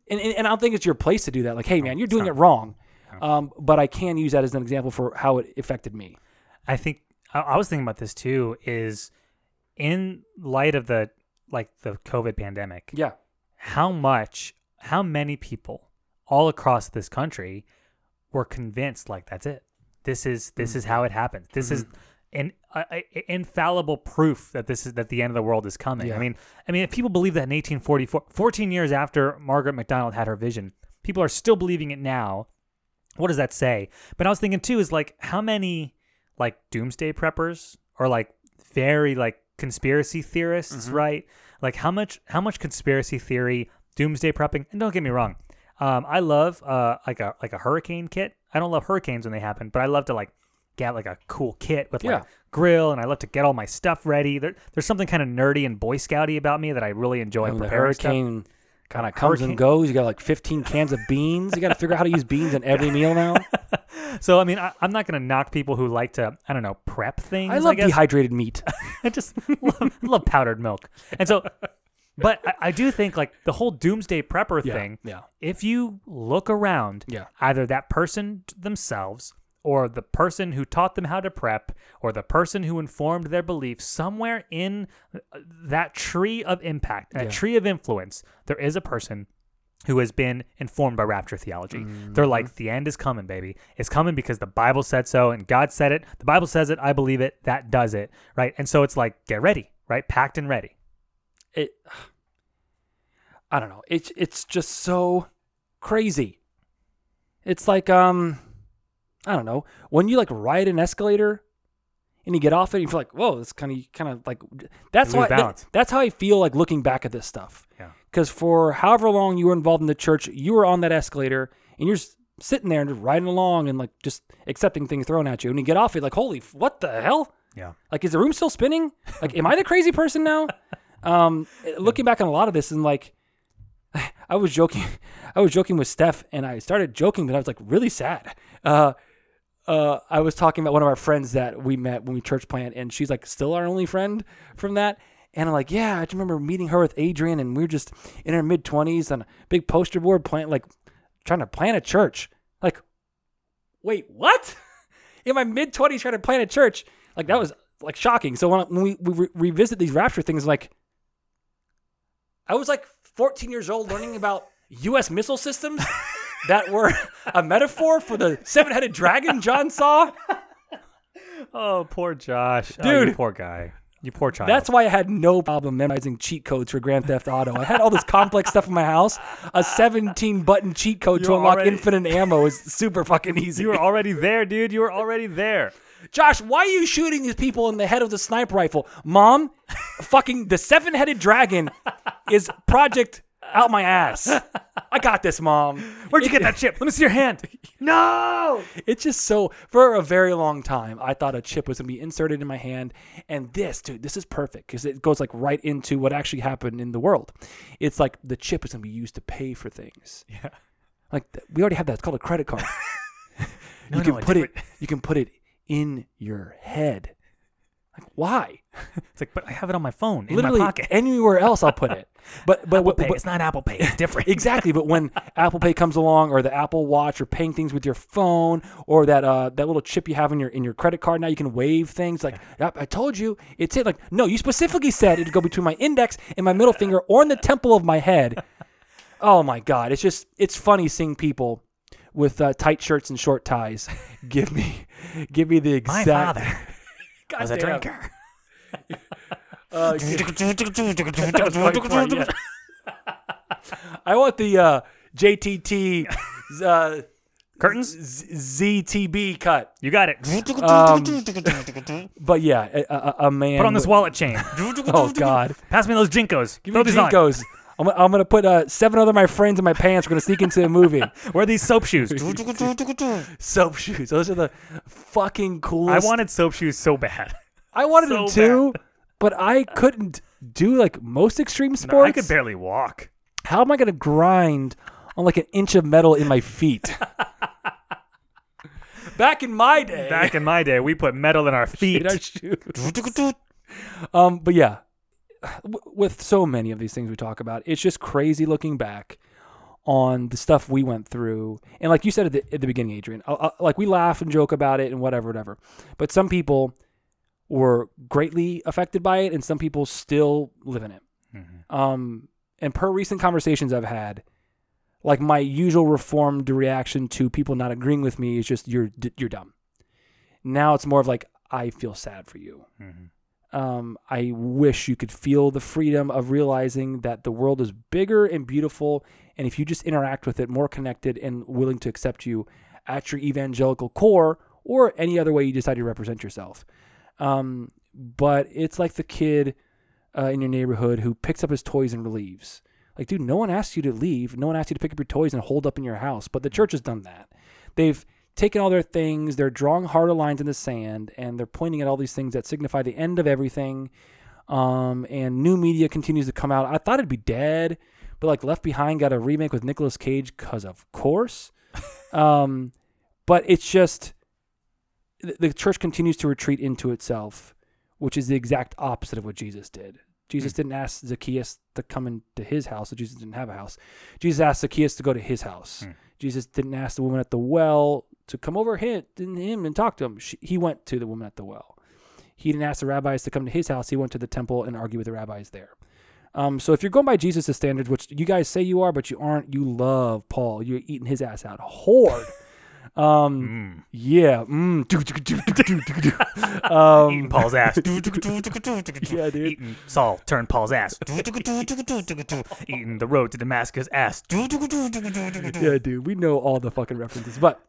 and, and, I don't think it's your place to do that. Like, hey man, you're doing it wrong. Um, but I can use that as an example for how it affected me. I think I, I was thinking about this too. Is in light of the like the COVID pandemic, Yeah. how much, how many people all across this country were convinced like that's it. This is this is how it happens. This is an uh, infallible proof that this is that the end of the world is coming. Yeah. I mean, I mean, if people believe that in 1844, 14 years after Margaret MacDonald had her vision, people are still believing it now. What does that say? But I was thinking too is like how many like doomsday preppers or like very like conspiracy theorists, right? Like how much how much conspiracy theory, doomsday prepping, and don't get me wrong, um, I love uh like a like a hurricane kit. I don't love hurricanes when they happen, but I love to like get like a cool kit with like Yeah. grill, and I love to get all my stuff ready. There, there's something kind of nerdy and Boy Scouty about me that I really enjoy. When the preparing stuff. hurricane kind of comes Hurricane- and goes, you got like 15 cans of beans. You got to figure out how to use beans in every meal now. So I mean, I, I'm not gonna knock people who like to I don't know prep things. I love guess. dehydrated meat. I just love, love powdered milk. And so, but I, I do think like the whole doomsday prepper Yeah, thing, yeah. if you look around, Yeah. either that person themselves or the person who taught them how to prep or the person who informed their beliefs, somewhere in uh, that tree of impact, that Yeah. tree of influence, there is a person who has been informed by rapture theology. They're like, the end is coming, baby. It's coming because the Bible said so and God said it. The Bible says it. I believe it. That does it. Right. And so it's like, get ready, right? Packed and ready. it I don't know. It's it's just so crazy. It's like um, I don't know when you like ride an escalator and you get off it, you feel like, whoa, it's kind of kind of like that's why balance. that's how I feel like looking back at this stuff. Yeah. Because for however long you were involved in the church, you were on that escalator and you're sitting there and just riding along and like just accepting things thrown at you. And you get off it, like, holy, what the hell? Yeah. Like, is the room still spinning? Like, am I the crazy person now? Um, looking back on a lot of this and like, I was joking, I was joking with Steph and I started joking, but I was like really sad. Uh, uh, I was talking about one of our friends that we met when we church plant, and she's like still our only friend from that. And I'm like, yeah, I just remember meeting her with Adrian, and we were just in our mid 20s on a big poster board, plant like trying to plan a church. Like, wait, what? in my mid 20s, trying to plan a church. Like that was like shocking. So when, when we, we re- revisit these rapture things, like I was like 14 years old learning about U.S. missile systems that were a metaphor for the seven-headed dragon John saw. Oh, poor Josh. Oh, you Dude. poor guy. You poor child. That's why I had no problem memorizing cheat codes for Grand Theft Auto. I had all this complex stuff in my house. A 17 button cheat code to You're unlock already- infinite ammo is super fucking easy. you were already there, dude. You were already there. Josh, why are you shooting these people in the head with a sniper rifle? Mom, fucking the seven headed dragon is project out my ass. I got this, mom. Where'd you get that chip? Let me see your hand. No. It's just so for a very long time I thought a chip was gonna be inserted in my hand, and this, dude, this is perfect because it goes like right into what actually happened in the world. It's like the chip is gonna be used to pay for things. Yeah. Like we already have that. It's called a credit card. No, you can no, put it. You can put it in your head. Like why? It's like, but I have it on my phone in Literally my pocket. anywhere else I'll put it. But but, Apple but, Pay. but- it's not Apple Pay. It's different. exactly. But when Apple Pay comes along, or the Apple Watch, or paying things with your phone, or that uh, that little chip you have in your in your credit card, now you can wave things. Like I told you, it's it. Like no, you specifically said it'd go between my index and my middle finger, or in the temple of my head. Oh my God! It's just it's funny seeing people with uh, tight shirts and short ties give me give me the My exact. father God was a damn. drinker. Uh, that was quite funny, yeah. I want the uh, JTT uh, Curtains? Z- ZTB cut. You got it. Um, but yeah, a, a, a man. Put on this wallet chain. Oh God, Pass me those JNCOs. give Throw me these on. JNCOs. I'm, I'm gonna put uh, seven other my friends in my pants. We're gonna sneak into a movie. Wear these soap shoes. Soap shoes. Those are the fucking coolest. I wanted soap shoes so bad. I wanted so them too, but I couldn't do like most extreme No, sports. I could barely walk. How am I gonna grind on like an inch of metal in my feet? Back in my day, Back in my day, we put metal in our feet. in our shoes. um, but yeah, with so many of these things we talk about, it's just crazy looking back on the stuff we went through. And like you said at the, at the beginning, Adrian, uh, uh, like we laugh and joke about it and whatever, whatever. But some people were greatly affected by it, and some people still live in it. Um, and per recent conversations I've had, like my usual reformed reaction to people not agreeing with me is just you're you're dumb. Now it's more of like I feel sad for you. Um, I wish you could feel the freedom of realizing that the world is bigger and beautiful, and if you just interact with it, more connected and willing to accept you at your evangelical core or any other way you decide to represent yourself. Um, but it's like the kid uh, in your neighborhood who picks up his toys and leaves. Like, dude, no one asked you to leave. No one asked you to pick up your toys and hold up in your house. But the church has done that. They've taken all their things, they're drawing harder lines in the sand, and they're pointing at all these things that signify the end of everything. Um, and new media continues to come out. I thought it'd be dead, but like Left Behind got a remake with Nicolas Cage because of course. um, but it's just the, the church continues to retreat into itself, which is the exact opposite of what Jesus did. Jesus didn't ask Zacchaeus to come into his house, so Jesus didn't have a house. Jesus asked Zacchaeus to go to his house. Jesus didn't ask the woman at the well to come over him, and talk to him. She, he went to the woman at the well. He didn't ask the rabbis to come to his house. He went to the temple and argue with the rabbis there. Um, so if you're going by Jesus' standards, which you guys say you are, but you aren't, you love Paul. You're eating his ass out hard. Um, yeah. Mm. Do, do. um, Eating Paul's ass. Yeah, dude. Eating Saul turned Paul's ass. Eating the road to Damascus ass. yeah, dude. We know all the fucking references, but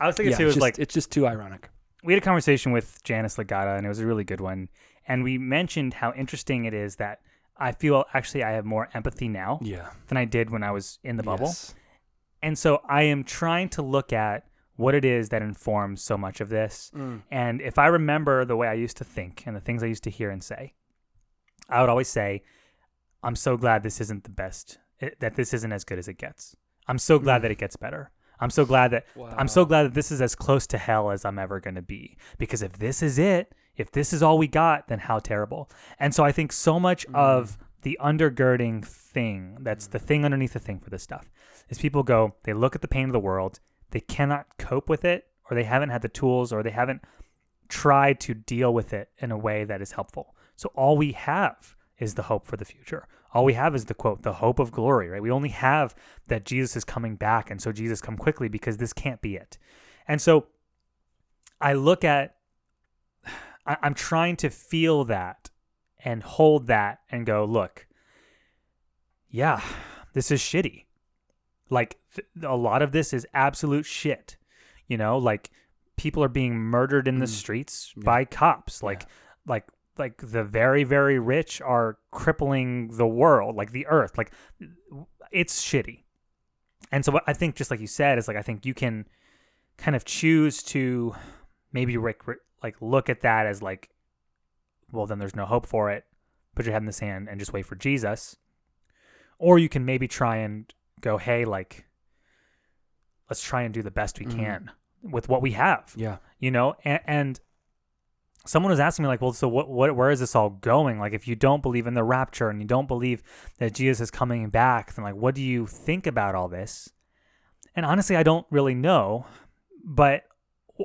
I was thinking yeah, too, it's is just, like it's just too ironic. we had a conversation with Janice Legata, and it was a really good one. And we mentioned how interesting it is that I feel actually I have more empathy now Yeah. than I did when I was in the bubble. Yes. And so I am trying to look at what it is that informs so much of this. Mm. And if I remember the way I used to think and the things I used to hear and say, I would always say, I'm so glad this isn't the best, eh, that this isn't as good as it gets. I'm so glad that it gets better. I'm so glad that I'm so glad that this is as close to hell as I'm ever going to be. Because if this is it, if this is all we got, then how terrible. And so I think so much of the undergirding thing, that's the thing underneath the thing for this stuff, is people go, they look at the pain of the world, they cannot cope with it, or they haven't had the tools, or they haven't tried to deal with it in a way that is helpful. So all we have is the hope for the future. All we have is the quote, the hope of glory, right? We only have that Jesus is coming back. And so Jesus come quickly because this can't be it. And so I look at, I'm trying to feel that and hold that and go, look, yeah, this is shitty. Like th- a lot of this is absolute shit. You know, like people are being murdered in the mm. streets by cops. Like, like, like the very, very rich are crippling the world, like the earth. Like, it's shitty. And so, what I think, just like you said, is like I think you can kind of choose to maybe like, like look at that as like, well, then there's no hope for it. Put your head in the sand and just wait for Jesus. Or you can maybe try and go, hey, like, let's try and do the best we can with what we have Yeah. you know? And, and someone was asking me like well so what, what where is this all going? Like if you don't believe in the rapture and you don't believe that jesus is coming back then like what do you think about all this? And honestly i don't really know but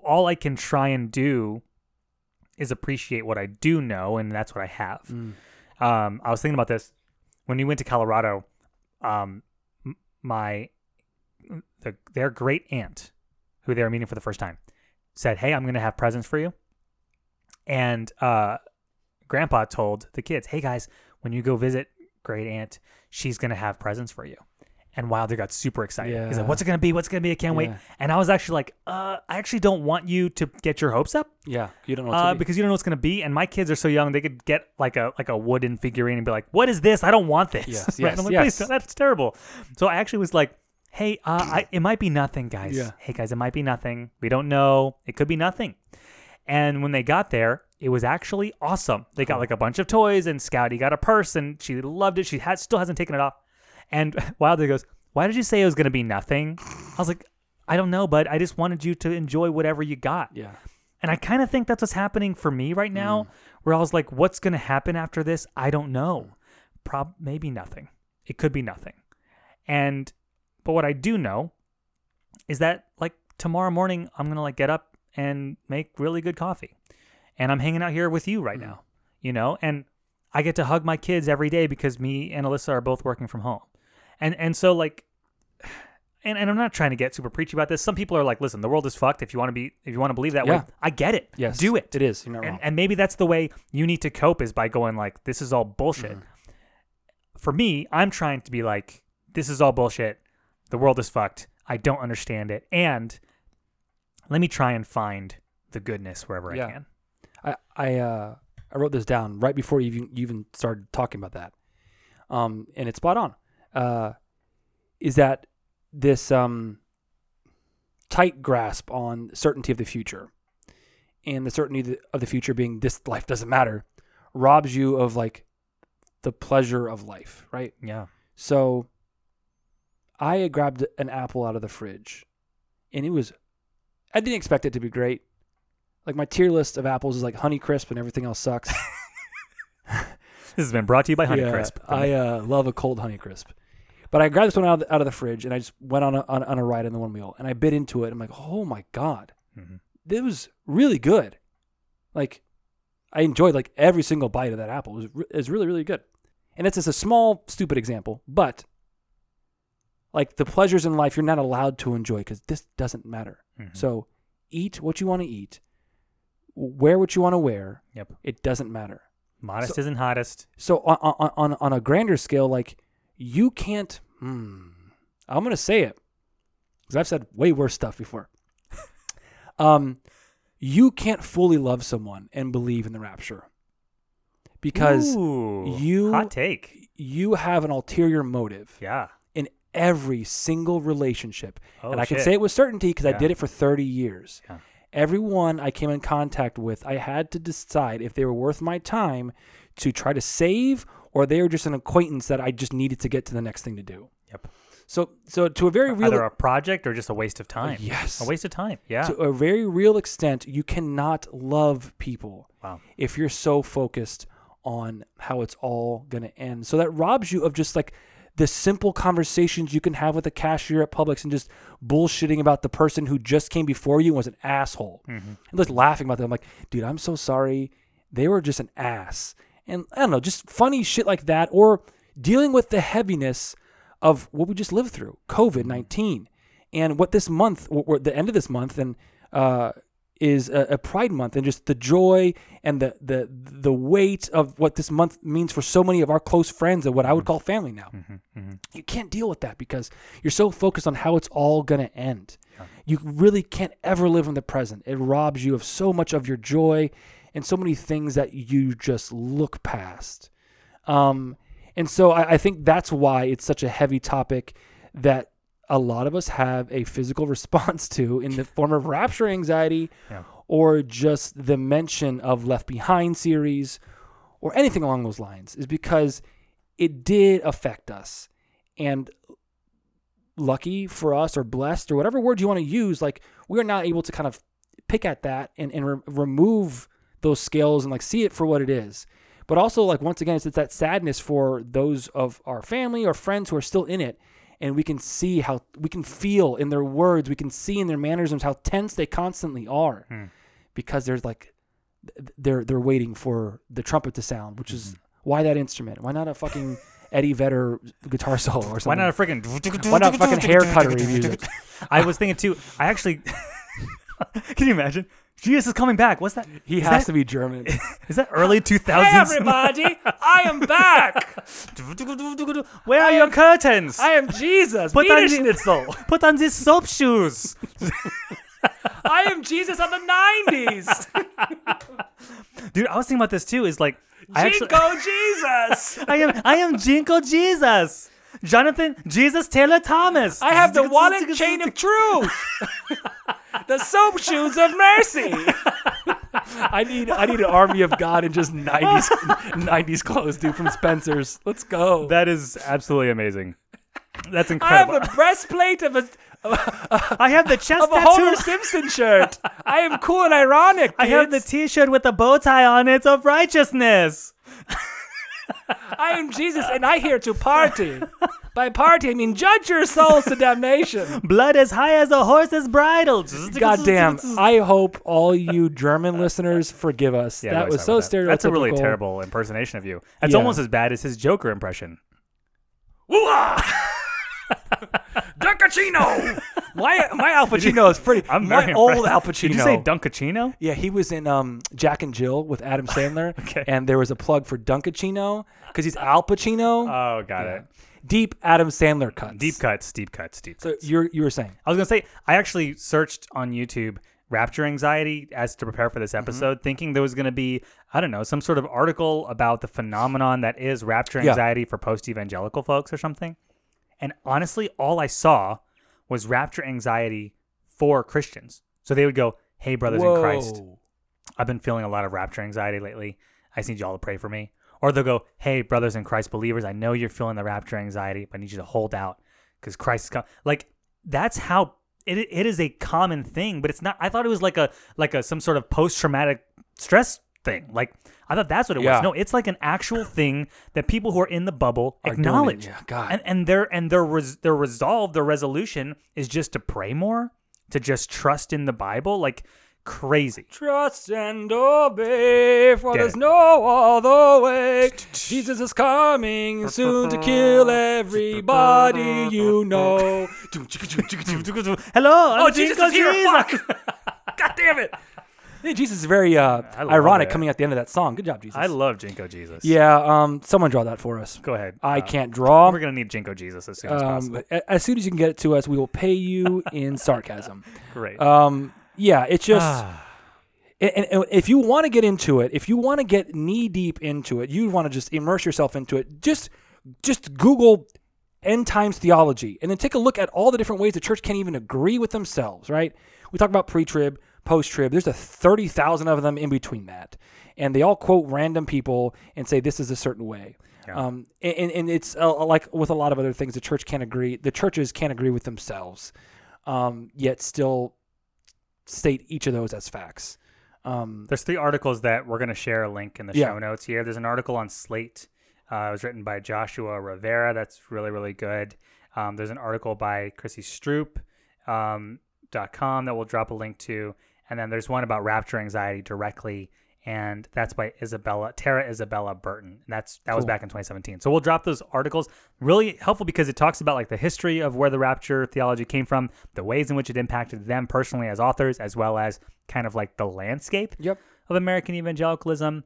all i can try and do is appreciate what i do know and that's what i have. Um, i was thinking about this. When we went to colorado um, my the, their great aunt who they were meeting for the first time said, "Hey, I'm going to have presents for you." And uh, Grandpa told the kids, "Hey guys, when you go visit great aunt, she's going to have presents for you." And Wilder got super excited. He's like, "What's it going to be? What's it going to be? I can't wait." And I was actually like, "Uh, I actually don't want you to get your hopes up." Yeah. You don't know. Uh, to be. because you don't know what's gonna be, and my kids are so young, they could get like a like a wooden figurine and be like, "What is this? I don't want this." Yes, Right? yes, like, yes. "Please that's terrible." So I actually was like, "Hey, uh, I, it might be nothing, guys. Yeah. Hey, guys, it might be nothing. We don't know. It could be nothing." And when they got there, it was actually awesome. They got like a bunch of toys, and Scouty got a purse, and she loved it. She had still hasn't taken it off. And Wilder goes, "Why did you say it was gonna be nothing?" I was like, "I don't know, but I just wanted you to enjoy whatever you got." yeah. And I kind of think that's what's happening for me right now, where I was like, what's going to happen after this? I don't know. Prob maybe nothing. It could be nothing. And but what I do know is that like tomorrow morning I'm going to like get up and make really good coffee. And I'm hanging out here with you right now, you know? And I get to hug my kids every day because me and Alyssa are both working from home. And and so like and, and I'm not trying to get super preachy about this. Some people are like, listen, the world is fucked. If you want to be, if you want to believe that way, Yeah. I get it. Yes. do it. It is. You're not And, wrong. and maybe that's the way you need to cope is by going like, this is all bullshit. Mm-hmm. For me, I'm trying to be like, this is all bullshit. The world is fucked. I don't understand it. And let me try and find the goodness wherever Yeah. I can. I I uh I wrote this down right before you even you even started talking about that. Um and it's spot on. Uh is that this um tight grasp on certainty of the future and the certainty of the future being this life doesn't matter robs you of like the pleasure of life, right? Yeah. So I grabbed an apple out of the fridge and it was I didn't expect it to be great. Like my tier list of apples is like Honeycrisp and everything else sucks. This has been brought to you by Yeah, Honeycrisp. I uh, love a cold Honeycrisp. But I grabbed this one out of the, out of the fridge and I just went on a, on, on a ride in the one wheel and I bit into it. I'm like, oh my god, Mhm. it was really good. Like, I enjoyed like every single bite of that apple. It was, re- it was really really good. And it's just a small stupid example, but like the pleasures in life you're not allowed to enjoy because this doesn't matter. So eat what you want to eat, wear what you want to wear. Yep. It doesn't matter. Modest So- isn't hottest. So on on on, on a grander scale, like you can't. Hmm, I'm gonna say it because I've said way worse stuff before. um, you can't fully love someone and believe in the rapture because Ooh, you hot take. you have an ulterior motive Yeah. Every single relationship, Oh, and I can say it with certainty because I did it for 30 years. Yeah. Everyone I came in contact with, I had to decide if they were worth my time to try to save or they were just an acquaintance that I just needed to get to the next thing to do. Yep. So, so to a very real, Either a project or just a waste of time. yes. A waste of time. Yeah. to a very real extent, you cannot love people wow. if you're so focused on how it's all going to end. So that robs you of just like the simple conversations you can have with a cashier at Publix and just bullshitting about the person who just came before you was an asshole. And just laughing about them. I'm like, dude, I'm so sorry. They were just an ass. And I don't know, just funny shit like that or dealing with the heaviness of what we just lived through, COVID 19. And what this month, or or the end of this month, and uh, is a, a Pride Month, and just the joy and the the the weight of what this month means for so many of our close friends and what I would call mm-hmm. family now. Mm-hmm. Mm-hmm. You can't deal with that because you're so focused on how it's all gonna end. You really can't ever live in the present. It robs you of so much of your joy and so many things that you just look past. Um, and so I, I think that's why it's such a heavy topic that a lot of us have a physical response to in the form of rapture anxiety Yeah. or just the mention of Left Behind series or anything along those lines is because it did affect us. And lucky for us or blessed or whatever word you want to use, like we are not able to kind of pick at that and, and re- remove those scales and like see it for what it is. But also, like once again, it's, it's that sadness for those of our family or friends who are still in it, and we can see how we can feel in their words, we can see in their mannerisms how tense they constantly are, hmm. because there's like they're they're waiting for the trumpet to sound, which is mm-hmm. why that instrument? Why not a fucking Eddie Vedder guitar solo or something? Why not a freaking Why not fucking hair cuttery music? I was thinking too. I actually can you imagine? Jesus is coming back. What's that? He Is has that- to be German. Is that early two thousands? I am back. Where are your curtains? I am Jesus. Put on, Schnitzel. put on these soap shoes. I am Jesus of the '90s. Dude, I was thinking about this too. Is like I actually, JNCO Jesus. I am I am JNCO Jesus. Jonathan Jesus Taylor Thomas. I have the wallet chain of truth. The soap shoes of mercy. I need I need an army of God in just 90s 90s clothes, dude, from Spencer's. Let's go. That is absolutely amazing. That's incredible. I have incredible. the breastplate of a I have the chest of a Homer. Simpson shirt. I am cool and ironic. I have the. T-shirt with the bow tie on it of righteousness. I am Jesus and I here to party. By party I mean judge your souls to damnation. Blood as high as a horse's bridle. Goddamn! I hope all you German listeners forgive us. Yeah, that was so about stereotypical. That's a really terrible impersonation of you. That's Yeah. almost as bad as his Joker impression. Dunkachino. my my Al Pacino is pretty. I'm my old. Al Pacino. Did you say Dunkachino? Yeah, he was in um, Jack and Jill with Adam Sandler, Okay. and there was a plug for Dunkachino because he's Al Pacino. Oh, got it. Deep Adam Sandler cuts. Deep cuts, deep cuts, deep So cuts. you're you were saying I was gonna say I actually searched on YouTube rapture anxiety as to prepare for this Mm-hmm. episode, thinking there was gonna be I don't know some sort of article about the phenomenon that is rapture Yeah. anxiety for post evangelical folks or something. And honestly, all I saw was rapture anxiety for Christians. So they would go, "Hey, brothers in Christ, I've been feeling a lot of rapture anxiety lately. I just need y'all to pray for me." Or they'll go, "Hey, brothers in Christ believers, I know you're feeling the rapture anxiety, but I need you to hold out because Christ is coming." Like that's how it it is a common thing, but it's not. I thought it was like a like a some sort of post traumatic stress thing. Like I thought that's what it Yeah. was. No, it's like an actual thing that people who are in the bubble Are acknowledge. yeah, God. And and their and their res, their resolve, their resolution is just to pray more, to just trust in the Bible. Like crazy. Trust and obey, for Get there's no other way. Jesus is coming soon to kill everybody you know. Hello, I'm Oh, Jesus here! Fuck! God damn it! Yeah, Jesus is very uh, ironic coming at the end of that song. Good job, Jesus. I love JNCO Jesus. yeah, um, someone draw that for us. Go ahead. I Uh, can't draw. We're gonna need JNCO Jesus as soon as Um, possible. as soon as you can get it to us, we will pay you in sarcasm. Great. Um, yeah, it's just. Ah. and, and- and if you want to get into it, if you want to get knee deep into it, you want to just immerse yourself into it. Just, just Google end times theology, and then take a look at all the different ways the church can't even agree with themselves. Right? We talk about pre-trib, post-trib. There's a thirty thousand of them in between that, and they all quote random people and say this is a certain way. Um, and, and- and it's uh, like with a lot of other things, the church can't agree. The churches can't agree with themselves, um, yet still state each of those as facts. Um, There's three articles that we're going to share a link in the Yeah. show notes here. There's an article on Slate. Uh, it was written by Joshua Rivera. That's really, really good. Um, there's an article by Chrissy Stroop um, dot .com that we'll drop a link to. And then there's one about rapture anxiety directly. And that's by Isabella, Tara Isabella Burton. And that's that was back in 2017. So we'll drop those articles. Really helpful because it talks about like the history of where the rapture theology came from, the ways in which it impacted them personally as authors, as well as kind of like the landscape Yep. of American evangelicalism.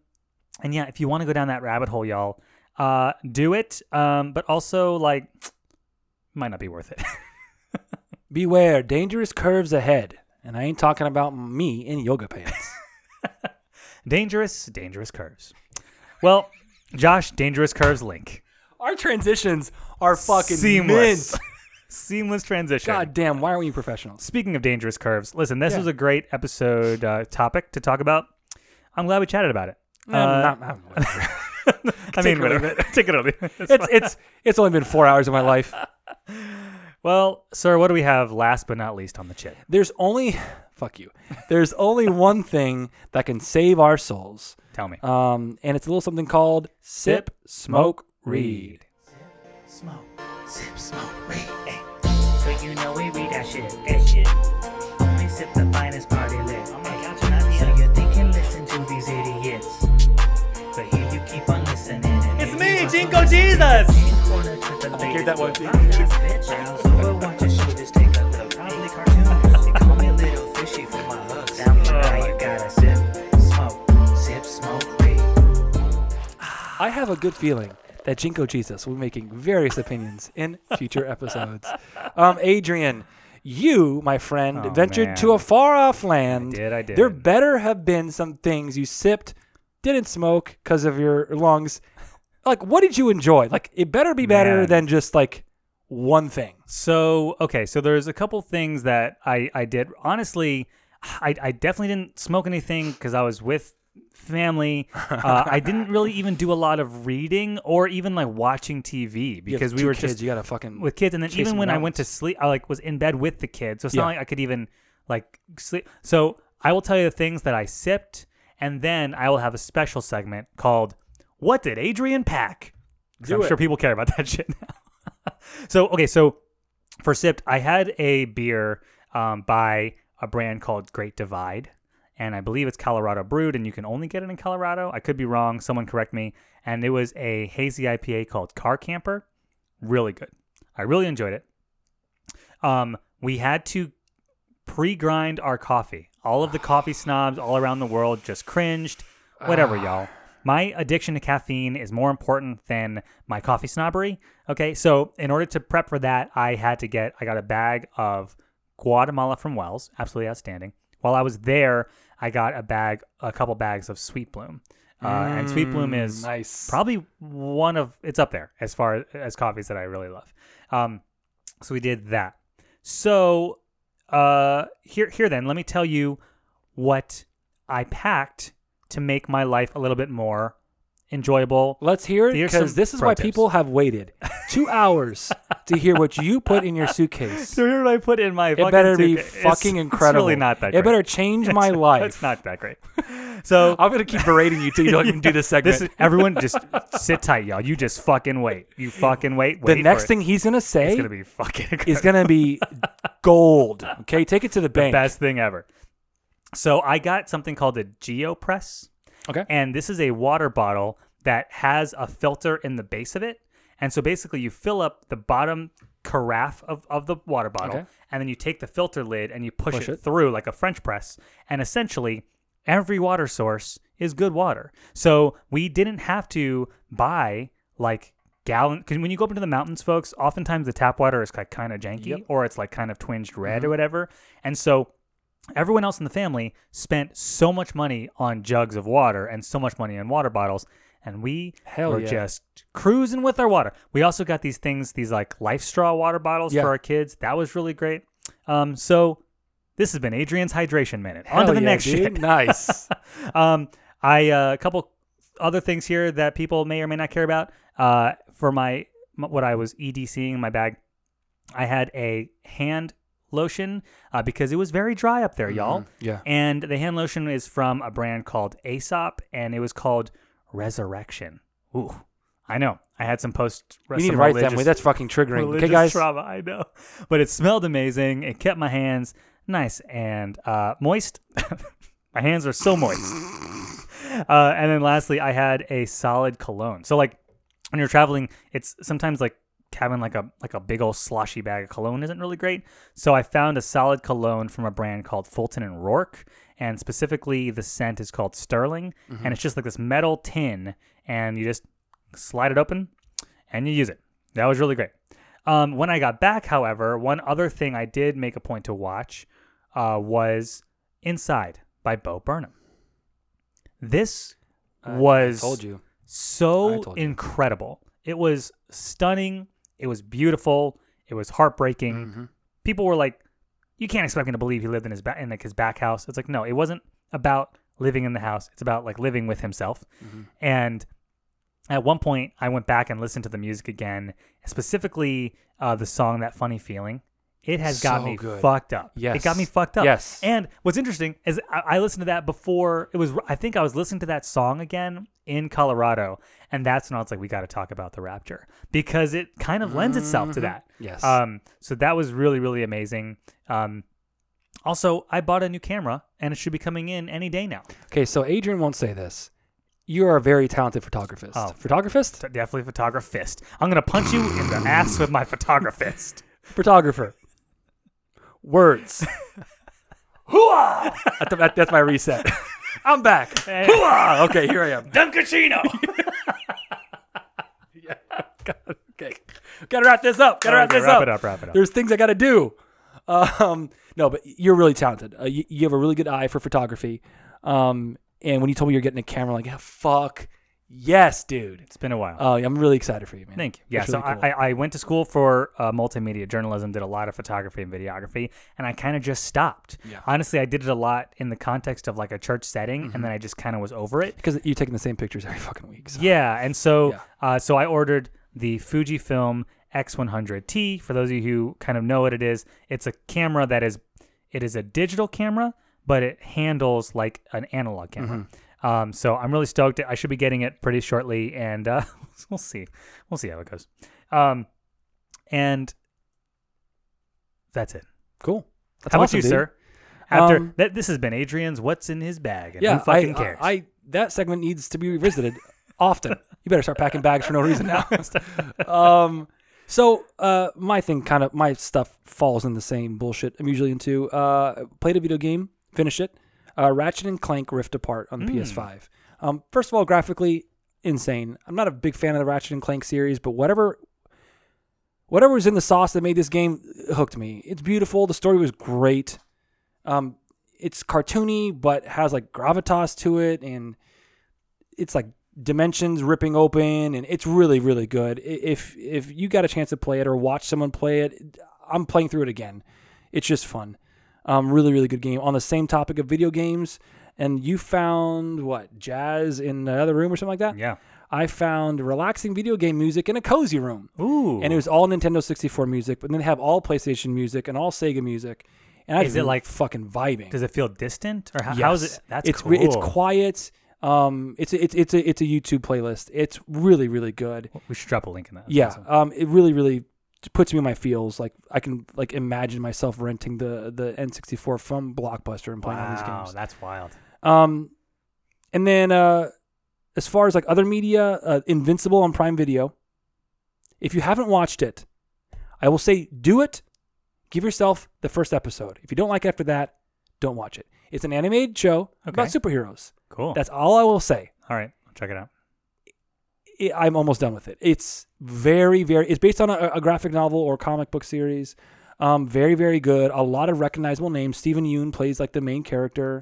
And yeah, if you want to go down that rabbit hole, y'all, uh, do it. Um, but also like, might not be worth it. Beware, dangerous curves ahead. And I ain't talking about me in yoga pants. dangerous, dangerous curves. Well, Josh, dangerous curves link. Our transitions are fucking seamless, mint. seamless transition. God damn, why aren't we professionals? Speaking of dangerous curves, listen, this Yeah. was a great episode uh, topic to talk about. I'm glad we chatted about it. Um, Uh, not- not-. I mean, leave whatever. take it or it. It's it's it's it's only been four hours of my life. Well, sir. What do we have last but not least on the chit? There's only fuck you. There's only one thing that can save our souls. Tell me. Um, and it's a little something called sip, smoke, read. Sip, Smoke, sip, smoke, read. Ay. So you know we read that shit. That shit. Only sip the finest party lit. Oh my god, you're not So you think and listen to these idiots. But here you keep on listening. It's me, JNCO Jesus. in corner to the that one I have a good feeling that JNCO Jesus will be making various opinions in future episodes. Um, Adrian, you, my friend, Oh, ventured to a far off land. did, I did. There better have been some things you sipped, didn't smoke because of your lungs. Like, what did you enjoy? Like, it better be better Man. than just like one thing. So okay, so there's a couple things that I I did. Honestly, I I definitely didn't smoke anything because I was with family. Uh, I didn't really even do a lot of reading or even like watching TV because we were kids, just you gotta fucking with kids, and then even when I went to sleep, I like was in bed with the kids, so it's Yeah. not like I could even like sleep. So I will tell you the things that I sipped, and then I will have a special segment called "What Did Adrian Pack?" Because I'm it. sure people care about that shit now. so okay, so for sipped, I had a beer um, by a brand called Great Divide, and I believe it's Colorado brewed, and you can only get it in Colorado. I could be wrong. Someone correct me. And it was a hazy IPA called Car Camper. Really good. I really enjoyed it. Um, we had to pre-grind our coffee. All of the coffee snobs all around the world just cringed. Whatever, y'all. My addiction to caffeine is more important than my coffee snobbery. Okay, so in order to prep for that, I had to get I got a bag of Guatemala from Wells, absolutely outstanding. While I was there, I got a bag, a couple bags of Sweet Bloom, uh, and Sweet Bloom is Mm, nice. probably one of it's up there as far as coffees that I really love. Um, so we did that. So uh, here, here then, let me tell you what I packed to make my life a little bit more enjoyable. Let's hear it because this is why tips. people have waited two hours to hear what you put in your suitcase. So here I put in my. It fucking better be suitcase. It's- fucking incredible. It's really not that. It great. better change my It's- life. It's not that great. So I'm gonna keep berating you till you don't even do this segment. this is, everyone just sit tight, y'all. You just fucking wait. You fucking wait. the next thing he's gonna say it's gonna be fucking. is gonna be gold. Okay, take it to the the bank. best thing ever. So I got something called a GeoPress. Okay. And this is a water bottle that has a filter in the base of it. And so basically you fill up the bottom carafe of, of the water bottle Okay. and then you take the filter lid and you push, Push it, it. through like a French press. And essentially every water source is good water. So we didn't have to buy like gallon because when you go up into the mountains, folks, oftentimes the tap water is like kind of janky Yep. or it's like kind of twinged red or mm-hmm. whatever. And so everyone else in the family spent so much money on jugs of water and so much money on water bottles and we Hell were yeah. just cruising with our water we also got these things these like LifeStraw water bottles Yeah. for our kids that was really great um so this has been adrian's hydration minute on to the yeah, next dude. shit Nice. um, I uh, a couple other things here that people may or may not care about. Uh, for my what I was EDCing in my bag, I had a hand lotion uh, because it was very dry up there, y'all. Mm-hmm. yeah. And the hand lotion is from a brand called Aesop, and it was called Resurrection. Ooh, I know. I had some post. We need to write that way. That's fucking triggering. Okay, guys. trauma. I know, but it smelled amazing. It kept my hands nice and uh, moist. my hands are so moist. Uh, and then lastly, I had a solid cologne. So like when you're traveling, it's sometimes like having like a like a big old sloshy bag of cologne isn't really great. So I found a solid cologne from a brand called Fulton and Roark, and specifically the scent is called Sterling, and it's just like this metal tin, and you just slide it open and you use it. That was really great. Um, when I got back, however, one other thing I did make a point to watch uh, was Inside by Bo Burnham. This I was told you. So incredible. It was stunning. It was beautiful. It was heartbreaking. Mm-hmm. People were like, "You can't expect me to believe he lived in his back in like his back house." It's like, no, it wasn't about living in the house. It's about like living with himself. Mm-hmm. And at one point, I went back and listened to the music again, specifically uh, the song "That Funny Feeling." It has got me good. fucked up. Yes. it got me fucked up. Yes. And what's interesting is I, I listened to that before it was. I think I was listening to that song again in Colorado, and that's when I was like, "We got to talk about the Rapture because it kind of lends itself to that." Mm-hmm. Yes. Um. So that was really really amazing. Um. Also, I bought a new camera, and it should be coming in any day now. Okay, so Adrian won't say this. You are a very talented photographist. Oh. Photographist? So definitely photographist. I'm gonna punch you in the ass with my photographist. Photographer. Words. Hooah! That's, my reset. I'm back. Hooah! Okay, here I am. Dunkaccino. Okay. Gotta wrap this up. Gotta wrap Okay, this wrap up. it up, wrap it up. There's things I gotta do. Um, no, but you're really talented. Uh, you, you have a really good eye for photography. Um, and when you told me you're getting a camera, I'm like, yeah, fuck. Yes, dude. It's been a while. Uh, I'm really excited for you, man. Thank you. Yeah, That's so cool. I, I went to school for uh, multimedia journalism, did a lot of photography and videography, and I kind of just stopped. Yeah. Honestly, I did it a lot in the context of like a church setting, and then I just kind of was over it. because you're taking the same pictures every fucking week. So. Yeah, and so Yeah. uh, so I ordered the Fujifilm X100T. For those of you who kind of know what it is, it's a camera that is it is a digital camera, but it handles like an analog camera. Mm-hmm. Um, so I'm really stoked. I should be getting it pretty shortly, and uh, we'll see. We'll see how it goes. Um, and that's it. Cool. That's how awesome, about you, dude. sir? After Um, that, this has been Adrian's "What's in His Bag." And Yeah, who fucking I, cares? I, I that segment needs to be revisited often. You better start packing bags for no reason now. um, so uh, my thing, kind of, my stuff falls in the same bullshit I'm usually into. Uh, played a video game, finished it. Uh, Ratchet and Clank Rift Apart on the Hmm. PS5. Um, first of all, graphically insane. I'm not a big fan of the Ratchet and Clank series, but whatever. Whatever was in the sauce that made this game hooked me. It's beautiful. The story was great. Um, it's cartoony, but has like gravitas to it, and it's like dimensions ripping open, and it's really, really good. If if you got a chance to play it or watch someone play it, I'm playing through it again. It's just fun. Um, really, really good game. On the same topic of video games, and you found what jazz in the other room or something like that. yeah. I found relaxing video game music in a cozy room Ooh. and it was all Nintendo 64 music, but then they have all PlayStation music and all Sega music. And I Is it like- fucking vibing? Does it feel distant, or how, how's it? That's it's cool. it's quiet. Um, it's a, it's it's a it's a YouTube playlist. It's really really good. We should drop a link in that. That's Yeah. awesome. Um, it really really puts me in my feels. Like I can like imagine myself renting the the N64 from Blockbuster and playing all these games. Wow, games. that's wild. Um, and then uh, as far as like other media, uh, Invincible on Prime Video. If you haven't watched it, I will say do it. Give yourself the first episode. If you don't like it after that, don't watch it. It's an animated show about Okay. superheroes. Cool. That's all I will say. All right, I'll check it out. I- I'm almost done with it. It's very, very. It's based on a, a graphic novel or comic book series. Um, very, very good. A lot of recognizable names. Steven Yeun plays like the main character.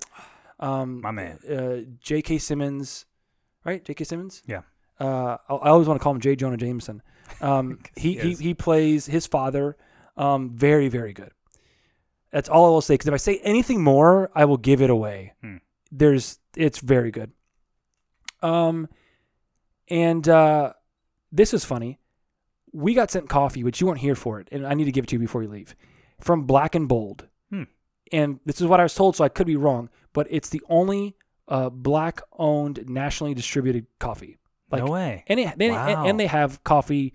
Um, My man. Uh, J.K. Simmons, right? J.K. Simmons. Yeah. Uh, I, I always want to call him J. Jonah Jameson. Um, he, he he he plays his father. Um, very, very good. That's all I will say. Because if I say anything more, I will give it away. Hmm. There's, it's very good. Um, and uh, this is funny. We got sent coffee, which you weren't here for it, and I need to give it to you before you leave, from Black and Bold. Hmm. And this is what I was told, so I could be wrong, but it's the only uh, black-owned, nationally distributed coffee. no way. And, it, they, Wow. and they have coffee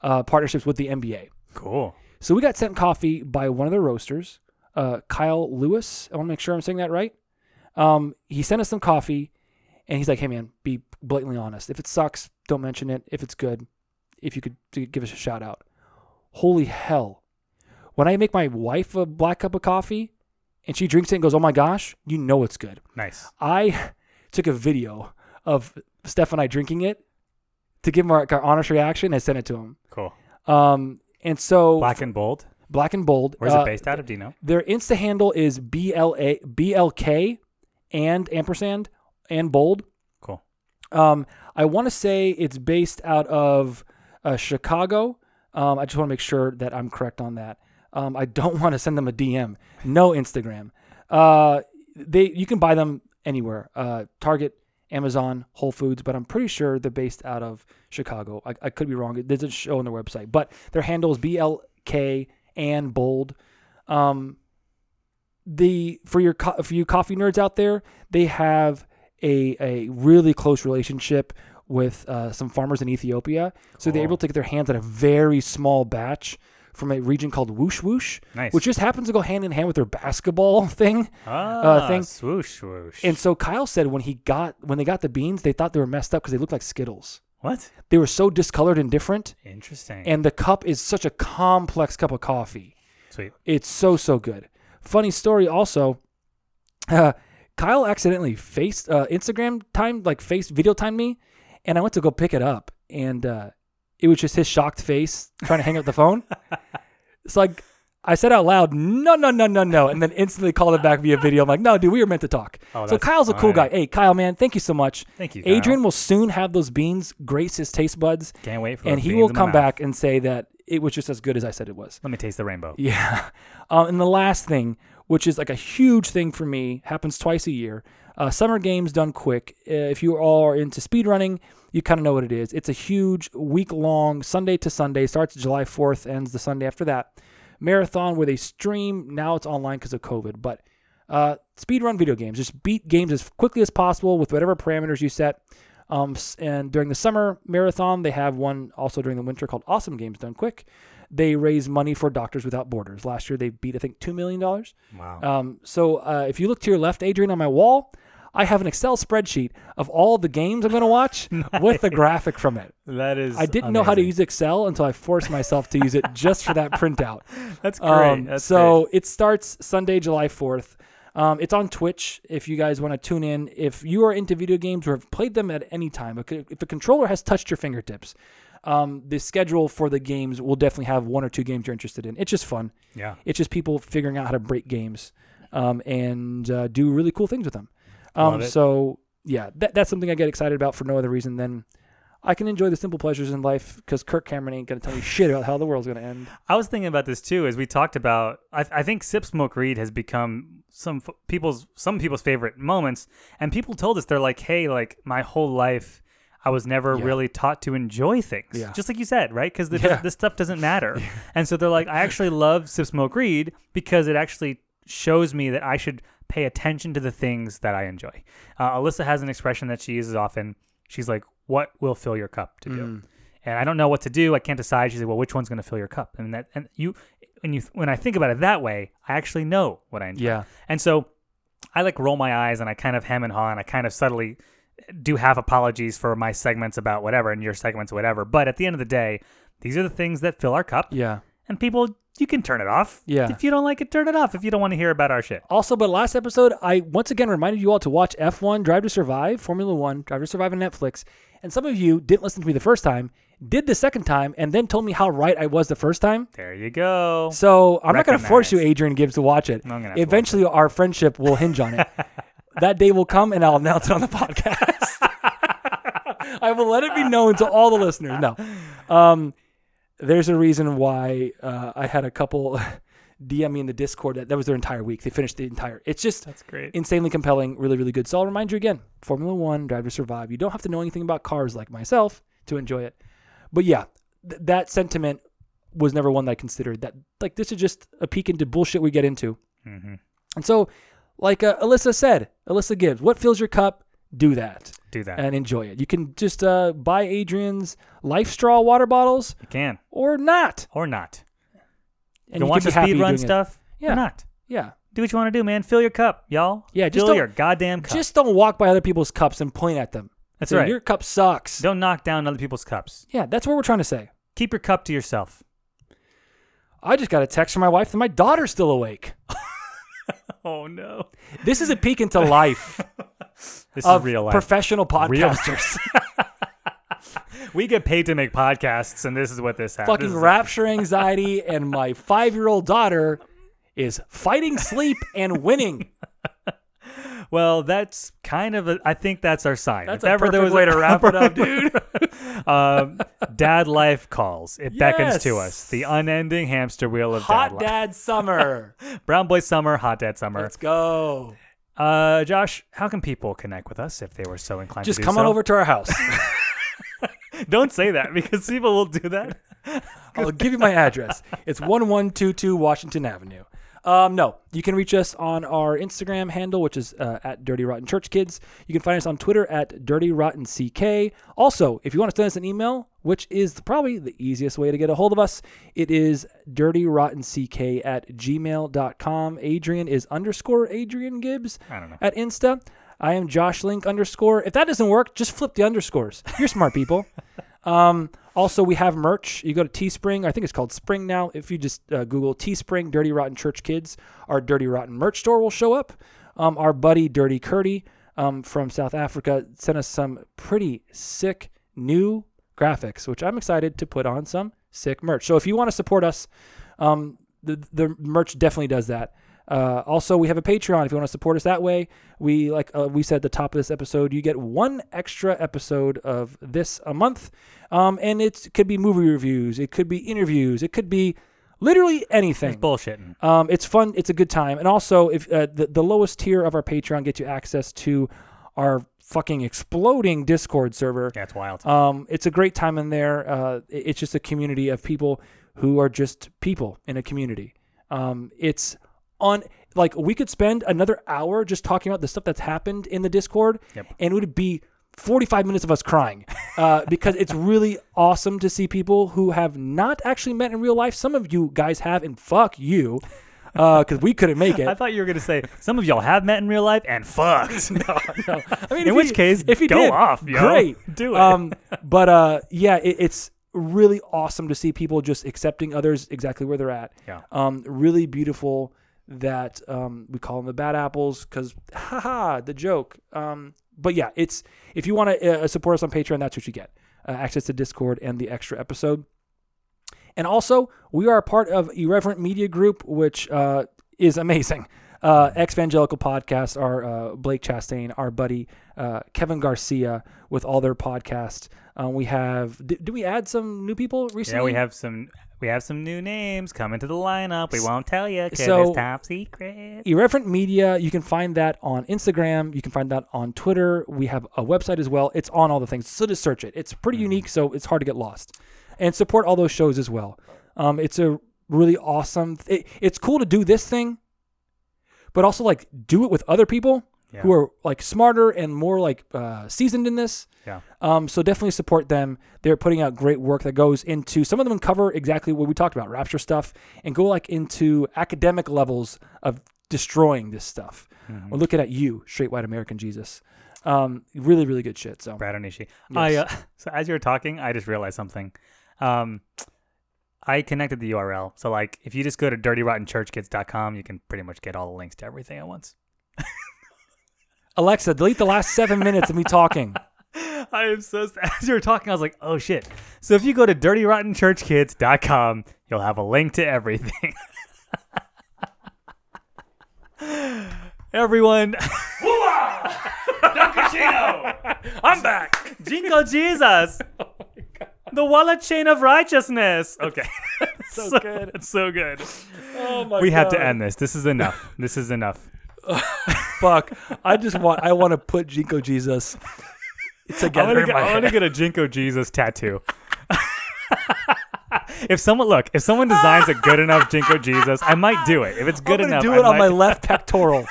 uh, partnerships with the NBA. Cool. So we got sent coffee by one of the roasters, uh, Kyle Lewis. I want to make sure I'm saying that right. Um, he sent us some coffee, and he's like, "Hey man, be blatantly honest. If it sucks, don't mention it. If it's good, if you could give us a shout out." Holy hell! When I make my wife a black cup of coffee, and she drinks it and goes, "Oh my gosh," you know it's good. Nice. I took a video of Steph and I drinking it to give him our, our honest reaction and sent it to him. Cool. Um, and so Black and bold. Black and Bold. Where's uh, it based out of? Do you know? Their Insta handle is BLA BLK and ampersand and bold. Cool. Um, I want to say it's based out of uh, Chicago. Um, I just want to make sure that I'm correct on that. Um, I don't want to send them a DM. No Instagram. Uh, they you can buy them anywhere. Uh, Target, Amazon, Whole Foods, but I'm pretty sure they're based out of Chicago. I, I could be wrong. It doesn't show on their website, but their handle is BLK and bold. Um, the for your co- for you coffee nerds out there, they have a a really close relationship with uh, some farmers in Ethiopia. So they're able to get their hands on a very small batch from a region called Whoosh Whoosh, Nice. which just happens to go hand in hand with their basketball thing. Ah, thing. swoosh, swoosh. And so Kyle said when he got when they got the beans, they thought they were messed up because they looked like Skittles. what? They were so discolored and different, Interesting. and the cup is such a complex cup of coffee. Sweet. It's so so good. Funny story also. Uh, Kyle accidentally faced uh, Instagram time like face video timed me, and I went to go pick it up, and uh, it was just his shocked face trying to hang up the phone. It's like I said out loud, "No, no, no, no, no," and then instantly called it back via video. I'm like, "No, dude, we were meant to talk." Oh, so Kyle's a cool guy. Hey, Kyle, man, thank you so much. Thank you, Kyle. Adrian will soon have those beans grace his taste buds, Can't wait for and he will come back and say that it was just as good as I said it was. Let me taste the rainbow. Yeah. Um, and the last thing, which is like a huge thing for me, happens twice a year. Uh, summer games done quick. Uh, if you all are into speedrunning, you kind of know what it is. It's a huge week long, Sunday to Sunday, starts July 4th, ends the Sunday after that. Marathon where they stream. Now it's online because of COVID, but uh, speedrun video games. Just beat games as quickly as possible with whatever parameters you set. Um, and during the summer marathon, they have one also during the winter called Awesome Games Done Quick. They raise money for Doctors Without Borders. Last year, they beat, I think, $2 million. Wow. Um, so uh, if you look to your left, Adrian, on my wall, I have an Excel spreadsheet of all the games I'm going to watch with the graphic from it. that is. I didn't know how to use Excel until I forced myself to use it just for that printout. That's great. Um, That's so it starts Sunday, July 4th. Um, it's on Twitch if you guys want to tune in. If you are into video games or have played them at any time, if a controller has touched your fingertips, um, the schedule for the games will definitely have one or two games you're interested in. It's just fun. Yeah. It's just people figuring out how to break games um, and uh, do really cool things with them. Um, so yeah, that, that's something I get excited about for no other reason than I can enjoy the simple pleasures in life because Kirk Cameron ain't gonna tell me shit about how the world's gonna end. I was thinking about this too, as we talked about. I, I think Sip Smoke Read has become some f- people's some people's favorite moments, and people told us they're like, "Hey, like my whole life, I was never Yeah. really taught to enjoy things." Yeah. Just like you said, right? Because Yeah. this stuff doesn't matter, and so they're like, "I actually love Sip Smoke Read because it actually shows me that I should pay attention to the things that I enjoy." Uh, Alyssa has an expression that she uses often. She's like, "What will fill your cup to do?" Mm. and I don't know what to do. I can't decide. She said, "Well, which one's going to fill your cup?" And that and you when you when I think about it that way, I actually know what I enjoy. Yeah. And so I like roll my eyes and I kind of hem and haw and I kind of subtly do half apologies for my segments about whatever and your segments whatever. But at the end of the day, these are the things that fill our cup. Yeah. And people, you can turn it off. Yeah. If you don't like it, turn it off. If you don't want to hear about our shit. Also, but last episode, I once again reminded you all to watch F1 Drive to Survive, Formula One Drive to Survive on Netflix. And some of you didn't listen to me the first time, did the second time, and then told me how right I was the first time. There you go. So I'm not going to force you, Adrian Gibbs, to watch it. I'm gonna Eventually, our friendship will hinge on it. that day will come, and I'll announce it on the podcast. I will let it be known to all the listeners. No, um, there's a reason why uh, I had a couple DM me in the Discord that that was their entire week. They finished the entire. It's just That's great. insanely compelling, really, really good. So I'll remind you again: Formula One, Drive to Survive. You don't have to know anything about cars like myself to enjoy it. But yeah, th- that sentiment was never one that I considered. That like this is just a peek into bullshit we get into. hmm And so, like uh, Alyssa said, Alyssa Gibbs, what fills your cup? Do that Do that. and enjoy it. You can just uh, buy Adrian's LifeStraw water bottles you can or not. or not. And you, you want can the speed run doing it. stuff? Yeah. Or not. Yeah. Do what you want to do, man. Fill your cup, y'all. Yeah, just Fill don't- your goddamn cup. Just don't walk by other people's cups and point at them. That's Say, right. Your cup sucks. Don't knock down other people's cups. Yeah, that's what we're trying to say. Keep your cup to yourself. I just got a text from my wife that my daughter's still awake. Oh no. This is a peek into life This of is real life. professional podcasters. we get paid to make podcasts, and this is what this happens. Fucking rapture anxiety, and my five-year-old daughter is fighting sleep and winning. Well, that's kind of a. I think that's our sign. That's If a ever there perfect was way to wrap it up, dude. um, dad life calls. It beckons to us. The unending hamster wheel of Hot dad life. dad summer. Brown boy summer, hot dad summer. Let's go. Uh, Josh, how can people connect with us if they were so inclined Just to do come so? on over to our house. Don't say that because people will do that. I'll give you my address. It's 1122 Washington Avenue. Um, no, you can reach us on our Instagram handle, which is uh, at Dirty Rotten Church Kids. You can find us on Twitter at Dirty Rotten CK. Also, if you want to send us an email, which is probably the easiest way to get a hold of us, it is Dirty Rotten CK at gmail.com. Adrian is underscore Adrian Gibbs I don't know. at Insta. I am Josh Link underscore. If that doesn't work, just flip the underscores. You're smart people. Um, also, we have merch. You go to Teespring. I think it's called Spring now. If you just uh, Google Teespring Dirty Rotten Church Kids, our Dirty Rotten merch store will show up. Um, our buddy Dirty Curdy um, from South Africa sent us some pretty sick new graphics, which I'm excited to put on some sick merch. So if you want to support us, um, the the merch definitely does that. Uh, also, we have a Patreon. If you want to support us that way, we like uh, we said at the top of this episode, you get one extra episode of this a month, um, and it could be movie reviews, it could be interviews, it could be literally anything. It's bullshitting. Um, it's fun. It's a good time. And also, if uh, the the lowest tier of our Patreon gets you access to our fucking exploding Discord server. Yeah, it's wild. Um, it's a great time in there. Uh, it's just a community of people who are just people in a community. Um, it's on like we could spend another hour just talking about the stuff that's happened in the Discord, Yep. and it would be 45 minutes of us crying uh, because it's really awesome to see people who have not actually met in real life. Some of you guys have, and fuck you, because we couldn't make it. I thought you were gonna say some of y'all have met in real life and fucked. no, no. I mean, In which you- case, if you go did, off, yo. great, Do it. Um, but uh, yeah, it, it's really awesome to see people just accepting others exactly where they're at. Yeah. Um, really beautiful that um, we call them the bad apples because haha the joke. Um, but yeah, it's if you want to uh, support us on Patreon, that's what you get: uh, access to Discord and the extra episode. And also, we are a part of Irreverent Media Group, which uh, is amazing. Uh, Exvangelical Podcast, our uh, Blake Chastain, our buddy uh, Kevin Garcia, with all their podcasts. Um, we have. Did, did we add some new people recently? yeah, we have some. We have some new names coming to the lineup. We won't tell you because So- it's top secret. Irreverent Media. You can find that on Instagram. You can find that on Twitter. We have a website as well. It's on all the things. So just search it. It's pretty unique, so it's hard to get lost. And support all those shows as well. Um, it's a really awesome. It, it's cool to do this thing, but also like do it with other people. Yeah. who are like smarter and more like uh, seasoned in this. Yeah. Um, so definitely support them. They're putting out great work that goes into some of them cover exactly what we talked about, rapture stuff, and go like into academic levels of destroying this stuff. Mm-hmm. We're looking at you, straight white American Jesus. Um, really, really good shit. So Brad Onishi. I uh, so as you were talking, I just realized something. Um, I connected the URL. So like, if you just go to dirtyrottenchurchkids.com, you can pretty much get all the links to everything at once. Alexa, delete the last seven minutes of me talking. I am so as you were talking, I was like, oh shit. So if you go to dirtyrottenchurchkids.com, you'll have a link to everything. Everyone, I'm back. JNCO Jesus, oh, the wallet chain of righteousness. Okay, so good. It's so good. Oh my god. we have to end this. This is enough. This is enough. Fuck. I just want. I want to put JNCO Jesus I together want to get, my I wanna head. get a JNCO Jesus tattoo. if someone look, if someone designs a good enough JNCO Jesus, I might do it. If it's good enough. I'm gonna enough, do I it on my left pectoral.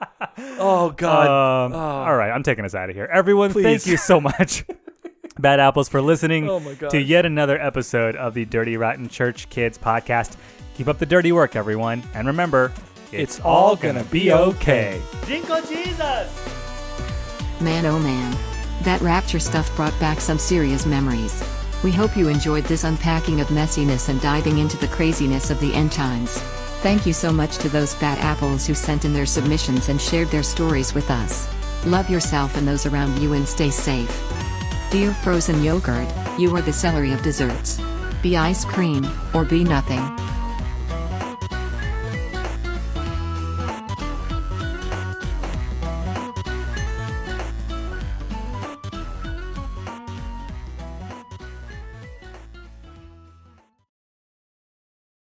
oh God. Um, Oh. All right, I'm taking us out of here. Everyone, thank you so much, Bad Apples, for listening Oh to yet another episode of the Dirty Rotten Church Kids podcast. Keep up the dirty work, everyone, and remember, It's all gonna be okay. JNCO Jesus. Man oh man. That rapture stuff brought back some serious memories. We hope you enjoyed this unpacking of messiness and diving into the craziness of the end times. Thank you so much to those bad apples who sent in their submissions and shared their stories with us. Love yourself and those around you and stay safe. Dear frozen yogurt, you are the celery of desserts. Be ice cream, or be nothing.